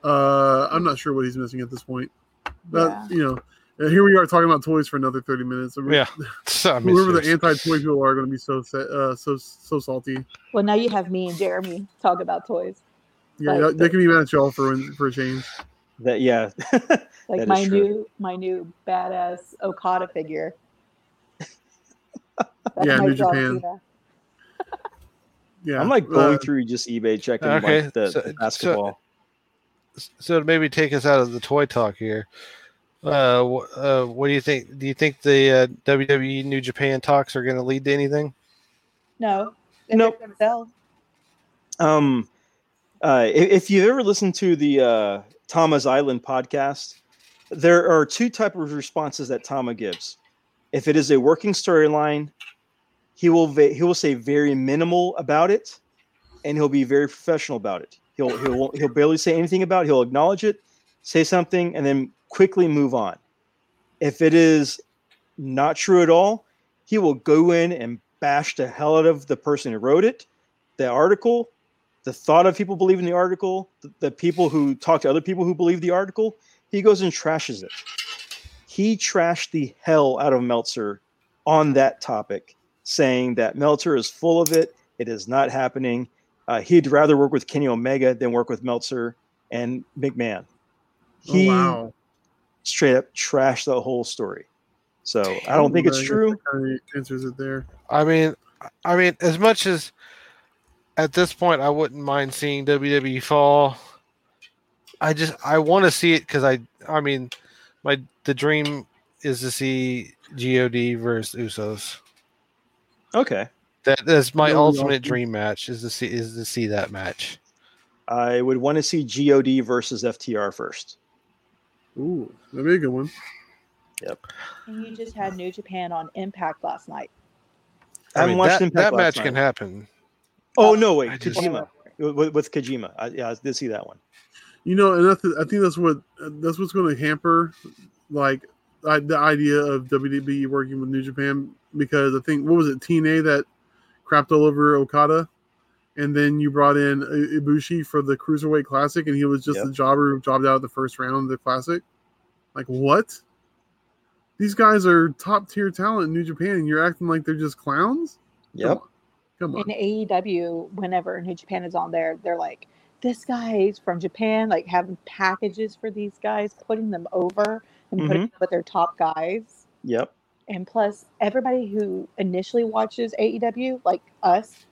Uh, I'm not sure what he's missing at this point. But
Yeah.
you know, uh, here we are talking about toys for another 30 minutes.
yeah [laughs] [laughs] I miss
Whoever the anti-toy people are going to be so uh, so so salty.
Well, now you have me and Jeremy talk about toys.
Yeah,
Like
they can be mad at y'all for for a change.
That yeah. [laughs]
Like
That is
my new my new badass Okada figure. That
Yeah, New Japan. Yeah,
I'm like going
uh,
through just eBay checking
Okay,
like the,
so-
the
so-
basketball.
So to maybe take us out of the toy talk here uh, uh, what do you think do you think the uh, wwe new japan talks are going to lead to anything
No. If
Nope.
they're gonna sell.
Um, Uh, if, if you've ever listened to the uh, Tama's Island podcast, there are two type of responses that Tama gives. If it is a working storyline, he will va- he will say very minimal about it, and he'll be very professional about it. He'll he'll he'll barely say anything about it. He'll acknowledge it, say something, and then quickly move on. If it is not true at all, he will go in and bash the hell out of the person who wrote it, the article, the thought of people believing the article, the, the people who talk to other people who believe the article. He goes and trashes it. He trashed the hell out of Meltzer on that topic, saying that Meltzer is full of it. It is not happening. Uh, he'd rather work with Kenny Omega than work with Meltzer and McMahon. He
oh, wow.
straight up trashed the whole story. So I don't think it's true.
Answers it there.
I mean, I mean, as much as at this point I wouldn't mind seeing WWE fall, I just I want to see it because I I mean, my the dream is to see God versus Usos.
Okay.
That that's my
That would be
ultimate
awesome.
dream match is to see is to see that match.
I would want to see God versus FTR first.
Ooh, that'd be a good one. Yep.
And you just had New Japan on Impact last night.
I haven't
mean,
watched
that,
Impact
that
last
match can happen.
Oh no, wait,
I just-
Kojima with, with Kojima. I, yeah, I did see that one.
You know, and that's, I think that's what that's what's going to hamper, like, I, the idea of WWE working with New Japan because I think what was it TNA that crapped all over Okada, and then you brought in Ibushi for the Cruiserweight Classic, and he was just
Yep.
a jobber who jobbed out at the first round of the Classic. Like what? These guys are top tier talent in New Japan, and you're acting like they're just clowns.
Yep.
Come on.
In AEW, whenever New Japan is on there, they're like, this guy's from Japan, like having packages for these guys, putting them over and putting mm-hmm. them with their top guys.
Yep.
And plus, everybody who initially watches AEW, like us,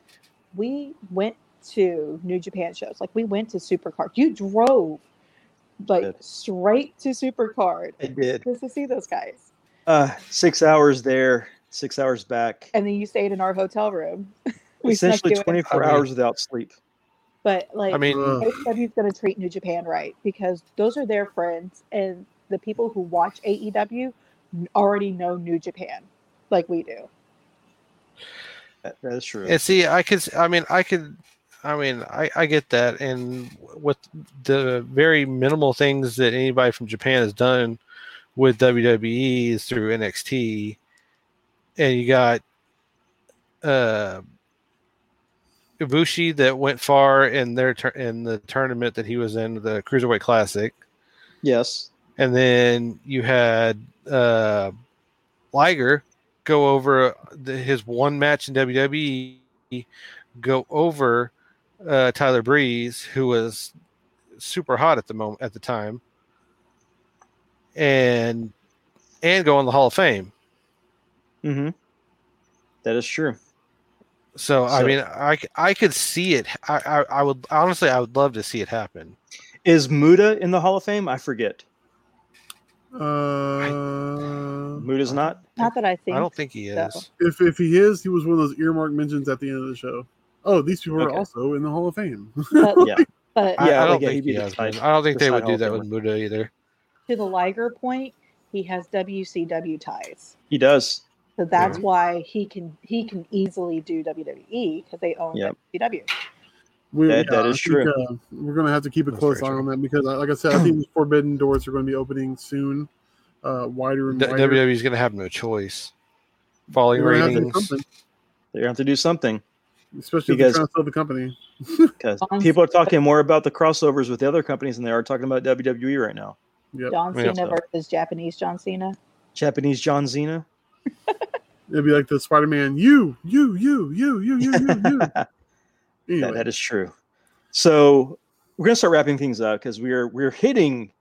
we went to New Japan shows. Like we went to Supercard. You drove like
Did.
straight to Supercard
I did.
just to see those guys.
Uh, six hours there, six hours back.
And then you stayed in our hotel room. [laughs] We snuck
Essentially 24
I
hours without sleep.
But like
I mean,
Ugh.
AEW is going to treat New Japan right because those are their friends, and the people who watch AEW n- already know New Japan, like we do.
That, that is true.
And see, I could, I mean, I could, I mean, I, I get that. And with the very minimal things that anybody from Japan has done with WWE is through NXT, and you got uh, Ibushi that went far in their tur- in the tournament that he was in, the Cruiserweight Classic,
yes.
and then you had uh, Liger go over the, his one match in WWE, go over uh, Tyler Breeze, who was super hot at the moment at the time, and and go in the Hall of Fame.
Mm-hmm. That is true.
So, I mean, I, I could see it. I, I I would honestly, I would love to see it happen.
Is Muta in the Hall of Fame? I forget.
Uh,
Muta's not.
Not that I think.
I don't think he
so.
is.
if if he is, he was one of those earmarked mentions at the end of the show. Oh, these people are also in the Hall of Fame. [laughs]
But,
Yeah.
but
I,
Yeah,
I don't think
he'd be
he
the
has.
side-
I don't think
the
they would do that with Muta either.
to the Liger point, he has WCW ties.
He does.
So that's
Yeah.
why he can he can easily do WWE because they own
Yep.
WCW.
We,
That- that
I
is
think,
true.
uh, we're going to have to keep a
That's
close eye
true.
on that because, uh, like I said, I think these forbidden doors are going to be opening soon, uh, wider and
D-
wider.
WWE is going to have no choice. Falling
They're gonna have to do
ratings.
something,
They have to do something
especially if
Because-
they're trying to sell the company. [laughs]
because people are talking more about the crossovers with the other companies than they are talking about WWE right now.
Yep.
John
Yeah.
Cena versus Japanese John Cena.
Japanese John Cena.
It'd be like the Spider Man, you, you, you, you, you, you, you, you. [laughs]
That, that is true. So we're gonna start wrapping things up because we're we're hitting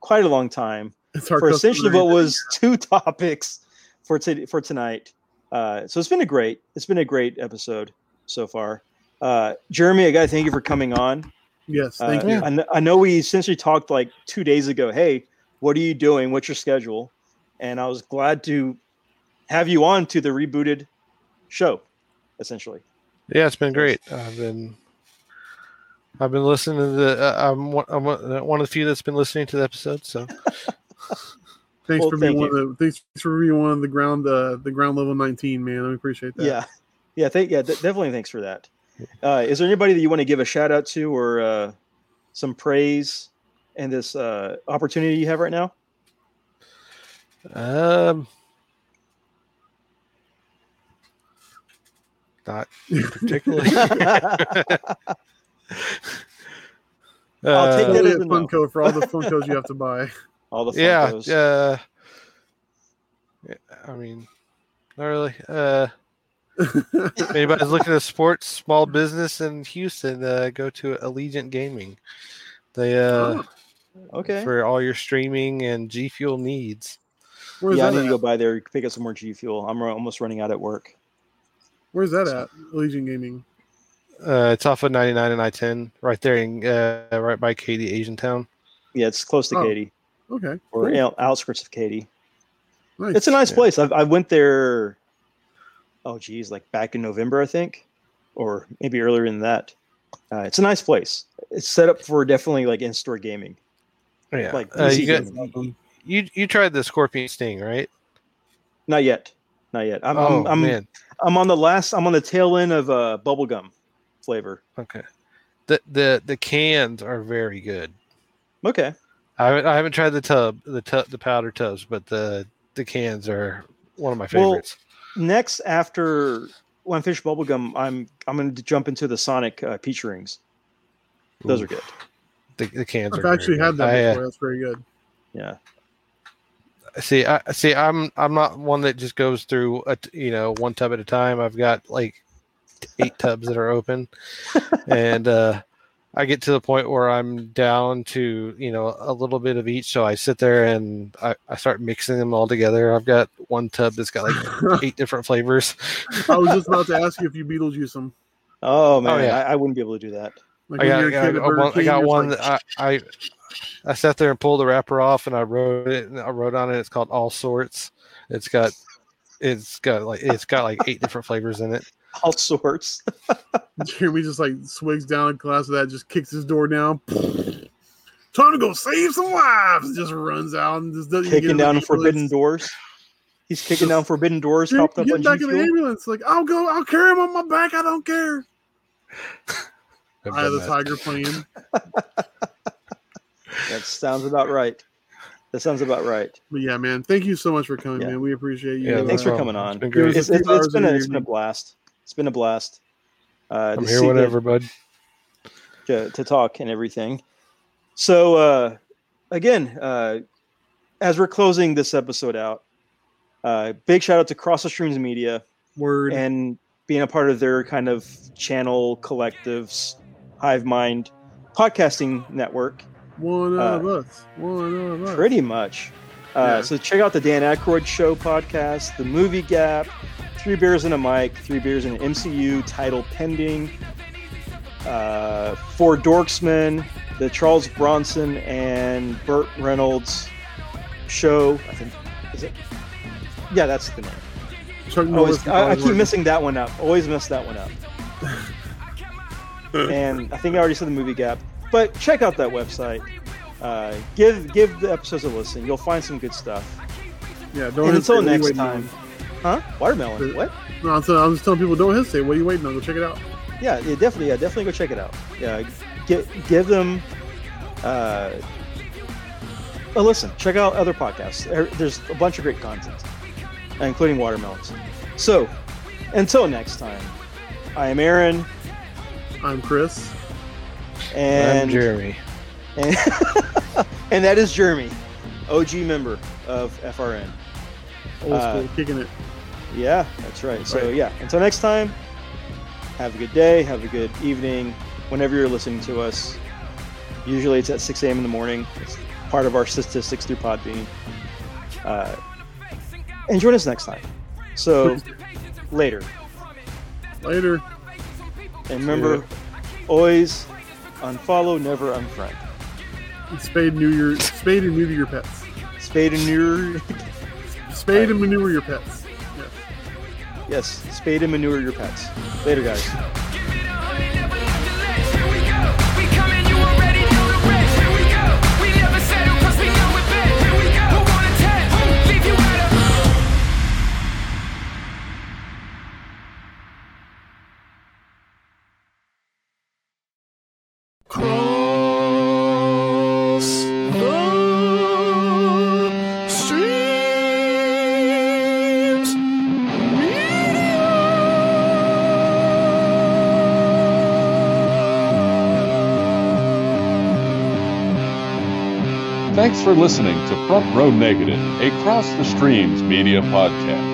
quite a long time for essentially what was two [laughs] topics for t- for tonight. Uh, so it's been a great it's been a great episode so far. Uh, Jeremy, I gotta thank you for coming on.
Yes,
Uh,
thank you.
I, kn- I know we essentially talked like two days ago. Hey, what are you doing? What's your schedule? And I was glad to have you on to the rebooted show, essentially.
Yeah, it's been great. I've been I've been listening to the. Uh, I'm, one, I'm one one of the few that's been listening to the episode. So [laughs]
Thanks
Well,
for being
thank
one of the thanks for being one of the ground uh, the ground level 19, man. I appreciate that.
Yeah, yeah, thank yeah, de- definitely. Thanks for that. Uh, is there anybody that you want to give a shout out to or uh, some praise in this uh, opportunity you have right now?
um, not particularly. [laughs]
I'll take
Uh,
that
Only
as
a
a no.
Funko for all the Funkos you have to buy. [laughs]
All the
yeah, uh, yeah, I mean, not really. Uh, anybody's looking to support small business in Houston, uh, go to Allegiant Gaming. They uh,
okay.
for all your streaming and G Fuel needs.
Where's
yeah, I
that
need to go by there pick up some more G Fuel. I'm ru- almost running out at work.
Where's that at? Legion Gaming.
Uh, it's off of 99 and I-10, right there in uh, right by Katy, Asian Town.
Yeah, it's close to
Oh,
Katy
Okay.
or
cool.
you know, outskirts of Katy.
Nice.
It's a nice
Yeah.
place. I've, I went there. Oh, geez, like back in November, I think, or maybe earlier than that. Uh, it's a nice place. It's set up for definitely like in-store gaming.
Yeah,
Like
uh, you got you you tried the Scorpion Sting, right?
Not yet, not yet. I'm
oh
I'm, I'm,
man,
I'm on the last. I'm on the tail end of uh, bubblegum flavor.
okay. The the the cans are very good.
Okay,
I haven't, I haven't tried the tub, the tub, the powder tubs, but the the cans are one of my favorites.
Well,
favorites.
next after when I finish bubblegum, I'm I'm going to jump into the Sonic uh, peach rings. Those
Ooh,
are good.
the, the cans.
I've
are
actually had
good.
that
I, uh,
before. That's very good.
Yeah.
See i see i'm i'm not one that just goes through a you know one tub at a time i've got like eight tubs that are open [laughs] and uh i get to the point where i'm down to you know a little bit of each so i sit there and i, I start mixing them all together i've got one tub that's got like [laughs] eight different flavors
I was just about to ask you if you Beetlejuice them.
Oh man,
yeah.
I, I wouldn't be able to do that.
Like
I got,
you're
I
a
got,
kid at
a one, I got one
like,
I, I I sat there and pulled the wrapper off and I wrote it and I wrote on it it's called all sorts it's got it's got like it's got like eight different flavors in it
All sorts. [laughs]
Jeremy just like swigs down a glass of that, just kicks his door down. [laughs] Time to go save some lives. Just runs out and just doesn't even get
kicking down forbidden
ambulance.
doors. He's kicking down forbidden doors.
Dude,
Hopped up
get
on
back
G
in the ambulance. Like I'll go. I'll carry him on my back. I don't care. [laughs]
I've
Eye of the
that.
tiger playing. [laughs]
That sounds about right. That sounds about right.
But yeah, man, thank you so much for coming,
Yeah.
man. We appreciate you.
Yeah,
Thanks for coming on.
It's been great.
It's,
a
it's, it's
hours
been a, it's been a blast. It's been a blast. Uh,
I'm here
see
whenever, bud.
to, to talk and everything. So uh, again, uh, as we're closing this episode out, uh, big shout out to Cross the Streams Media
Word.
and being a part of their kind of channel collectives, Hive Mind podcasting network.
One of
uh,
us. One of us.
Pretty much. Uh,
Yeah.
So check out the Dan Aykroyd Show podcast, the Movie Gap, Three Beers and a Mic, Three Beers and an MCU title pending, uh, For Dorksman, the Charles Bronson and Burt Reynolds show. I think is it? Yeah, that's the name.
Chuck
I,
Norris.
always, I, I keep missing that one up. Always mess that one up. [laughs] and I think I already said the movie gap. But check out that website. Uh, give give the episodes a listen. You'll find some good stuff.
Yeah, don't
and until
hesitate. What are you
next time, huh? Watermelon. What?
No, I'm, saying- I'm just telling people don't hesitate. What are you waiting on? Go check it out.
Yeah, yeah, definitely. Yeah, definitely go check it out. Yeah, give give them uh, a listen. Check out other podcasts. There's a bunch of great content, including watermelons. So, until next time, I am Aaron,
I'm Chris.
and
I'm Jeremy.
and, [laughs] and that is Jeremy, OG member of FRN.
Old
Uh,
school, kicking it.
Yeah, that's right. So
Right.
yeah, until next time, have a good day, have a good evening, whenever you're listening to us. Usually it's at 6 a.m. in the morning. It's part of our statistics through Podbean. Uh, and join us next time. So [laughs] later,
Later.
And remember, always unfollow, never unfriend.
Spade new your spade and neuter your pets.
Spade and neuter.
Spade and manure your pets. Yes.
yes, spade and manure your pets. Later, guys.
For listening to Front Row Negative, a Cross the Streams media podcast.